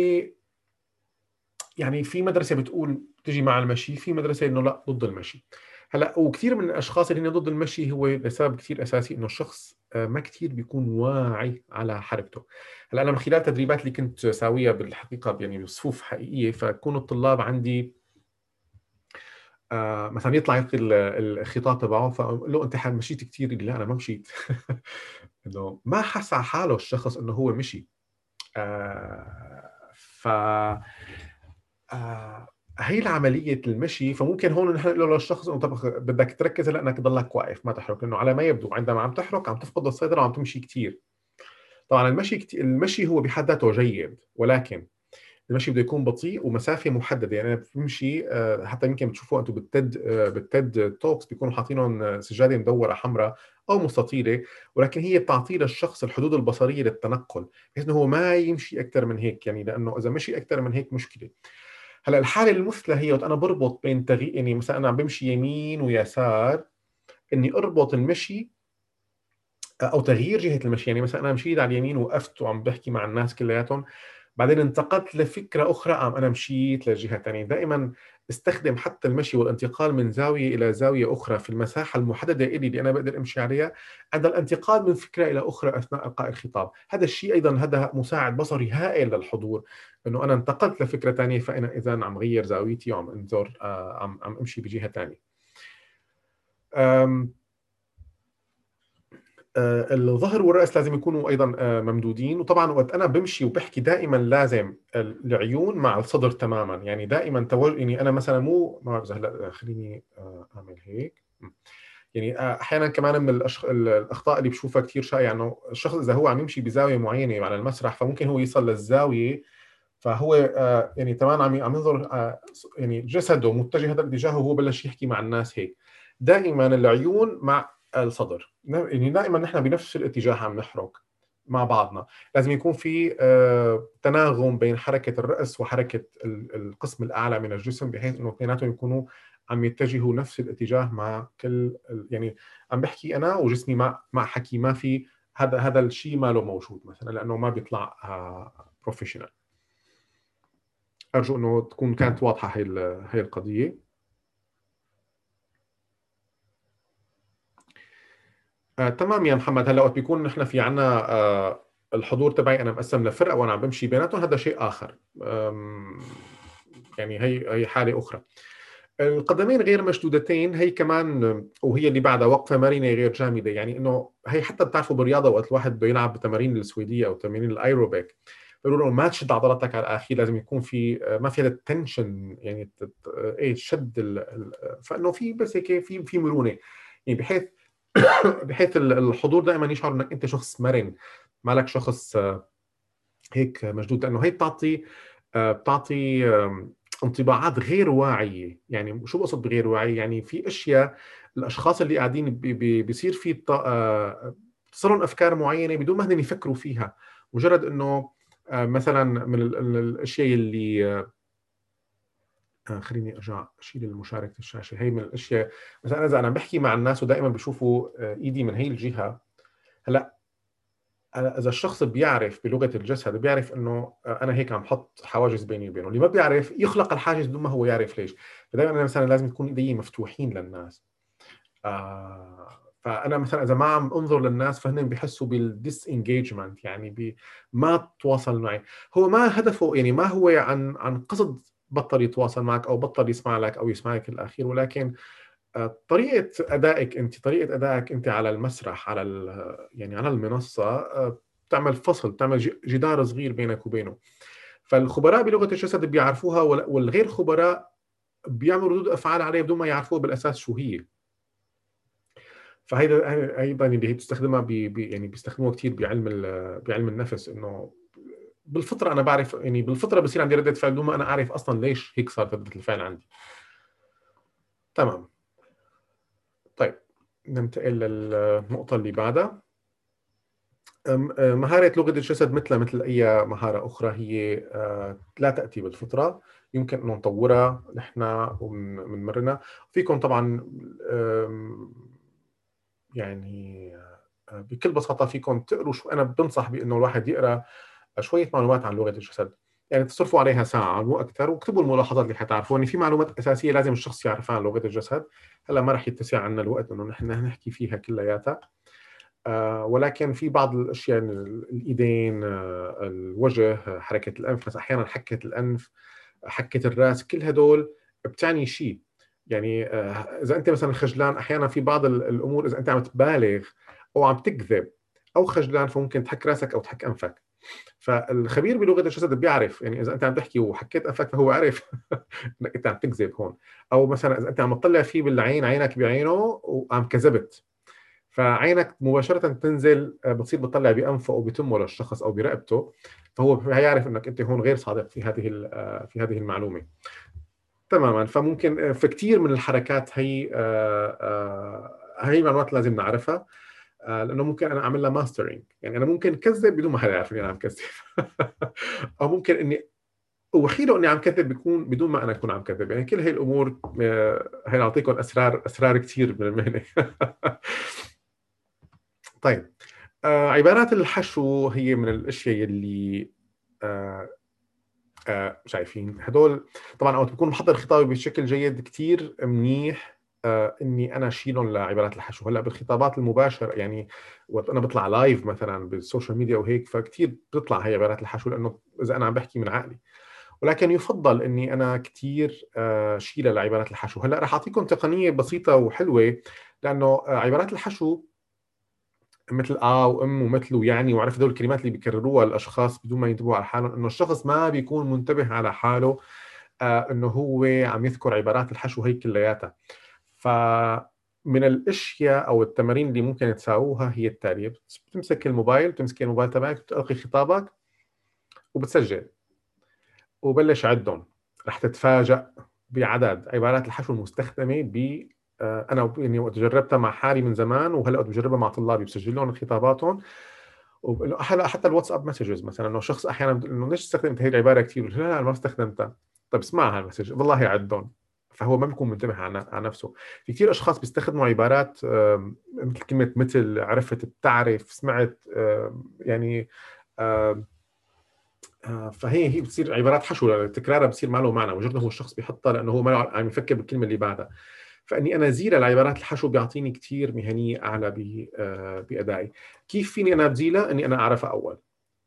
يعني في مدرسة بتقول تجي مع المشي في مدرسة إنه لأ ضد المشي. هلأ وكثير من الأشخاص اللي ضد المشي هو لسبب كثير أساسي إنه الشخص ما كثير بيكون واعي على حركته. هلأ أنا من خلال التدريبات اللي كنت ساويها بالحقيقة يعني بصفوف حقيقية فكون الطلاب عندي آه مثلا يطلع يلقي الخطاب تبعه فقول له انت مشيت كثير لا أنا ما مشيت. إنه ما حس على حاله الشخص إنه هو مشي. آه ف آه هي العملية المشي فممكن هون نحن نقول للشخص إنه طب بدك تركز هلأ إنك تضلك واقف ما تحرك لأنه على ما يبدو عندما عم تحرك عم تفقد السيطرة وعم تمشي كثير طبعا المشي كتير المشي هو بحد ذاته جيد ولكن المشي بده يكون بطيء ومسافة محددة. يعني أنا بمشي آه، حتى يمكن بتشوفوا أنتم بالتد آه، بالتد توكس بيكونوا حاطينهم سجادة مدورة حمراء أو مستطيلة ولكن هي بتعطي للشخص الحدود البصرية للتنقل بحيث إنه هو ما يمشي أكثر من هيك يعني لأنه إذا مشي أكثر من هيك مشكلة. هلأ الحالة المثلى هي وقت أنا بربط بين تغيير يعني مثلا أنا عم بمشي يمين ويسار إني أربط المشي أو تغيير جهة المشي. يعني مثلا أنا مشيت على اليمين وقفت وعم بحكي مع الناس كلياتهم. بعدين انتقلت لفكرة أخرى قام أنا مشيت لجهة ثانية دائما استخدم حتى المشي والانتقال من زاوية إلى زاوية أخرى في المساحة المحددة لي اللي أنا بقدر أمشي عليها عند الانتقال من فكرة إلى أخرى أثناء إلقاء الخطاب. هذا الشيء أيضا هذا مساعد بصري هائل للحضور إنه أنا انتقلت لفكرة ثانية فأنا اذا عم غير زاويتي وعم انظر آه، عم عم أمشي بجهة ثانية الظهر والرأس لازم يكونوا أيضا آه، ممدودين. وطبعا وقت أنا بمشي وبحكي دائما لازم العيون مع الصدر تماما. يعني دائما توجه يعني أنا مثلا مو ما بعرف هلأ خليني آه، أعمل هيك. يعني أحيانا كمان من الأشخ... الأخطاء اللي بشوفها كثير شائعة إنه الشخص إذا هو عم يمشي بزاوية معينة على المسرح فممكن هو يصل للزاوية فهو يعني كمان عم عم ينظر يعني جسده متجه هذا الاتجاه وهو بلش يحكي مع الناس هيك. دائما العيون مع الصدر. يعني دائما نحن بنفس الاتجاه عم نحرك مع بعضنا. لازم يكون في آه، تناغم بين حركة الرأس وحركة القسم الأعلى من الجسم بحيث أنه اثنيناتهم يكونوا عم يتجهوا نفس الاتجاه مع كل يعني عم بحكي أنا وجسمي مع مع حكي ما في هذا هذا الشيء ما له موجود مثلا لأنه ما بيطلع بروفيشنال آه، أرجو أنه تكون كانت واضحة هي هي القضية. آه، تمام يا محمد. هلا وقت بيكون نحن في عنا آه، الحضور تبعي أنا مقسم لفرقة وأنا عم بمشي بيناتهم هذا شيء آخر. يعني هي هي حالة أخرى. القدمين غير مشدودتين هي كمان وهي اللي بعدها وقفة مرنه غير جامدة. يعني إنه هي حتى بتعرفوا بالرياضة وقت الواحد بده يلعب بتمارين السويدية أو تمارين الأيروبيك بيقولوا ما تشد عضلاتك على الأخير لازم يكون في ما في هذا ال tension يعني إيه شد فإنه في بس هيك في في مرونة. يعني بحيث بحيث الحضور دائما يشعر إنك أنت شخص مرن مالك شخص آه، هيك مشدود لأنه هي بتعطي آه، بتعطي انطباعات غير واعية. يعني شو بقصد بغير واعية؟ يعني في أشياء الأشخاص اللي قاعدين بيصير في آه، تصلهم أفكار معينة بدون ما هن يفكروا فيها. مجرد إنه مثلا من الأشياء اللي خليني أرجع أشيل المشاركة الشاشة. هي من الأشياء مثلا إذا أنا بحكي مع الناس ودائما بشوفوا آه، إيدي من هي الجهة هلأ إذا الشخص بيعرف بلغة الجسد بيعرف إنه آه، أنا هيك عم حط حواجز بيني وبينه. اللي ما بيعرف يخلق الحاجز بدون ما هو يعرف ليش. فدائما أنا مثلا لازم تكون إيدي مفتوحين للناس. آه فأنا مثلا إذا ما عم أنظر للناس فهن بيحسوا بالديس إنجيجمنت يعني ما تواصل معي. هو ما هدفه يعني ما هو عن عن قصد بطل يتواصل معك أو بطل يسمع لك أو يسمعك الأخير ولكن آه، طريقة أدائك أنت طريقة أدائك أنت على المسرح على يعني على المنصة آه، بتعمل فصل بتعمل جدار صغير بينك وبينه. فالخبراء بلغة الجسد بيعرفوها والغير خبراء بيعملوا ردود أفعال عليها بدون ما يعرفوها بالأساس شو هي. فهيدا أيضا اللي هي بتستخدمها بي يعني بيستخدموها كثير بعلم بعلم النفس إنه بالفطرة أنا بعرف يعني بالفطرة بصير عندي ردة فعل ما أنا أعرف أصلا ليش هيك صارت ردة الفعل عندي. تمام. طيب ننتقل للنقطة اللي بعدها. مهارة لغة الجسد مثل مثل أي مهارة أخرى هي لا تأتي بالفطرة. يمكن أن نطورها نحن ونمرنا فيكم طبعا يعني بكل بساطة فيكم تقروا شو أنا بنصح بأنه الواحد يقرأ شوية معلومات عن لغة الجسد. يعني تصرفوا عليها ساعة مو أكثر واكتبوا الملاحظات اللي حتعرفوا. يعني في معلومات أساسية لازم الشخص يعرفها عن لغة الجسد. هلا ما راح يتسع عنا الوقت إنه نحن نحكي فيها كلياتها. آه ولكن في بعض الأشياء الإيدين آه الوجه حركة الانف بس أحيانا حكة الأنف حكة الرأس كل هدول بتعني شيء. يعني آه إذا أنت مثلا خجلان أحيانا في بعض الأمور إذا أنت عم تبالغ أو عم تكذب أو خجلان فممكن تحك رأسك أو تحك أنفك. فالخبير بلغة الجسد بيعرف يعني إذا أنت عم تحكي وحكيت انفك فهو عرف إنك أنت عم تكذب هون. أو مثلا إذا أنت عم تطلع فيه بالعين عينك بعينه وعم كذبت. فعينك مباشرة تنزل آه، بتصير بتطلع بأنفه أو بتمه للشخص أو برقبته فهو هيعرف إنك أنت هون غير صادق في هذه في هذه المعلومة. تماما. فممكن في كثير من الحركات هي هي المعلومات لازم نعرفها. لأنه ممكن أنا أعمل لها ماسترينج يعني أنا ممكن كذب بدون ما حدا يعرف إني أنا عم كذب. أو ممكن إني وحيله إني عم كذب بيكون بدون ما أنا أكون عم كذب. يعني كل هي الأمور هي نعطيكم أسرار أسرار كثير من المهنة. طيب آه عبارات الحشو هي من الأشياء اللي آه آه شايفين هدول. طبعا اوقات بكون محضر خطابي بشكل جيد كثير منيح. آه إني أنا أشيلهم لعبارات الحشو. هلأ بالخطابات المباشرة يعني وقت أنا بطلع live مثلا بال social media وهيك فكتير بتطلع هي عبارات الحشو لأنه إذا أنا عم بحكي من عقلي. ولكن يفضل إني أنا كثير آه، شيلها لعبارات الحشو. هلأ رح أعطيكم تقنية بسيطة وحلوة لأنه آه، عبارات الحشو مثل آه وأم ومثل ويعني وعرف هدول الكلمات اللي بيكرروها الأشخاص بدون ما ينتبهوا على حالهم إنه الشخص ما بيكون منتبه على حاله آه إنه هو عم يذكر عبارات الحشو هي كلياتها. فمن الأشياء أو التمارين اللي ممكن تساووها هي التالية. بتمسك الموبايل بتمسك الموبايل تبعك بتلقي خطابك وبتسجل. وبلش عدهم رح تتفاجأ بعدد عبارات الحشو المستخدمة ب آه، أنا يعني وقت جربتها مع حالي من زمان وهلأ وقت بجربها مع طلابي بسجل لهم خطاباتهم. هلا حتى الواتساب مسجز مثلا. انه شخص أحيانا انه ليش استخدمت هي العبارة كثير لا لا ما استخدمتها. طيب اسمعها المسج والله عدهم فهو ما بيكون منتبه على نفسه. في كثير أشخاص بيستخدموا عبارات مثل كلمة مثل عرفت بتعرف سمعت يعني آه، فهي هي بتصير عبارات حشو تكرارها بصير ما له معنى مجرد هو الشخص بيحطها لأنه هو ما عم يفكر بالكلمة اللي بعدها. فإني أنا زيلها لعبارات الحشو بيعطيني كثير مهنية أعلى آه، بأدائي. كيف فيني أنا أبزيلها؟ إني أنا أعرفها أول.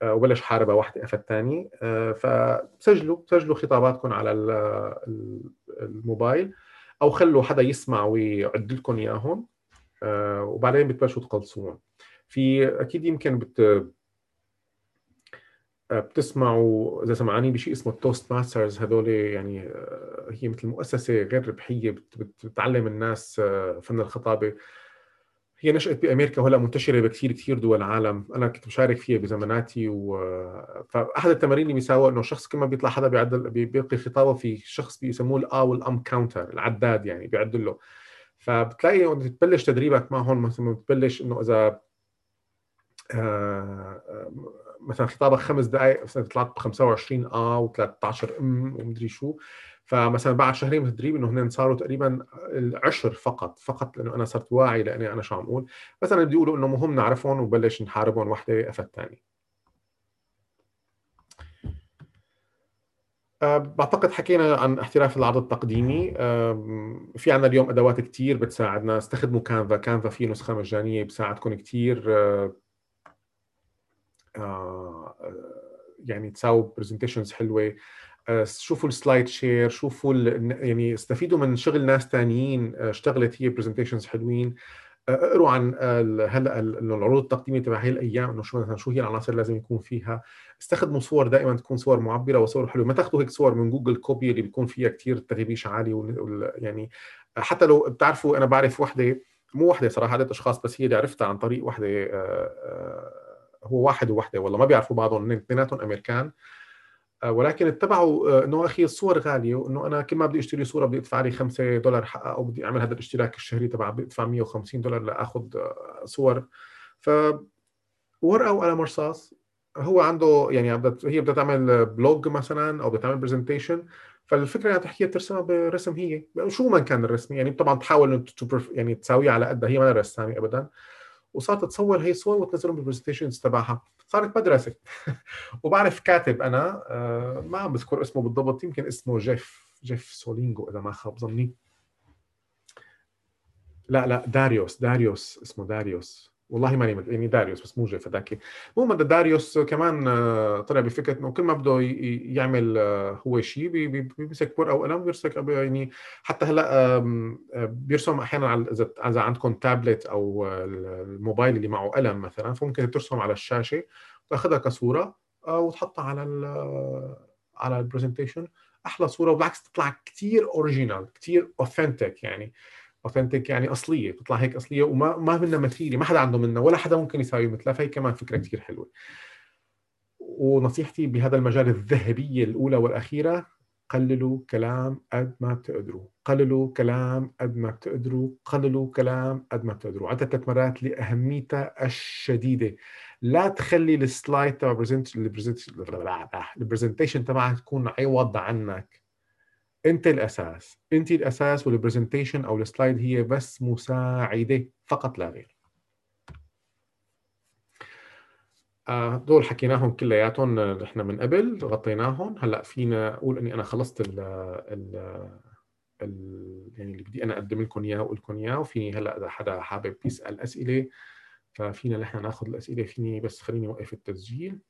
آه، وبلش حاربها واحدة after ثاني فسجلوا سجلوا خطاباتكم على الموبايل أو خلوا حدا يسمع ويعد لكم إياهم وبعدين بتبلشوا تقلصوهم. في أكيد يمكن بت آه، بتسمعوا إذا سمعانين بشيء اسمه ال Toastmasters هدول يعني آه، هي مثل مؤسسة غير ربحية بتعلم الناس آه، فن الخطابة. هي نشأت بأمريكا وهلأ منتشرة بكثير كثير دول العالم، أنا كنت مشارك فيها بزماناتي و فأحد التمارين اللي بيساووا إنه كل ما بيطلع حدا بيعدل بيلقي خطابه في شخص بيسموه الآ والأم كاونتر العداد يعني بيعدل له. فبتلاقي وقت تبلش تدريبك معهم مثلا بتبلش إنه إذا مثلا خطابك خمس دقائق طلعت ب 25 آه و13 أم ومدري شو. فمثلا بعد شهرين من التدريب إنه هن صاروا تقريبا العشر فقط فقط لأنه أنا صرت واعي لأني أنا شو عم أقول. بس أنا بدي أقول إنه مهم نعرفهم وبلش نحاربهم وحدة after ثاني أه بعتقد حكينا عن احتراف العرض التقديمي. أه في عندنا اليوم أدوات كثير بتساعدنا. استخدموا Canva. Canva في نسخة مجانية بتساعدكم كثير أه يعني تساوي presentations حلوة. شوفوا ال SlideShare شوفوا يعني استفيدوا من شغل ناس ثانيين آه، اشتغلت هي presentations حلوين. اقروا عن هلا العروض التقديمية تبع هي الأيام إنه شو مثلا شو هي العناصر اللي لازم يكون فيها. استخدموا صور دائما تكون صور معبرة وصور حلوة. ما تاخذوا هيك صور من Google copy اللي بيكون فيها كثير تغبيش عالي يعني حتى لو بتعرفوا أنا بعرف وحدة مو وحدة صراحة عدة أشخاص بس هي اللي عرفتها عن طريق وحدة هو واحد ووحدة والله ما بيعرفوا بعضهم اثنيناتهم أمريكان. آه، ولكن اتبعوا آه، إنه أخي الصور غالية وإنه أنا كل ما بدي أشتري صورة بدي أدفع لي 5 دولار أو بدي أعمل هذا الاشتراك الشهري تبع بدي أدفع 150 دولار لآخذ آه، صور. ف ورقة وقلم رصاص هو عنده يعني هي بدها تعمل blog مثلا أو بدها تعمل presentation فالفكرة انها تحكيها ترسمها برسم هي. شو ما كان الرسم يعني طبعا تحاول يعني تساويها على قدها هي ما رسامة ابدا. وصارت تصور هي صور وتنزلهم بال presentations تبعها. صارت مدرسة. وبعرف كاتب أنا آه، ما عم بذكر اسمه بالضبط يمكن اسمه جيف جيف سولينجو إذا ما خاب ظني. لا لا داريوس داريوس اسمه داريوس. والله ماني يعني داريوس بس مو جيف هذاك المهم داريوس كمان آه، طلع بفكرة إنه كل ما بده يعمل آه، هو شيء بيمسك ورقة وقلم بيرسم يعني حتى هلأ آه، بيرسم أحيانا على إذا عندكم تابلت أو الموبايل اللي معه قلم مثلا فممكن ترسم على الشاشة وتأخذها كصورة وتحطها على على ال presentation أحلى صورة وبالعكس تطلع كثير original كثير authentic يعني. authentic يعني أصلية بتطلع هيك أصلية وما ما منها مثيله ما حدا عنده منها ولا حدا ممكن يساوي مثلها فهي كمان فكرة كثير حلوة. ونصيحتي بهذا المجال الذهبية الأولى والأخيرة قللوا كلام قد ما بتقدروا قللوا كلام قد ما بتقدروا قللوا كلام قد ما بتقدروا. عدة ثلاث مرات لأهميتها الشديدة. لا تخلي ال slide تبع ال presentation تبعك تكون عوض عنك. انت الأساس انت الأساس وال presentation أو ال slide هي بس مساعدة فقط لا غير. آه، دول حكيناهم كلياتهم نحن من قبل غطيناهم. هلأ فينا أقول إني أنا خلصت ال ال يعني اللي بدي أنا أقدم لكم إياه وأقول لكم إياه وفيني هلأ إذا حدا حابب يسأل أسئلة ففينا نحن ناخذ الأسئلة فيني بس خليني أوقف التسجيل.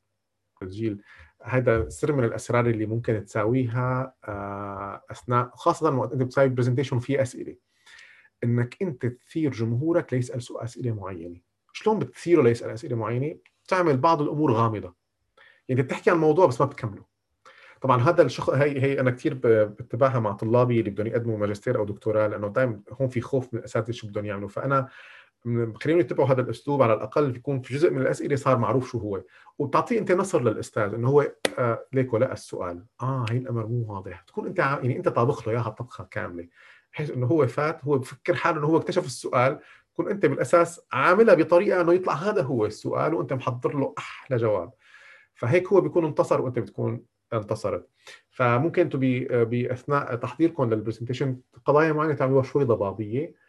تسجيل هذا سر من الأسرار اللي ممكن تساويها آه، أثناء خاصة وقت أنت بتساوي برزنتيشن فيه أسئلة. إنك أنت تثير جمهورك ليسأل سؤال أسئلة معينة. شلون بتثيره ليسأل أسئلة معينة؟ تعمل بعض الأمور غامضة. يعني بتحكي عن موضوع بس ما بتكمله. طبعا هذا الشخص هي هي أنا كثير بتبعها مع طلابي اللي بدهم يقدموا ماجستير أو دكتوراه لأنه دائما هون في خوف من الأساتذة شو بدهم يعملوا. فأنا خليهم يتبعوا هذا الأسلوب. على الأقل بيكون في جزء من الأسئلة صار معروف شو هو. وبتعطيه أنت نصر للأستاذ إنه هو آه ليكو لقى السؤال. آه هي الأمر مو واضح. تكون أنت يعني أنت طابخ له إياها طبخة كاملة. بحيث إنه هو فات هو بفكر حاله إنه هو اكتشف السؤال. تكون أنت بالأساس عاملها بطريقة إنه يطلع هذا هو السؤال وأنت محضر له أحلى جواب. فهيك هو بيكون انتصر وأنت بتكون انتصرت. فممكن أنتم بأثناء تحضيركم للبرزنتيشن قضايا معينة تعملوها شوي ضبابية. آه، آه،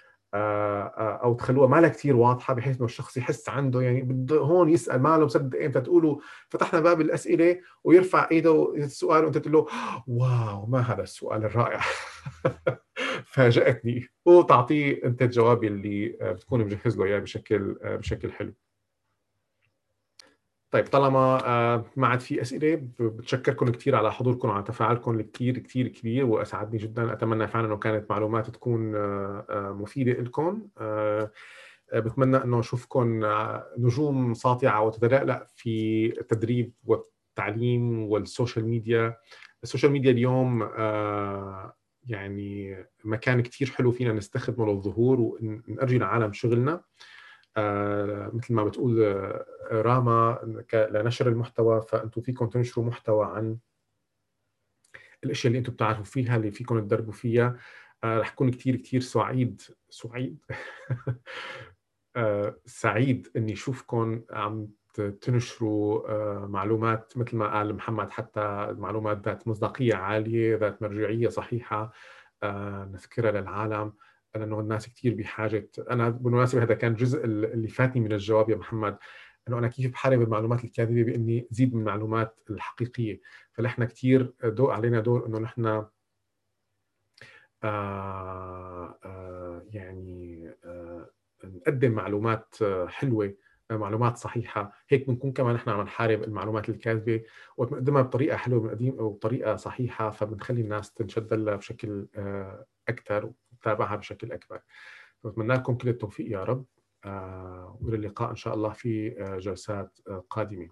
أو تخلوها ما لها كثير واضحة بحيث إنه الشخص يحس عنده يعني بده هون يسأل ما له مصدق إمتى تقولوا فتحنا باب الأسئلة ويرفع إيده السؤال وانت تقول له واو ما هذا السؤال الرائع. فاجأتني. وتعطيه أنت الجواب اللي آه، بتكون مجهز له إياه بشكل بشكل حلو. طيب طالما آه، ما عاد في أسئلة بتشكركم كثير على حضوركم وعلى تفاعلكم الكثير كثير كبير وأسعدني جدا. أتمنى فعلا إنه كانت معلومات تكون آه، آه، مفيدة لكم. بتمنى إنه أشوفكم نجوم ساطعة وتتلألأ في التدريب والتعليم وال social media. ال social media اليوم يعني مكان كثير حلو فينا نستخدمه للظهور ونرجي لعالم شغلنا. مثل ما بتقول آه، راما لنشر المحتوى فانتم فيكم تنشروا محتوى عن الأشياء اللي أنتم بتعرفوا فيها اللي فيكم تدربوا فيها. آه، رح كون كثير كثير سعيد سعيد. سعيد إني اشوفكم عم تنشروا معلومات مثل ما قال محمد حتى معلومات ذات مصداقية عالية ذات مرجعية صحيحة نذكرها للعالم. لأنه الناس كثير بحاجة. أنا بالمناسبة هذا كان جزء اللي فاتني من الجواب يا محمد إنه أنا كيف بحارب المعلومات الكاذبة بإني زيد من المعلومات الحقيقية. فنحن كثير دور علينا دور إنه نحن آه آه يعني آه نقدم معلومات حلوة معلومات صحيحة. هيك بنكون كمان نحن عم نحارب المعلومات الكاذبة. وبنقدمها بطريقة حلوة وبطريقه صحيحة فبنخلي الناس تنشد لها بشكل أكثر تتابعها بشكل أكبر. بتمنى لكم كل التوفيق يا رب. آه، وإلى اللقاء إن شاء الله في آه، جلسات آه، قادمة.